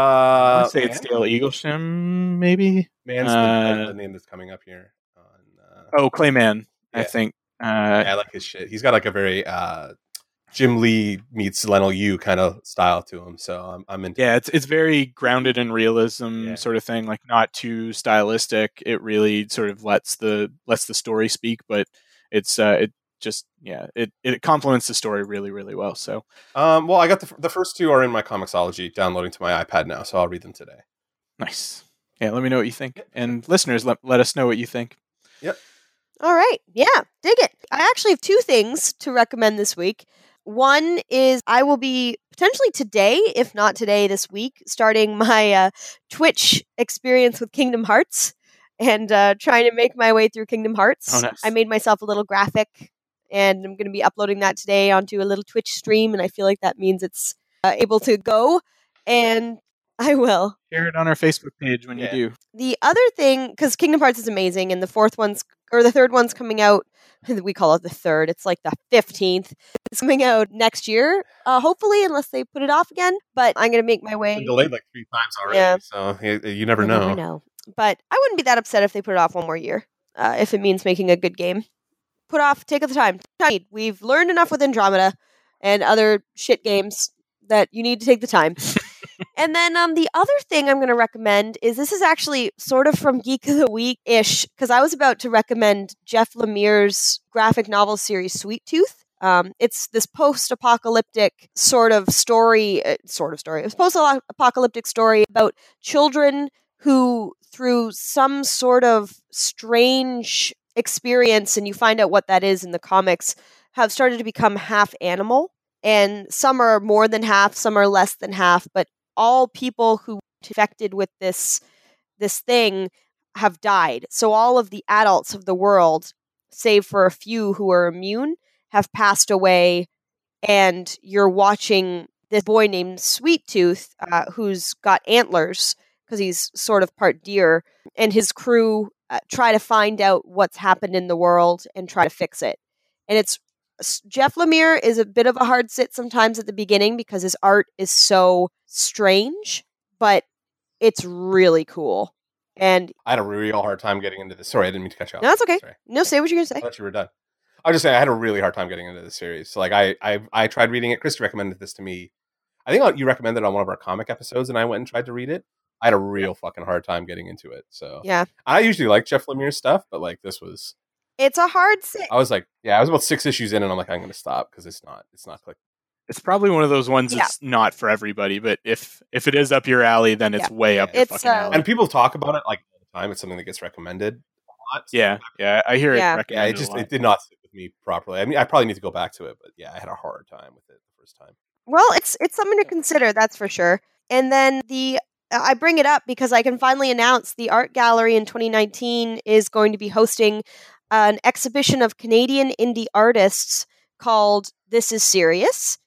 Uh, to say it's Man? Dale Eaglesham, maybe. Man's Uh, the, name that's coming up here. On, uh, Oh, Clay Mann, I think. Uh, yeah, I like his shit. He's got like a very uh, Jim Lee meets Leinil Yu kind of style to him. So I'm, I'm into. yeah, it's it's very grounded in realism, Yeah. sort of thing. Like not too stylistic. It really sort of lets the lets the story speak, but it's uh, it just yeah, it it complements the story really really well. So Um, well, I got the the first two are in my Comixology downloading to my iPad now, so I'll read them today. nice. Yeah, let me know what you think, and listeners, let let us know what you think. Yep. All right. Yeah, dig it. I actually have two things to recommend this week. One is I will be potentially today, if not today, this week, starting my uh, Twitch experience with Kingdom Hearts and uh, trying to make my way through Kingdom oh, Hearts. Oh, nice. I made myself a little graphic and I'm going to be uploading that today onto a little Twitch stream. And I feel like that means it's uh, able to go. And I will. Share it on our Facebook page when yeah. you do. The other thing, because Kingdom Hearts is amazing, and the fourth one's, or the third one's coming out, we call it the third, it's like the 15th. It's coming out next year, uh, hopefully, unless they put it off again. But I'm going to make my way. delayed like three times already, yeah. so you, you never, know. never know. But I wouldn't be that upset if they put it off one more year, uh, if it means making a good game. Put off, take the time. We've learned enough with Andromeda and other shit games that you need to take the time. and then um, the other thing I'm going to recommend is this is actually sort of from Geek of the Week ish, because I was about to recommend Jeff Lemire's graphic novel series, Sweet Tooth. Um, it's this post-apocalyptic sort of story, uh, sort of story. It's post-apocalyptic story about children who, through some sort of strange experience, and you find out what that is in the comics, have started to become half animal. And some are more than half, some are less than half, but all people who were infected with this this thing have died. So all of the adults of the world, save for a few who are immune, have passed away. And you're watching this boy named Sweet Tooth, uh, who's got antlers because he's sort of part deer, and his crew uh, try to find out what's happened in the world and try to fix it. And it's Jeff Lemire is a bit of a hard sit sometimes at the beginning because his art is so strange, but it's really cool. And I had a real hard time getting into this. Sorry, I didn't mean to cut you off. no, that's okay. Sorry. No, say what you're gonna I say. thought you were done. I was just saying I had a really hard time getting into the series. So like I I I tried reading it. Chris recommended this to me. I think you recommended it on one of our comic episodes, and I went and tried to read it. I had a real fucking hard time getting into it. So Yeah, I usually like Jeff Lemire's stuff, but like this was, it's a hard sit. I was like, yeah, I was about six issues in, and I'm like, I'm gonna stop because it's not, it's not click. It's probably one of those ones Yeah. that's not for everybody, but if if it is up your alley, then it's Yeah. way up your It's, fucking uh, alley. And people talk about it like all the time. It's something that gets recommended a lot. So yeah, yeah, I hear Yeah. it. yeah. It just it did not sit with me properly. I mean, I probably need to go back to it, but yeah, I had a hard time with it the first time. Well, it's it's something to consider, that's for sure. And then the I bring it up because I can finally announce the art gallery in 2019 is going to be hosting an exhibition of Canadian indie artists called This Is Serious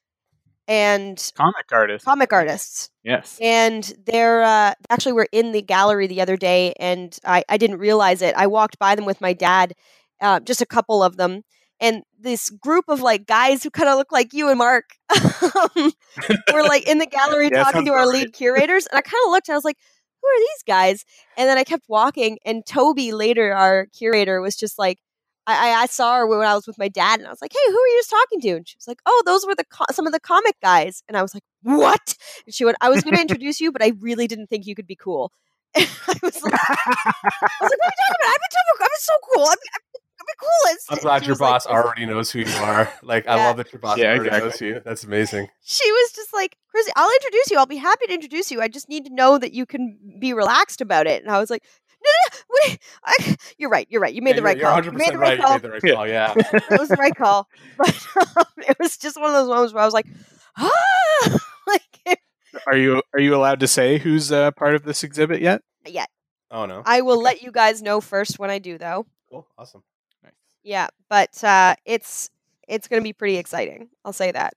and comic artists. comic artists. Yes. And they're uh, actually were in the gallery the other day, and I, I didn't realize it. I walked by them with my dad, uh, just a couple of them, and this group of like guys who kind of look like you and Mark um, were like in the gallery Yeah, talking to our lead curators, and I kind of looked. and I was like, "Who are these guys?" And then I kept walking, and Toby later, our curator, was just like. I, I- I saw her when I was with my dad, and I was like, "Hey, who are you just talking to?" And she was like, "Oh, those were the co- some of the comic guys." And I was like, "What?" And she went, "I was going to introduce you, but I really didn't think you could be cool." And I was like, I was like, "What are you talking about? I've been, so- I've been so cool. I've been, I've been cool." I'm glad your was like- boss already knows who you are. Like, I love that your boss Yeah, already exactly. knows you. That's amazing. She was just like, "Chrissy, I'll introduce you. I'll be happy to introduce you. I just need to know that you can be relaxed about it." And I was like, "No, no, no I, you're right. You're right. You made Yeah, the right you're, call. You're 100% made the right. right You call. made the right call. Yeah. it was the right call. But um, it was just one of those moments where I was like, ah, like Are you are you allowed to say who's uh, part of this exhibit yet? Yet. Oh no. I will let you guys know first when I do, though. Cool. Awesome. Nice. Yeah, but uh, it's it's going to be pretty exciting. I'll say that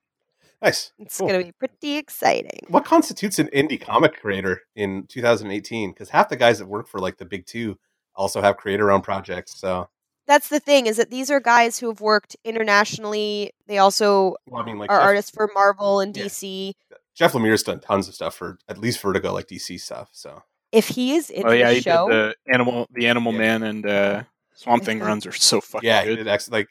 Nice. it's Cool. going to be pretty exciting. What constitutes an indie comic creator in 2018? Because half the guys that work for like the big two also have creator owned projects. So that's the thing is that these are guys who have worked internationally. They also Well, I mean, like are Jeff, artists for Marvel and Yeah. DC. Jeff Lemire's done tons of stuff for at least Vertigo, like DC stuff. So If he is in oh yeah, the show, did the animal, the Animal Yeah. Man and uh, Swamp Thing runs are so fucking yeah, good. did ex- like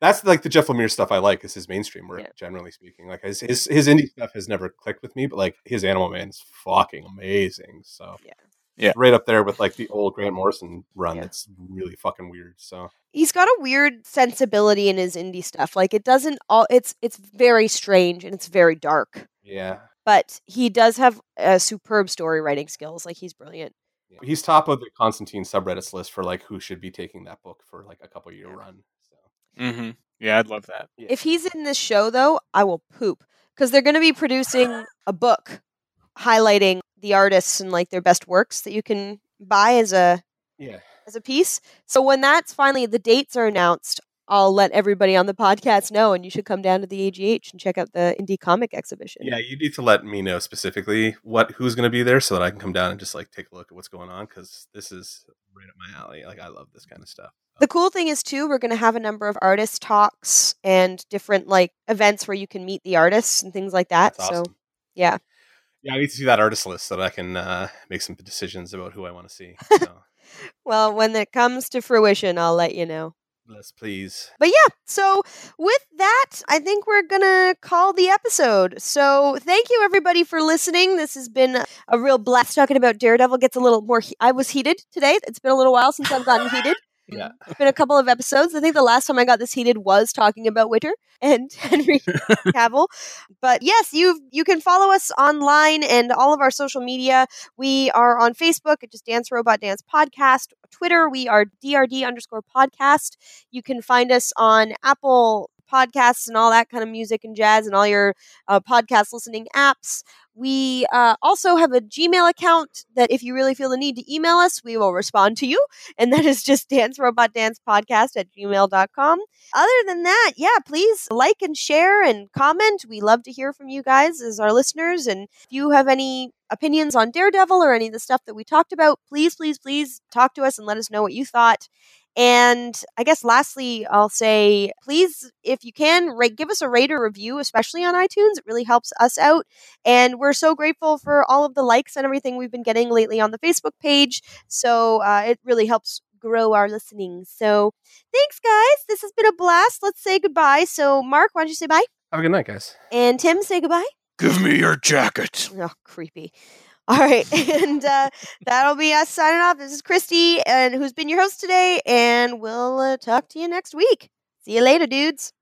that's like the Jeff Lemire stuff I like is his mainstream work, Yeah. generally speaking. Like his, his his indie stuff has never clicked with me, but like his Animal Man is fucking amazing. So Yeah. Yeah. right up there with like the old Grant Morrison run. Yeah. That's really fucking weird. So he's got a weird sensibility in his indie stuff. Like it doesn't all. It's it's very strange and it's very dark. yeah, But he does have uh, superb story writing skills. Like he's brilliant. he's top of the Constantine subreddits list for like who should be taking that book for like a couple year run. So hmm Yeah, I'd love that. yeah. If he's in this show, though, I will poop because they're going to be producing a book highlighting the artists and like their best works that you can buy as a yeah, as a piece. So when that's finally the dates are announced, I'll let everybody on the podcast know, and you should come down to the AGH and check out the indie comic exhibition. yeah, you need to let me know specifically what who's going to be there so that I can come down and just like take a look at what's going on because this is right up my alley. Like I love this kind of stuff. The cool thing is too, we're going to have a number of artist talks and different like events where you can meet the artists and things like that. That's So yeah, Yeah, I need to see that artist list so that I can uh, make some decisions about who I want to see. So, well, when it comes to fruition, I'll let you know. let's please. But yeah, so with that, I think we're gonna call the episode. So thank you everybody for listening. This has been a real blast talking about Daredevil. Gets a little more. He- I was heated today. It's been a little while since I've gotten heated. Yeah. It's been a couple of episodes. I think the last time I got this heated was talking about Witcher and Henry Cavill. But yes, you you can follow us online and all of our social media. We are on Facebook at just Dance Robot Dance Podcast. Twitter, we are DRD underscore podcast. You can find us on Apple podcasts and all that kind of music and jazz and all your uh, podcast listening apps. We uh, also have a Gmail account that if you really feel the need to email us, we will respond to you. And that is just dancerobotdancepodcast at gmail.com. Other than that, yeah, please like and share and comment. We love to hear from you guys as our listeners. And if you have any opinions on Daredevil or any of the stuff that we talked about, please, please, please talk to us and let us know what you thought. And I guess lastly, I'll say please, if you can, rate, give us a rate or review, especially on iTunes. It really helps us out. And we're so grateful for all of the likes and everything we've been getting lately on the Facebook page. So uh, it really helps grow our listening. So thanks, guys. This has been a blast. Let's say goodbye. So, Mark, why don't you say bye? Have a good night, guys. And Tim, say goodbye. Give me your jacket. Oh, creepy. All right, and uh, that'll be us signing off. This is Christy, and who's been your host today, and we'll uh, talk to you next week. See you later, dudes.